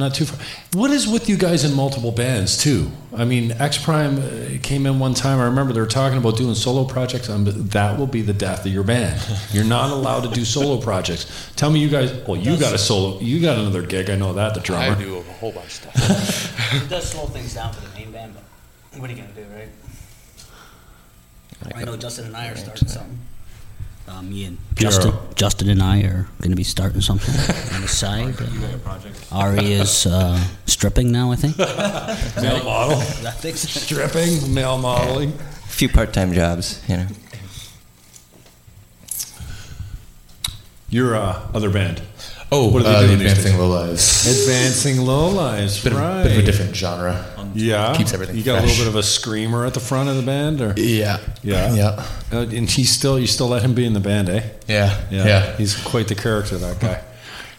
not too far. What is with you guys in multiple bands too? I mean, X Prime uh, came in one time. I remember they were talking about doing solo projects. Um, that will be the death of your band. You're not allowed to do solo projects. Tell me, you guys. Well, you got a solo. You got another gig. I know that. The drummer. I do a whole bunch of stuff. It does slow things down for the main band, but what are you gonna do, right? I know Justin and I are starting something. Um, me and Piero. Justin, Justin and I are going to be starting something on the side. Uh, Ari is uh, stripping now, I think. Male model. I think so. Stripping. Male modeling. a few part-time jobs, you know. Your uh, other band. Oh, What are they uh, doing Advancing days? Low Lives. Advancing low lives. Bit, right. of, bit of a different genre. Yeah. Keeps everything You got a fresh. little bit of a screamer at the front of the band, or Yeah. Yeah. Yeah. Uh, and he's still you still let him be in the band, eh? Yeah. Yeah. He's quite the character, that guy.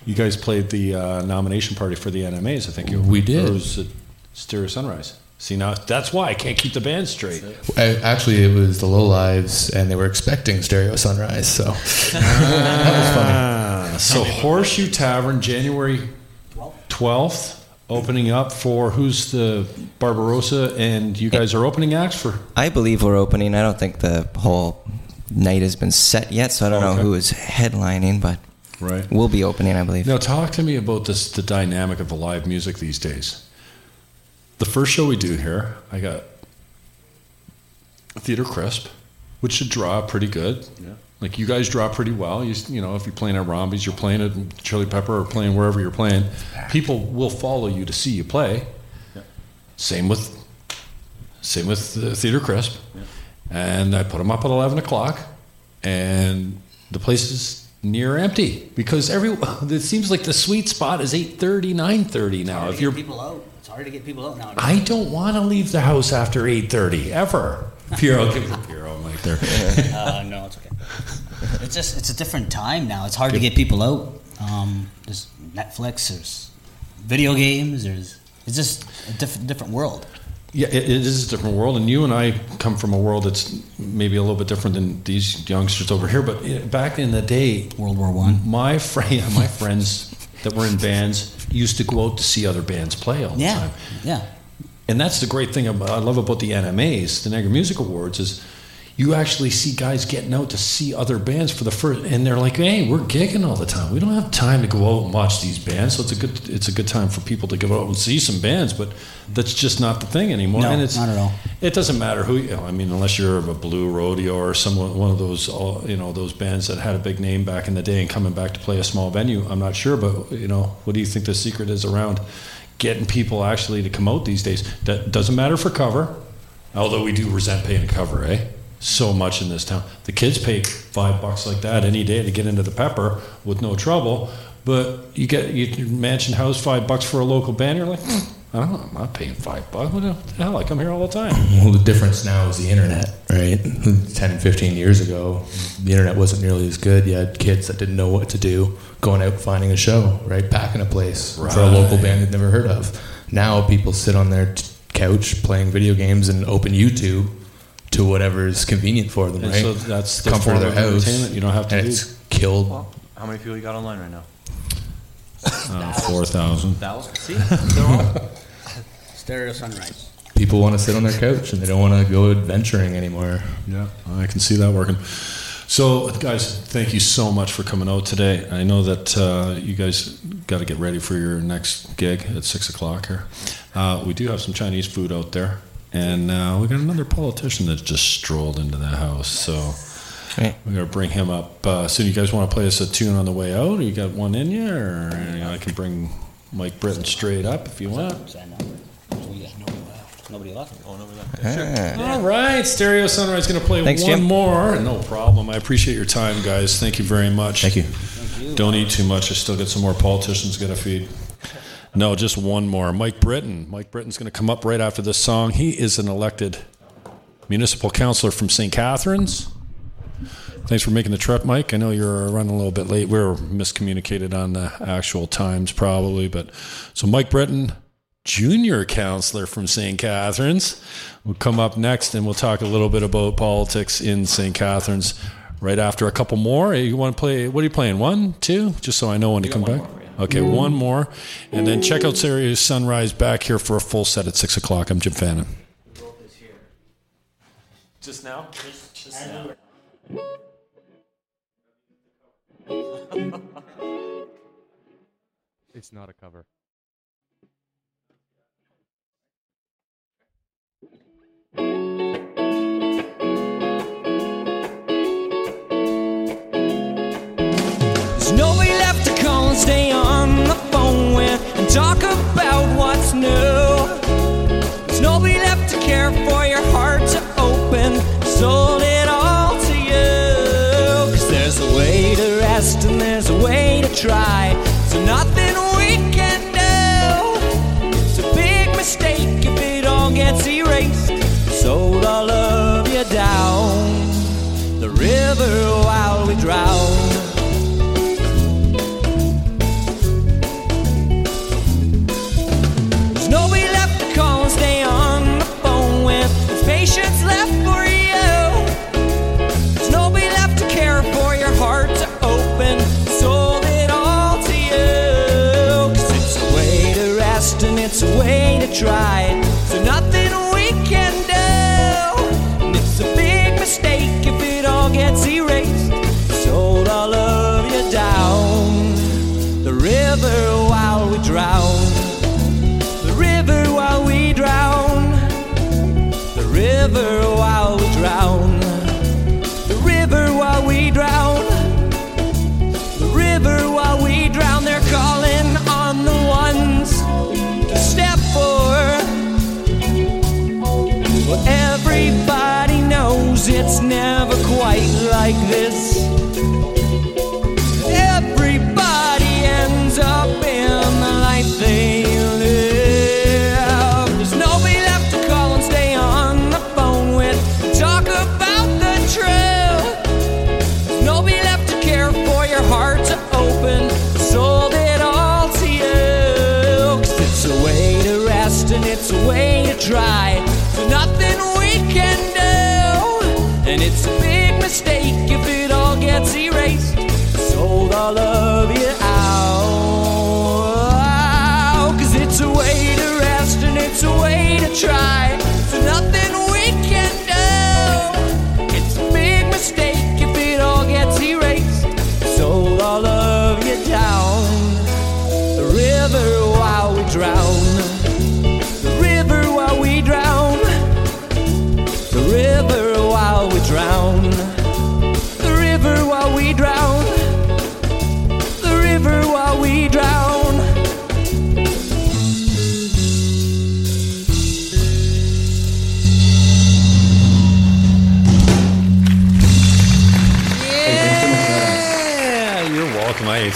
You guys played the uh, nomination party for the NMAs, I think you We did. Or was it Stereo Sunrise? See now that's why I can't keep the band straight. I, actually, it was the Low Lives, and they were expecting Stereo Sunrise. So that was funny. Ah, so Horseshoe Tavern, January twelfth, opening up for who's the Barbarossa, and you guys are opening acts for. I believe we're opening. I don't think the whole night has been set yet, so I don't Okay. know who is headlining, but Right. we'll be opening, I believe. Now, talk to me about this the dynamic of the live music these days. The first show we do here, I got Theater Crisp, which should draw pretty good. Like you guys draw pretty well. You, you know, if you're playing at Rombies, you're playing at Chili Pepper, or playing wherever you're playing, people will follow you to see you play. Same with, same with uh, Theater Crisp, and I put them up at eleven o'clock, and the place is near empty because every it seems like the sweet spot is 8.30 9.30 now if you're people out. It's hard to get people out nowadays. i don't want to leave the house after 8.30 ever Piero, give it to Piero I'm like there uh, no, it's okay. It's just it's a different time now. It's hard to get people out. Um, there's Netflix. There's video games. There's it's just a different different world. Yeah, it, it is a different world, and you and I come from a world that's maybe a little bit different than these youngsters over here. But eh, back in the day, World War One. my friend, my friends that were in bands used to go out to see other bands play all the Yeah, time. yeah. And that's the great thing about, I love about the NMAs, the Niagara Music Awards, is you actually see guys getting out to see other bands for the first, and they're like, "Hey, we're gigging all the time. We don't have time to go out and watch these bands." So it's a good, it's a good time for people to go out and see some bands. But that's just not the thing anymore. No, and it's, not at all. It doesn't matter who. You know, I mean, unless you're of a Blue Rodeo or some one of those, all- you know, those bands that had a big name back in the day and coming back to play a small venue. I'm not sure, but you know, what do you think the secret is around getting people actually to come out these days? That doesn't matter for cover, although we do resent paying a cover, eh? So much in this town. The kids pay five bucks like that any day to get into the pepper with no trouble. But you get you mansion house five bucks for a local band. You're like, "Hmm, I don't know, I'm not paying five bucks. What the hell? I come here all the time. Well, the difference now is the internet, right? 10, 15 years ago, the internet wasn't nearly as good. You had kids that didn't know what to do, going out finding a show, right? Packing a place for a local band they'd never heard of. Now people sit on their t- couch playing video games and open YouTube to whatever is convenient for them, And right? so that's the comfort of their of house. entertainment. You don't have to and do- it's killed. How many people you got online right now? Uh, Four thousand. Thousand. See, they're all. Stereo Sunrise. People want to sit on their couch and they don't want to go adventuring anymore. Yeah, I can see that working. So, guys, thank you so much for coming out today. I know that uh, you guys got to get ready for your next gig at six o'clock here. Uh, we do have some Chinese food out there, and uh, we got another politician that just strolled into the house. So Right. we're gonna bring him up uh, soon. You guys want to play us a tune on the way out? Or you got one in you, or you know, I can bring Mike Britton straight up if you want. Is that number? Yeah, nobody left. Nobody left. Oh no, that. Ah. All right, Stereo Sunrise going to play Thanks, one Jim. more. No problem. I appreciate your time, guys. Thank you very much. Thank you. Don't eat too much. I still got some more politicians got to feed. No, just one more. Mike Britton. Mike Britton's going to come up right after this song. He is an elected municipal councilor from St. Catharines. Thanks for making the trip, Mike. I know you're running a little bit late. We are miscommunicated on the actual times, probably. But so, Mike Britton, junior counselor from St. Catharines, will come up next, and we'll talk a little bit about politics in St. Catharines. Right after a couple more, you want to play? What are you playing? One, two, just so I know when to come back. Okay, mm. one more, and then check out Stereo Sunrise back here for a full set at six o'clock. I'm Jim Fannin. Just now. Just now. It's not a cover. Talk about what's new. There's nobody left to care for your heart to open. Sold it all to you. Cause there's a way to rest and there's a way to try. So nothing we can do. It's a big mistake if it all gets erased. Sold all of you down the river while we drown.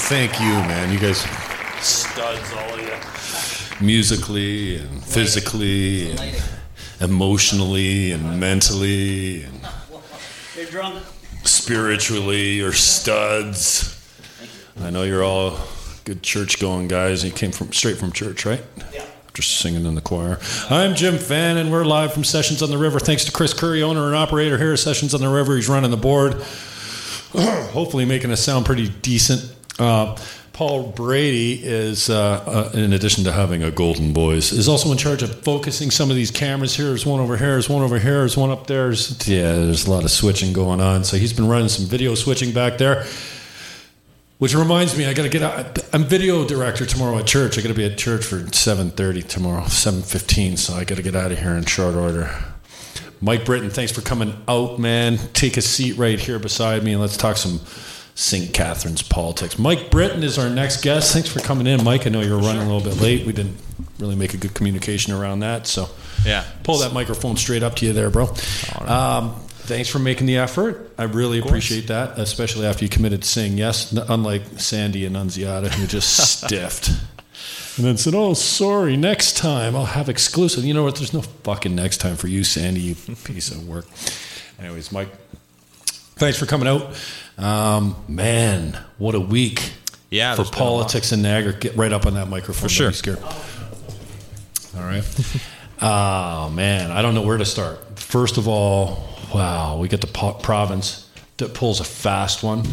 Thank you, man. You guys studs, all of you. Musically and physically and emotionally and mentally and You're drunk. spiritually. You're studs. I know you're all good church going guys. You came from straight from church, right? Yeah. Just singing in the choir. I'm Jim Fann, and we're live from Sessions on the River. Thanks to Chris Curry, owner and operator here at Sessions on the River. He's running the board, hopefully making us sound pretty decent. Uh, Paul Brady is, uh, uh, in addition to having a golden voice, is also in charge of focusing some of these cameras. Here, there's one over here, there's one over here, there's one up there. There's, yeah, there's a lot of switching going on. So he's been running some video switching back there. Which reminds me, I got to get out. I'm video director tomorrow at church. I got to be at church for 7:30 tomorrow, 7:15. So I got to get out of here in short order. Mike Britton, thanks for coming out, man. Take a seat right here beside me, and let's talk some St. Catharines politics. Mike Britton is our next guest. Thanks for coming in, Mike. I know you're running a little bit late. We didn't really make a good communication around that, so Yeah. pull that microphone straight up to you there, bro. Um, thanks for making the effort. I really appreciate that, especially after you committed to saying yes, unlike Sandy and Annunziata, who just stiffed. And then said, "Oh, sorry. Next time I'll have exclusive." You know what? There's no fucking next time for you, Sandy. You piece of work. Anyways, Mike, thanks for coming out. Um, man, what a week! Yeah, for there's been a lot. politics in Niagara. Get right up on that microphone. For sure. Scared. All right. Oh man, I don't know where to start. First of all, wow, we get the po- province that pulls a fast one.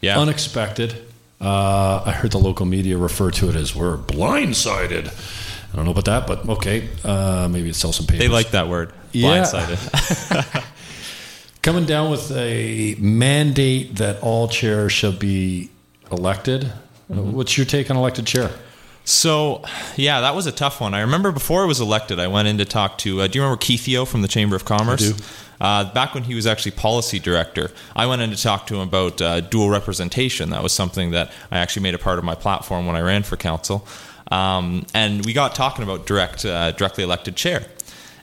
Yeah. Unexpected. Uh, I heard the local media refer to it as we're blindsided. I don't know about that, but okay. Uh, maybe it sells some papers. They like that word. Blindsided. Yeah. Coming down with a mandate that all chairs shall be elected. Mm-hmm. What's your take on elected chair? So, yeah, that was a tough one. I remember before I was elected, I went in to talk to. Uh, do you remember Keithio from the Chamber of Commerce? I do. Uh, back when he was actually policy director, I went in to talk to him about uh, dual representation. That was something that I actually made a part of my platform when I ran for council. Um, and we got talking about direct, uh, directly elected chair.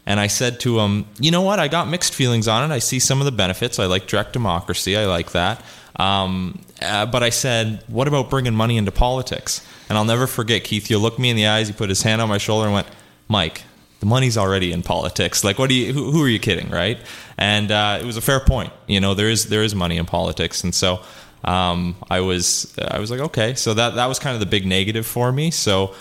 And I said to him, you know what? I got mixed feelings on it. I see some of the benefits. I like direct democracy. I like that. Um, uh, but I said, what about bringing money into politics? And I'll never forget, Keith, you looked me in the eyes, he put his hand on my shoulder and went, Mike, the money's already in politics. Like, what you, who, who are you kidding, right? And uh, it was a fair point. You know, there is, there is money in politics. And so um, I was, I was like, okay. So that, that was kind of the big negative for me. So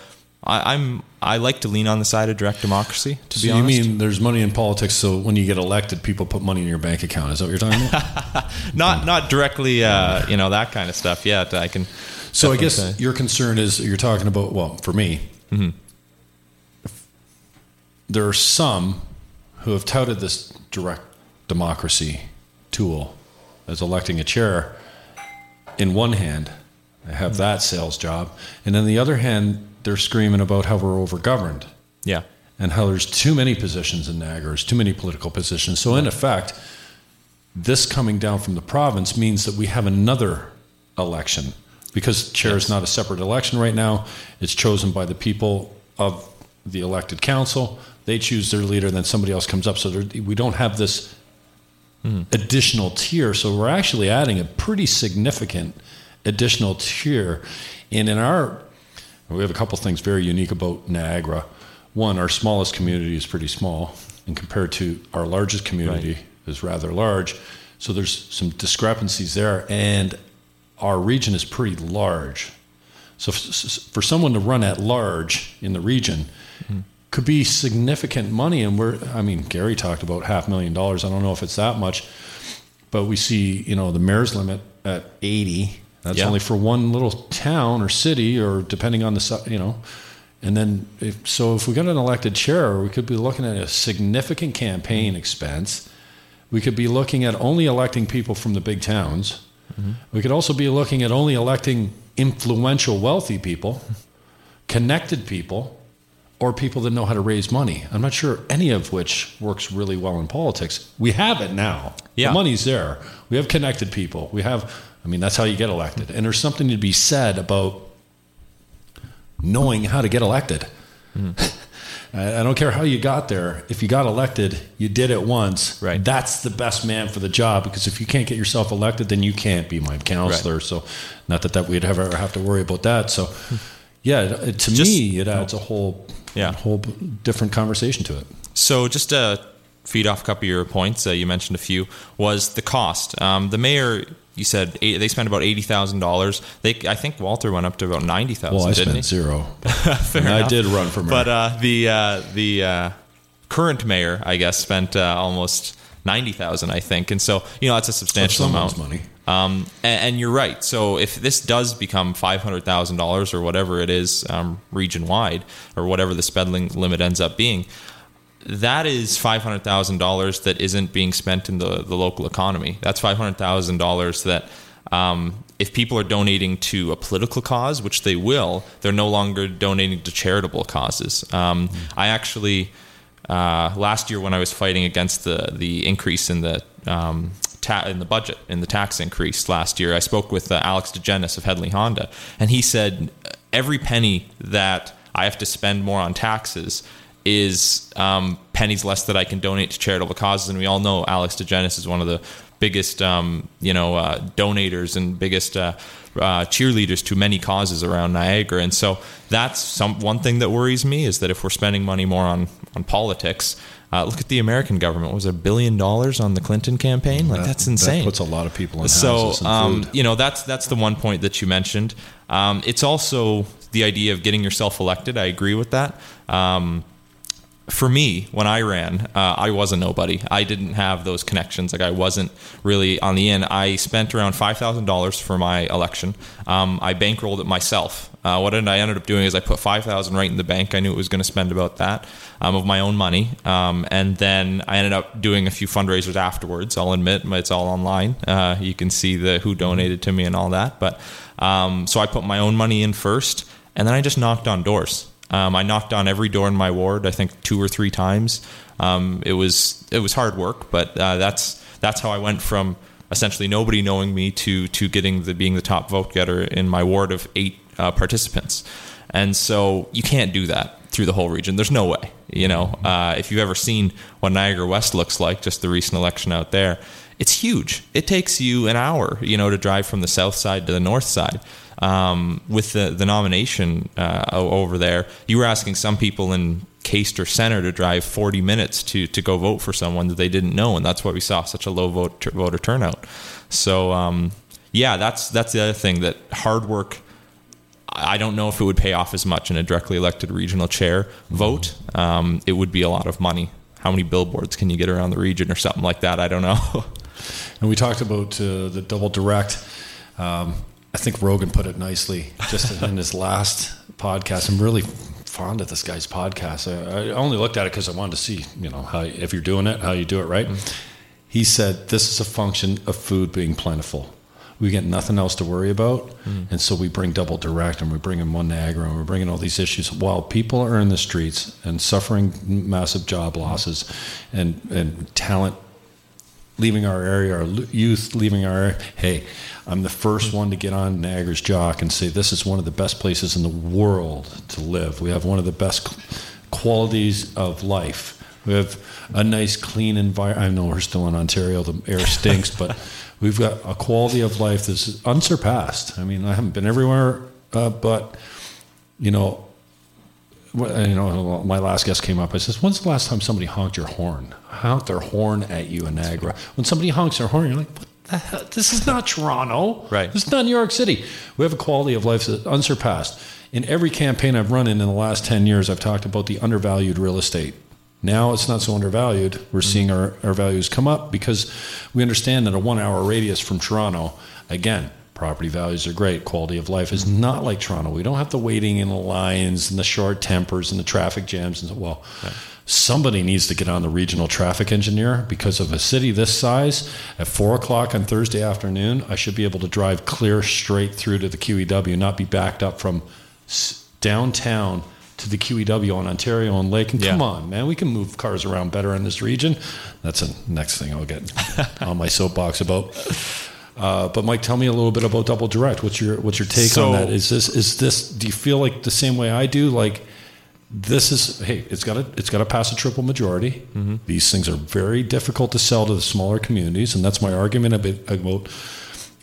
I, I'm, I like to lean on the side of direct democracy, to So be honest, you mean there's money in politics? So when you get elected, people put money in your bank account. Is that what you're talking about? not not directly uh, you know that kind of stuff yet i can so I guess say. your concern is you're talking about. Well, for me, Mm-hmm. there are some who have touted this direct democracy tool as electing a chair. In one hand, I have Mm-hmm. that sales job, and on the other hand, they're screaming about how we're overgoverned. yeah and how there's too many positions in Niagara, there's too many political positions. So, in effect, this coming down from the province means that we have another election because chair is not a separate election right now. It's chosen by the people of the elected council. They choose their leader, then somebody else comes up. So we don't have this hmm. additional tier. So we're actually adding a pretty significant additional tier. And in our, we have a couple things very unique about Niagara. One, our smallest community is pretty small, and compared to our largest community is rather large. So there's some discrepancies there, and our region is pretty large. So for someone to run at large in the region mm-hmm. could be significant money. And we're, I mean, Gary talked about half million dollars. I don't know if it's that much, but we see, you know, the mayor's limit at 80. That's Yeah. only for one little town or city, or depending on the, you know. And then, if, so if we got an elected chair, we could be looking at a significant campaign expense. We could be looking at only electing people from the big towns. Mm-hmm. We could also be looking at only electing influential, wealthy people, connected people, or people that know how to raise money. I'm not sure any of which works really well in politics. We have it now. Yeah. The money's there. We have connected people. We have, I mean, that's how you get elected. And there's something to be said about knowing how to get elected. I I don't care how you got there. If you got elected, you did it once. Right. That's the best man for the job because if you can't get yourself elected, then you can't be my counselor. So, not that that we'd ever have to worry about that. So, yeah, it, to Just- me, it adds a whole, Yeah. whole different conversation to it. So just to feed off a couple of your points, uh, you mentioned a few, was the cost. Um, the mayor, you said eight, they spent about eighty thousand dollars. They, I think Walter went up to about ninety thousand. Well, I didn't spent he? zero. Fair And I enough. did run for mayor. But uh, the uh, the uh, current mayor, I guess, spent uh, almost ninety thousand, I think, and so you know that's a substantial someone's amount money. Um, and, and you're right. So if this does become five hundred thousand dollars or whatever it is, um, region wide, or whatever the spending limit ends up being, that is five hundred thousand dollars that isn't being spent in the, the local economy. That's five hundred thousand dollars that um, if people are donating to a political cause, which they will, they're no longer donating to charitable causes. Um, I actually uh, last year when I was fighting against the the increase in the um, ta- in the budget in the tax increase last year, I spoke with uh, Alex DeGenis of Headley Honda, and he said every penny that I have to spend more on taxes is um, pennies less that I can donate to charitable causes. And we all know Alex DeGenis is one of the biggest, um, you know, uh, donators and biggest uh, uh, cheerleaders to many causes around Niagara. And so that's some one thing that worries me is that if we're spending money more on on politics. Uh, look at the American government. What Was it a billion dollars on the Clinton campaign? Like That- that's insane. That puts a lot of people in So um, you know that's that's the one point that you mentioned. Um, it's also the idea of getting yourself elected. I agree with that. Um, for me, when I ran, uh, I was a nobody. I didn't have those connections. Like I wasn't really on the end. I spent around five thousand dollars for my election. Um, I bankrolled it myself. Uh, what I ended up doing is I put five thousand right in the bank. I knew it was going to spend about that um, of my own money, um, and then I ended up doing a few fundraisers afterwards. I'll admit it's all online. Uh, you can see the who donated to me and all that. But um, so I put my own money in first, and then I just knocked on doors. Um, I knocked on every door in my ward. I think two or three times. Um, it was it was hard work, but uh, that's that's how I went from essentially nobody knowing me to to getting the being the top vote getter in my ward of eight uh, participants. And so you can't do that through the whole region. There's no way. You know, uh, if you've ever seen what Niagara West looks like, just the recent election out there, it's huge. It takes you an hour, you know, to drive from the south side to the north side. Um, with the the nomination uh, over there, you were asking some people in Caistor Centre to drive 40 minutes to to go vote for someone that they didn't know, and that's why we saw such a low vote voter turnout. So um, yeah, that's that's the other thing that hard work. I don't know if it would pay off as much in a directly elected regional chair vote. Um, it would be a lot of money. How many billboards can you get around the region or something like that? I don't know. And we talked about uh, the double direct. Um, I think Rogan put it nicely just in his last podcast. I'm really fond of this guy's podcast. I, I only looked at it because I wanted to see, you know, how if you're doing it, how you do it right. Mm-hmm. He said this is a function of food being plentiful. We get nothing else to worry about, mm-hmm. and so we bring double direct, and we bring in one Niagara, and we're bringing all these issues while people are in the streets and suffering massive job losses, mm-hmm. and and talent leaving our area, our youth leaving our area. Hey, I'm the first one to get on Niagara's jock and say this is one of the best places in the world to live. We have one of the best qualities of life. We have a nice, clean environment. I know we're still in Ontario, the air stinks, but we've got a quality of life that's unsurpassed. I mean, I haven't been everywhere, uh, but you know, you know, my last guest came up. I says, "When's the last time somebody honked your horn? Honked their horn at you in Niagara? When somebody honks their horn, you're like, what the hell? This is not Toronto. Right. This is not New York City. We have a quality of life that's unsurpassed. In every campaign I've run in in the last ten years, I've talked about the undervalued real estate. Now it's not so undervalued. We're mm-hmm. seeing our, our values come up because we understand that a one hour radius from Toronto, again, property values are great. Quality of life is not like Toronto. We don't have the waiting in the lines and the short tempers and the traffic jams. And so, well, somebody needs to get on the regional traffic engineer because of a city this size. At four o'clock on Thursday afternoon, I should be able to drive clear straight through to the QEW, not be backed up from downtown to the QEW on Ontario and Lake. And come on, man, we can move cars around better in this region. That's the next thing I'll get on my soapbox about. Uh, but Mike, tell me a little bit about Double Direct. What's your what's your take So- on that? Is this is this? Do you feel like the same way I do? Like this is hey, it's got to it's got to pass a triple majority. Mm-hmm. These things are very difficult to sell to the smaller communities, and that's my argument about, about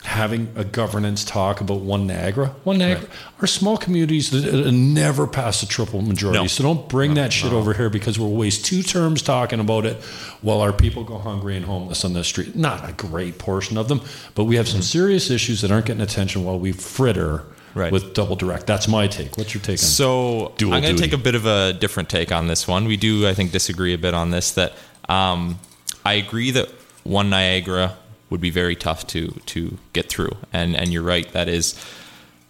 having a governance talk about one Niagara. One Niagara, our small communities that never pass a triple majority. No. So don't bring that shit over here because we'll waste two terms talking about it while our people go hungry and homeless on the street. Not a great portion of them, but we have some serious issues that aren't getting attention while we fritter. Right. With double direct, that's my take. What's your take on So I'm going to take a bit of a different take on this one. We do, I think, disagree a bit on this. That um, I agree that one Niagara would be very tough to to get through, and and you're right. That is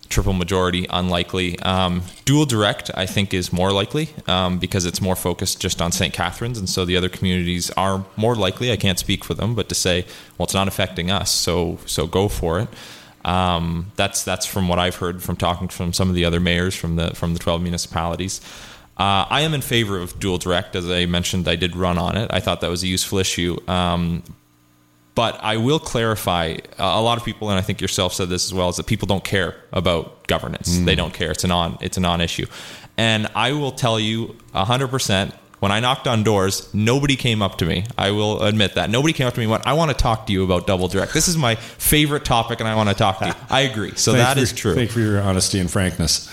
triple majority unlikely. Um, dual direct, I think, is more likely um, because it's more focused just on St. Catharines, and so the other communities are more likely. I can't speak for them, but to say, well, it's not affecting us, so so go for it. Um, that's that's from what I've heard from talking from some of the other mayors from the from the 12 municipalities. Uh, I am in favor of dual direct, as I mentioned. I did run on it. I thought that was a useful issue. Um, but I will clarify a lot of people, and I think yourself said this as well, is that people don't care about governance. Mm. They don't care. It's a non it's a non issue. And I will tell you hundred percent. When I knocked on doors, nobody came up to me. I will admit that nobody came up to me. and went, I want to talk to you about double direct. This is my favorite topic, and I want to talk to you. I agree. So that is true. Thank you for your honesty and frankness.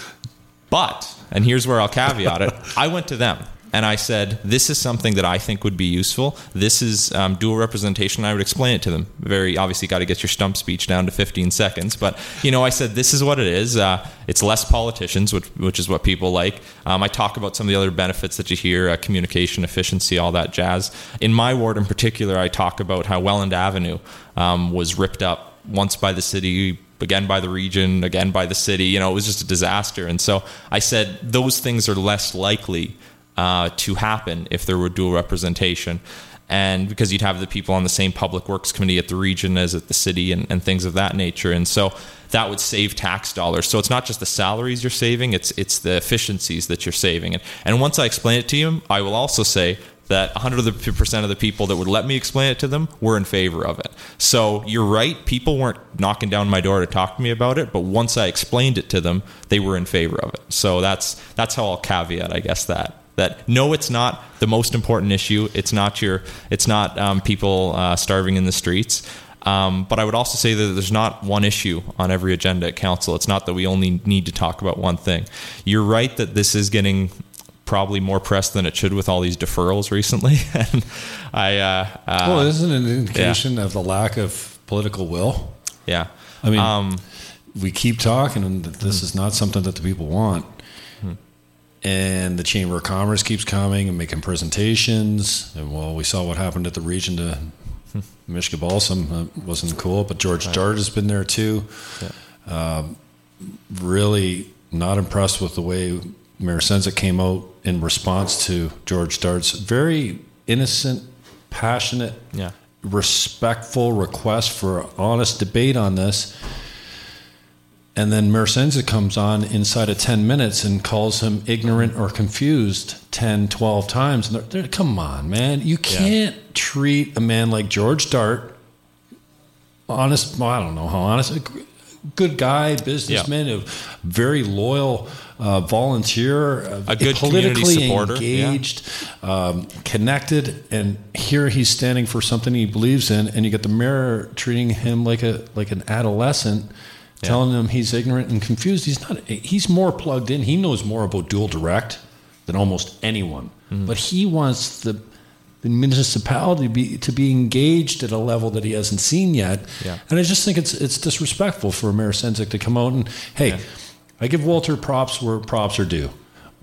But, and here's where I'll caveat it I went to them and I said, This is something that I think would be useful. This is um, dual representation. I would explain it to them. Very obviously, got to get your stump speech down to 15 seconds. But, you know, I said, This is what it is. Uh, it's less politicians, which, which is what people like. Um, I talk about some of the other benefits that you hear uh, communication, efficiency, all that jazz. In my ward in particular, I talk about how Welland Avenue um, was ripped up once by the city again by the region, again by the city. You know, it was just a disaster. And so I said those things are less likely uh, to happen if there were dual representation. And because you'd have the people on the same public works committee at the region as at the city and, and things of that nature. And so that would save tax dollars. So it's not just the salaries you're saving, it's it's the efficiencies that you're saving. And, and once I explain it to you, I will also say that 100% of the people that would let me explain it to them were in favor of it. So you're right, people weren't knocking down my door to talk to me about it, but once I explained it to them, they were in favor of it. So that's that's how I'll caveat, I guess that that no, it's not the most important issue. It's not your it's not um, people uh, starving in the streets. Um, but I would also say that there's not one issue on every agenda at council. It's not that we only need to talk about one thing. You're right that this is getting probably more press than it should with all these deferrals recently. and I, uh, uh, well, isn't an indication of the lack of political will? Yeah. I mean, Um, we keep talking, and this is not something that the people want. And the Chamber of Commerce keeps coming and making presentations. And well, we saw what happened at the region to Mishka Balsom. Uh, wasn't cool, but George Darte has been there too. Um, really not impressed with the way Mayor Sendzik came out in response to George Darte's very innocent, passionate, Yeah. respectful request for honest debate on this. And then Mayor Sendzik comes on inside of 10 minutes and calls him ignorant or confused 10, 12 times. And they're, they're, come on, man. You can't treat a man like George Darte, honest, well, I don't know how honest, good guy, businessman, a very loyal uh, volunteer, uh, A good politically supporter, yeah. engaged, um, connected, and here he's standing for something he believes in, and you get the mayor treating him like a like an adolescent, telling him he's ignorant and confused. He's not. He's more plugged in. He knows more about dual direct than almost anyone, Mm-hmm. but he wants the the municipality to be, to be engaged at a level that he hasn't seen yet. Yeah. And I just think it's it's disrespectful for Mayor Sendzik to come out and hey, I give Walter props where props are due.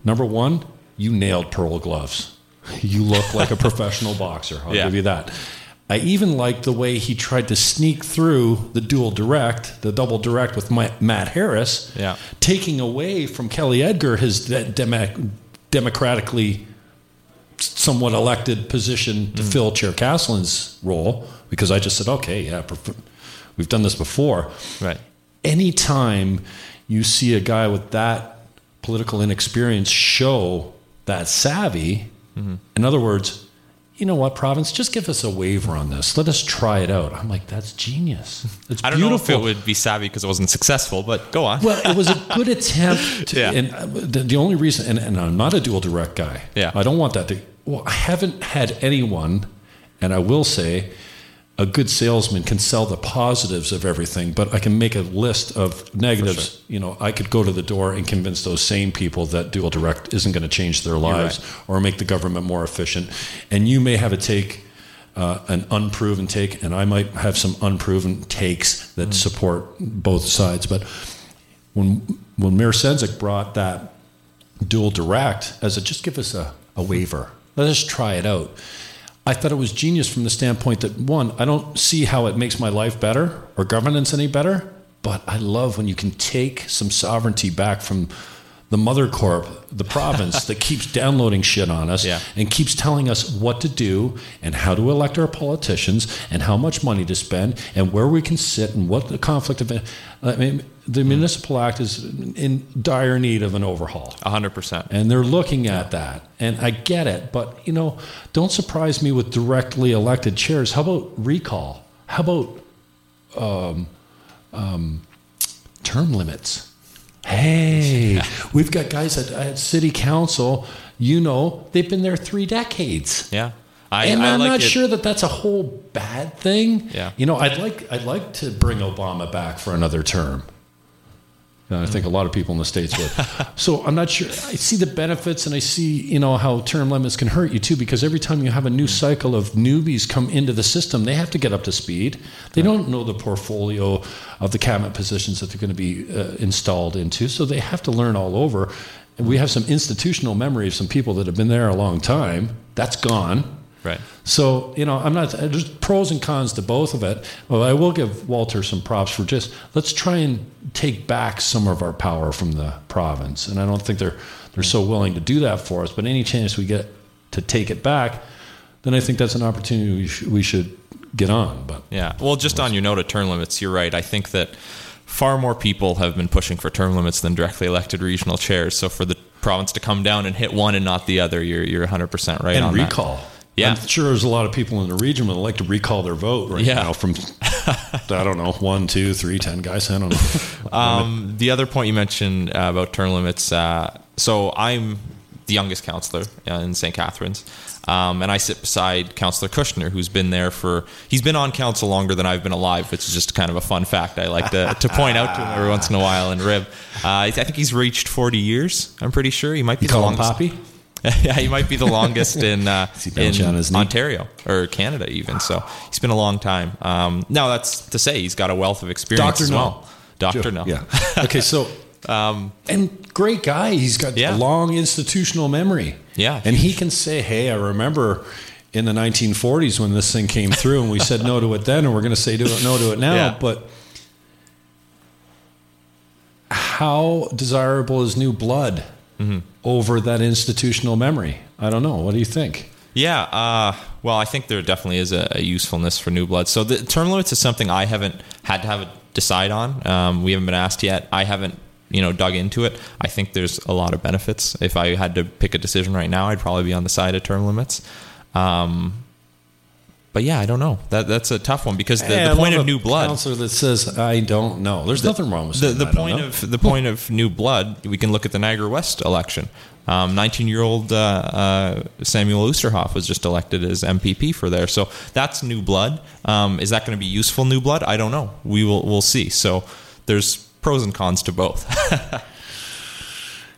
Number one, you nailed pearl gloves. You look like a professional boxer. I'll Yeah. give you that. I even like the way he tried to sneak through the dual direct, the double direct with my, Matt Harris, Yeah. taking away from Kelly Edgar his de- demo- democratically somewhat elected position to hmm. fill Chair Caslin's role because I just said, okay, yeah, we've done this before. Right. Anytime you see a guy with that political inexperience show that savvy, mm-hmm. in other words, you know what, province, just give us a waiver on this. Let us try it out. I'm like, that's genius. It's I don't beautiful. know if it would be savvy because it wasn't successful, but go on. Well, it was a good attempt. To, Yeah. And uh, the, the only reason, and, and I'm not a dual direct guy. Yeah. I don't want that to. Well, I haven't had anyone, and I will say, a good salesman can sell the positives of everything, but I can make a list of negatives. You know, I could go to the door and convince those same people that dual direct isn't going to change their lives or make the government more efficient. And you may have a take. Uh, an unproven take, and I might have some unproven takes that support both sides. But when when Mayor Sendzik brought that dual direct as a just give us a, a waiver, let us try it out. I thought it was genius from the standpoint that one, I don't see how it makes my life better or governance any better, but I love when you can take some sovereignty back from the mother corp, the province that keeps downloading shit on us Yeah. and keeps telling us what to do and how to elect our politicians and how much money to spend and where we can sit and what the conflict of I mean the municipal act is in dire need of an overhaul. 100%. And they're looking at that. And I get it, but you know, don't surprise me with directly elected chairs. How about recall? How about um, um, term limits? Hey, we've got guys at, at city council. You know, they've been there three decades. Yeah. I, and I I'm like not it. sure that that's a whole bad thing. Yeah. You know, I'd like I'd like to bring Obama back for another term. I think a lot of people in the states would. so I'm not sure. I see the benefits, and I see you know how term limits can hurt you too, because every time you have a new cycle of newbies come into the system, they have to get up to speed. They don't know the portfolio of the cabinet positions that they're going to be uh, installed into, so they have to learn all over. And we have some institutional memory of some people that have been there a long time. That's gone. Right. So you know, I'm not. There's pros and cons to both of it. Well, I will give Walter some props for just let's try and take back some of our power from the province, and I don't think they're they're so willing to do that for us. But any chance we get to take it back, then I think that's an opportunity we, sh- we should get on. But Yeah. Well, just on your note of term limits, you're right. I think that far more people have been pushing for term limits than directly elected regional chairs. So for the province to come down and hit one and not the other, you're you're 100% right and on that. Yeah. I'm sure there's a lot of people in the region would like to recall their vote right Yeah. now from I don't know one, two, three, ten guys. I don't know. Um, the other point you mentioned uh, about term limits. Uh, so I'm the youngest counselor uh, in St. Catharines, um, and I sit beside Councillor Kushner, who's been there for. He's been on council longer than I've been alive, which is just kind of a fun fact I like to, to point out to him every once in a while. And Rib, uh, I think he's reached 40 years. I'm pretty sure he might be You the longest. Poppy? yeah, he might be the longest in uh, he belching on his in? Ontario or Canada, even. So he's been a long time. Um, now that's to say he's got a wealth of experience Doctor as no. well. Doctor no. Yeah. Okay, so Um, and great guy. He's got Yeah. a long institutional memory. Yeah. And he can say, "Hey, I remember in the 1940s when this thing came through, and we said no to it then, and we're going to say no to it now." Yeah. But how desirable is new blood Mm-hmm. Over that institutional memory? I don't know. What do you think? Yeah, uh, well, I think there definitely is a, a usefulness for new blood. So the term limits is something I haven't had to have a decide on. Um, we haven't been asked yet. I haven't, you know, dug into it. I think there's a lot of benefits. If I had to pick a decision right now, I'd probably be on the side of term limits. Um, but yeah, I don't know. That that's a tough one because the, Hey, the point of new blood. counselor that says, "I don't know." There's nothing wrong with the, saying, the "I don't point know." of the point of new blood. We can look at the Niagara West election. Nineteen-year-old uh, uh, Samuel Oosterhoff was just elected as MPP for there, so that's new blood. Um, is that going to be useful new blood? I don't know. We will we'll see. So there's pros and cons to both.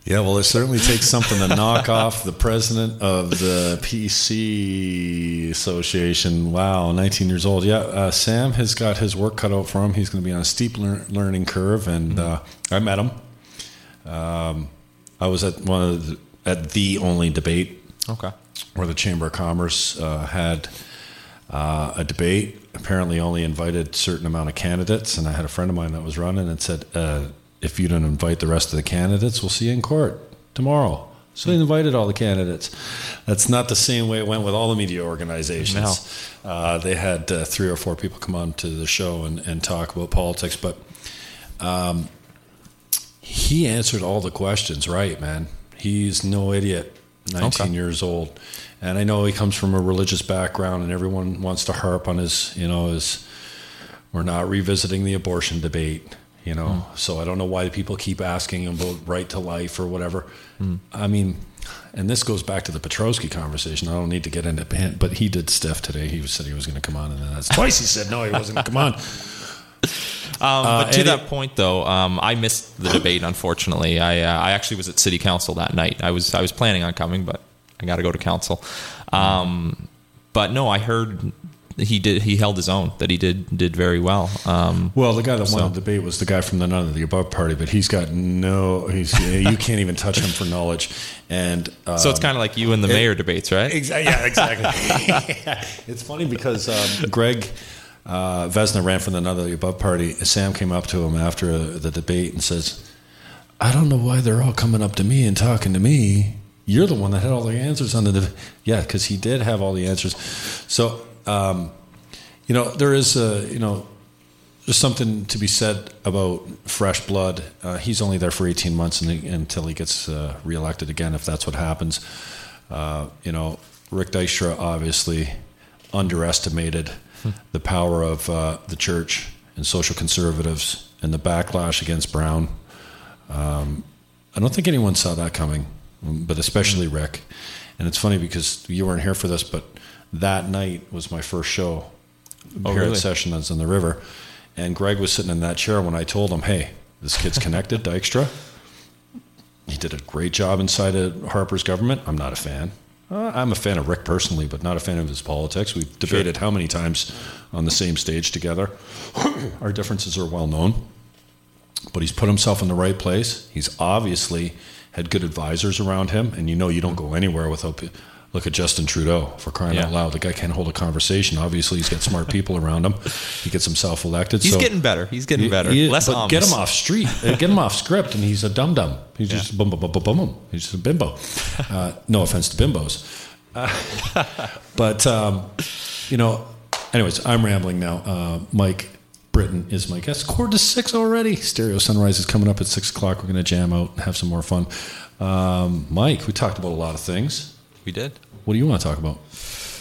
Yeah, well, it certainly takes something to knock off the president of the PC Association. Wow, 19 years old. Yeah, uh, Sam has got his work cut out for him. He's going to be on a steep lear- learning curve, and uh, I met him. Um, I was at one of the, at the only debate okay. where the Chamber of Commerce uh, had uh, a debate. Apparently, only invited certain amount of candidates, and I had a friend of mine that was running and said, uh, "If you don't invite the rest of the candidates, we'll see you in court tomorrow." So they invited all the candidates. That's not the same way it went with all the media organizations. Uh, they had uh, three or four people come on to the show and, and talk about politics, but um, he answered all the questions right, man. He's no idiot. 19 Okay. years old. And I know he comes from a religious background, and everyone wants to harp on his, you know, his. We're not revisiting the abortion debate, you know. So I don't know why people keep asking about right to life or whatever. I mean, and this goes back to the Petrosky conversation. I don't need to get into it, but he did stuff today. He said he was going to come on, and then that's twice he said no, he wasn't going to come on. Um, Uh, but to Eddie- that point, though, um, I missed the debate. Unfortunately, I uh, I actually was at city council that night. I was I was planning on coming, but I got to go to council. Um, but no, I heard he did he held his own. That he did did very well. Um, Well, the guy that So- won the debate was the guy from the None of the Above party, but he's got no. He's you can't even touch him for knowledge, and um, so it's kind of like you and the it- mayor debates, right? Exa- yeah, exactly. it's funny because um, Greg uh, Vezina ran from the None of the Above party. Sam came up to him after uh, the debate and says, "I don't know why they're all coming up to me and talking to me. You're the one that had all the answers on the deb-" yeah, because he did have all the answers. So." Um, you know, there is a, you know, there's something to be said about fresh blood. Uh, he's only there for 18 months until he gets uh, reelected again, if that's what happens. Uh, you know, Rick Dykstra obviously underestimated the power of uh, the church and social conservatives and the backlash against Brown. Um, I don't think anyone saw that coming, but especially Rick. And it's funny because you weren't here for this, but that night was my first show Oh, here really? at Session that's in the river. And Greg was sitting in that chair when I told him, hey, this kid's connected, Dykstra. He did a great job inside of Harper's government. I'm not a fan. Uh, I'm a fan of Rick personally, but not a fan of his politics. We've debated how many times on the same stage together. Our differences are well known. But he's put himself in the right place. He's obviously had good advisors around him, and you know you don't go anywhere without. Look at Justin Trudeau for crying Yeah. out loud. The guy can't hold a conversation. Obviously, he's got smart people around him. He gets himself elected. He's so getting better. He's getting better. he- Less but get him off street. Uh, get him off script, and he's a dum dum. He's just bum bum bum bum bum. bum. He's just a bimbo. Uh, no offense to bimbos, uh, but um, you know. Anyways, I'm rambling now. Uh, Mike Britton is my guest. Quarter to six already. Stereo Sunrise is coming up at six o'clock. We're going to jam out and have some more fun. Um, Mike, we talked about a lot of things. We did. What do you want to talk about?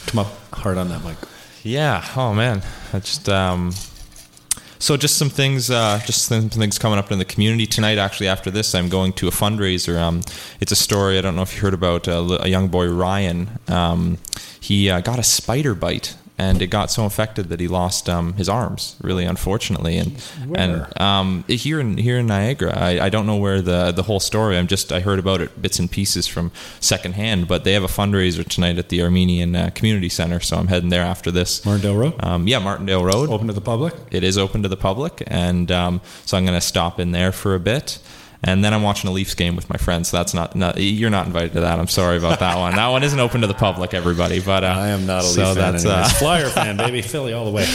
Come up hard on that, Mike. Yeah. Oh man. I just um. So just some things, uh, just some things coming up in the community tonight. Actually, after this, I'm going to a fundraiser. Um, it's a story I don't know if you heard about uh, a young boy Ryan. Um, he uh, got a spider bite, and it got so infected that he lost um, his arms. Really, unfortunately, and Where? and um, here in here in Niagara, I, I don't know where the the whole story. I'm just I heard about it bits and pieces from secondhand. But they have a fundraiser tonight at the Armenian uh, Community Center, so I'm heading there after this. Martindale Road. Um, yeah, Martindale Road. Open to the public. It is open to the public, and um, so I'm going to stop in there for a bit. And then I'm watching a Leafs game with my friends. So that's not, not you're not invited to that. I'm sorry about that one. That one isn't open to the public, everybody. But uh, I am not a Leaf so fan. that's, anyways. uh, Flyer fan, baby. Philly all the way.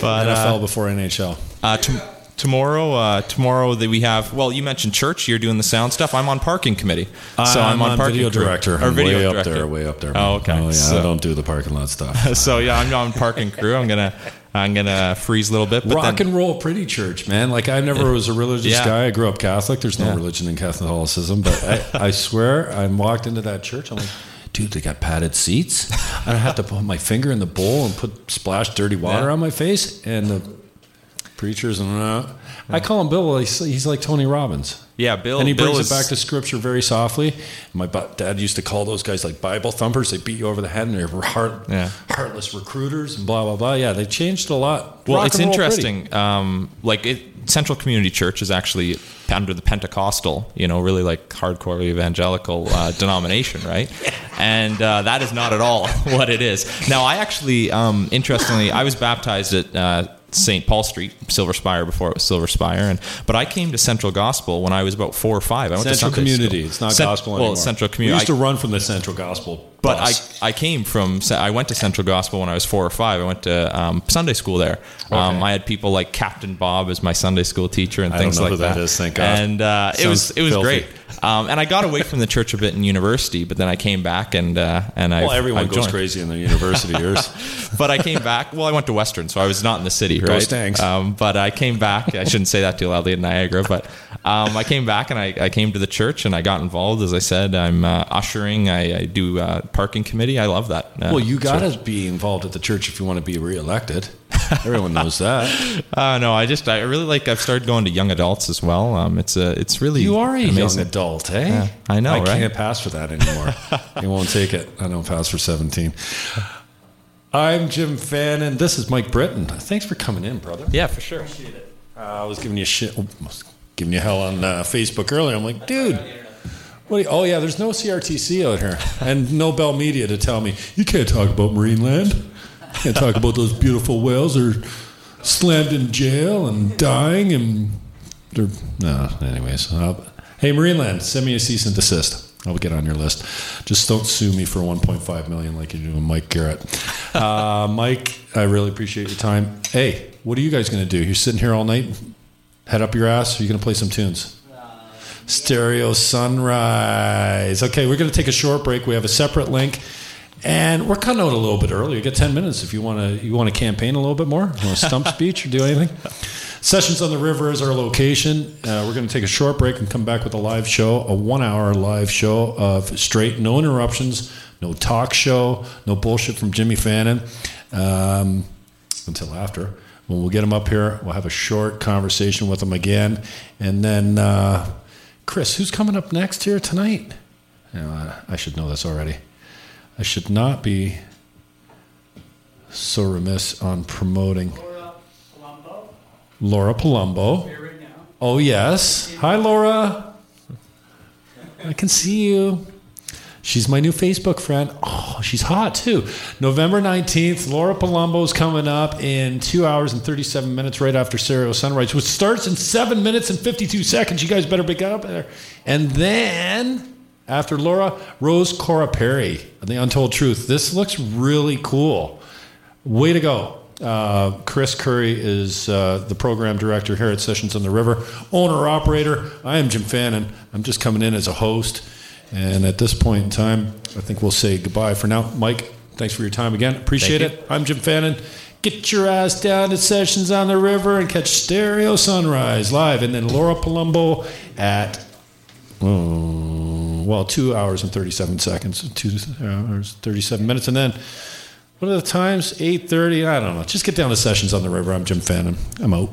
But, NFL uh, before NHL. Uh, t- tomorrow, uh, tomorrow that we have. Well, you mentioned church. You're doing the sound stuff. I'm on parking committee, so I'm, on, parking video crew. director. Or I'm video way director. up there, way up there. Oh, okay. Oh, yeah, So- I don't do the parking lot stuff. so yeah, I'm on parking crew. I'm gonna I'm gonna freeze a little bit. But Rock then, and roll, pretty church, man. Like I never was a religious Yeah. guy. I grew up Catholic. There's no Yeah. religion in Catholicism, but I, I swear, I walked into that church. I'm like, dude, they got padded seats. I don't have to put my finger in the bowl and put splash dirty water on my face. And the preachers and uh, I call him Bill. He's, he's like Tony Robbins. yeah, Bill. and he Bill brings is, it back to scripture very softly. My bu- dad used to call those guys like Bible thumpers. They beat you over the head and they're heart, Yeah. heartless recruiters and blah blah blah. Yeah, they changed a lot. Well, Rock it's and roll pretty. interesting. Um, like it, Central Community Church is actually under the Pentecostal, you know, really like hardcore evangelical uh, denomination, right? And uh, that is not at all what it is. Now, I actually, um, interestingly, I was baptized at. Uh, St. Paul Street, Silver Spire, before it was Silver Spire, and but I came to Central Gospel when I was about four or five. I went Central to Sunday Community. School. It's not Cent- gospel well, anymore. Central We Community. used to run from the Central Gospel. But. I, I came from I went to Central Gospel when I was four or five. I went to um, Sunday school there. Um, I had people like Captain Bob as my Sunday school teacher and I don't things know like who that is, thank God. And uh, it was it was filthy. great. Um, and I got away from the church a bit in university, but then I came back and uh, and I Well, everyone I goes joined. crazy in the university years. but I came back. Well, I went to Western, so I was not in the city, Go? Stangs. Um, but I came back. I shouldn't say that too loudly at Niagara, but um, I came back and I, I came to the church and I got involved. As I said, I'm uh, ushering. I, I do uh, parking committee. I love that. Uh, well, you got to be involved at the church if you want to be reelected. Everyone knows that. Uh, no, I just I really like. I've started going to young adults as well. Um, it's a it's really You are a amazing. young adult, eh? Yeah, I know, I right? can't pass for that anymore. you won't take it. I don't pass for 17. I'm Jim Fannin. This is Mike Britton. Thanks for coming in, brother. Yeah, for sure. Uh, I was giving you shit, was giving you hell on uh, Facebook earlier. I'm like, dude, you- oh yeah, there's no CRTC out here, and no Bell Media to tell me you can't talk about Marineland. You can't talk about those beautiful whales are slammed in jail and dying, and they're no. Anyways, uh, hey Marineland, send me a cease and desist. I'll get on your list. Just don't sue me for 1.5 million like you do with Mike Garrett. Uh, Mike, I really appreciate your time. Hey, what are you guys going to do? You're sitting here all night, head up your ass. Or are you going to play some tunes? Stereo Sunrise. Okay, we're going to take a short break. We have a separate link, and we're cutting out a little bit early. You get ten minutes if you want to. You want to campaign a little bit more. You want to stump speech or do anything? Sessions on the River is our location. Uh, we're going to take a short break and come back with a live show, a one-hour live show of straight, no interruptions, no talk show, no bullshit from Jimmy Fannin um, until after. When we'll get him up here, we'll have a short conversation with him again, and then uh, Chris, who's coming up next here tonight? You know, I, I should know this already. I should not be so remiss on promoting. Laura Palumbo. Laura Palumbo. Right oh, yes. Hi, Laura. I can see you. She's my new Facebook friend. Oh, she's hot too. November 19th, Laura Palumbo's coming up in two hours and 37 minutes right after Stereo Sunrise, which starts in seven minutes and 52 seconds. You guys better be up there. And then after Laura, Rose Cora Perry, The Untold Truth. This looks really cool. Way to go. Uh, Chris Curry is uh, the program director here at Sessions on the River, owner operator. I am Jim Fannin. I'm just coming in as a host. And at this point in time, I think we'll say goodbye for now. Mike, thanks for your time again. Appreciate Thank it. I'm Jim Fannin. Get your ass down to Sessions on the River and catch Stereo Sunrise live. And then Laura Palumbo at, oh, well, two hours and 37 seconds, two hours, 37 minutes. And then what are the times? 8.30? I don't know. Just get down to Sessions on the River. I'm Jim Fannin. I'm out.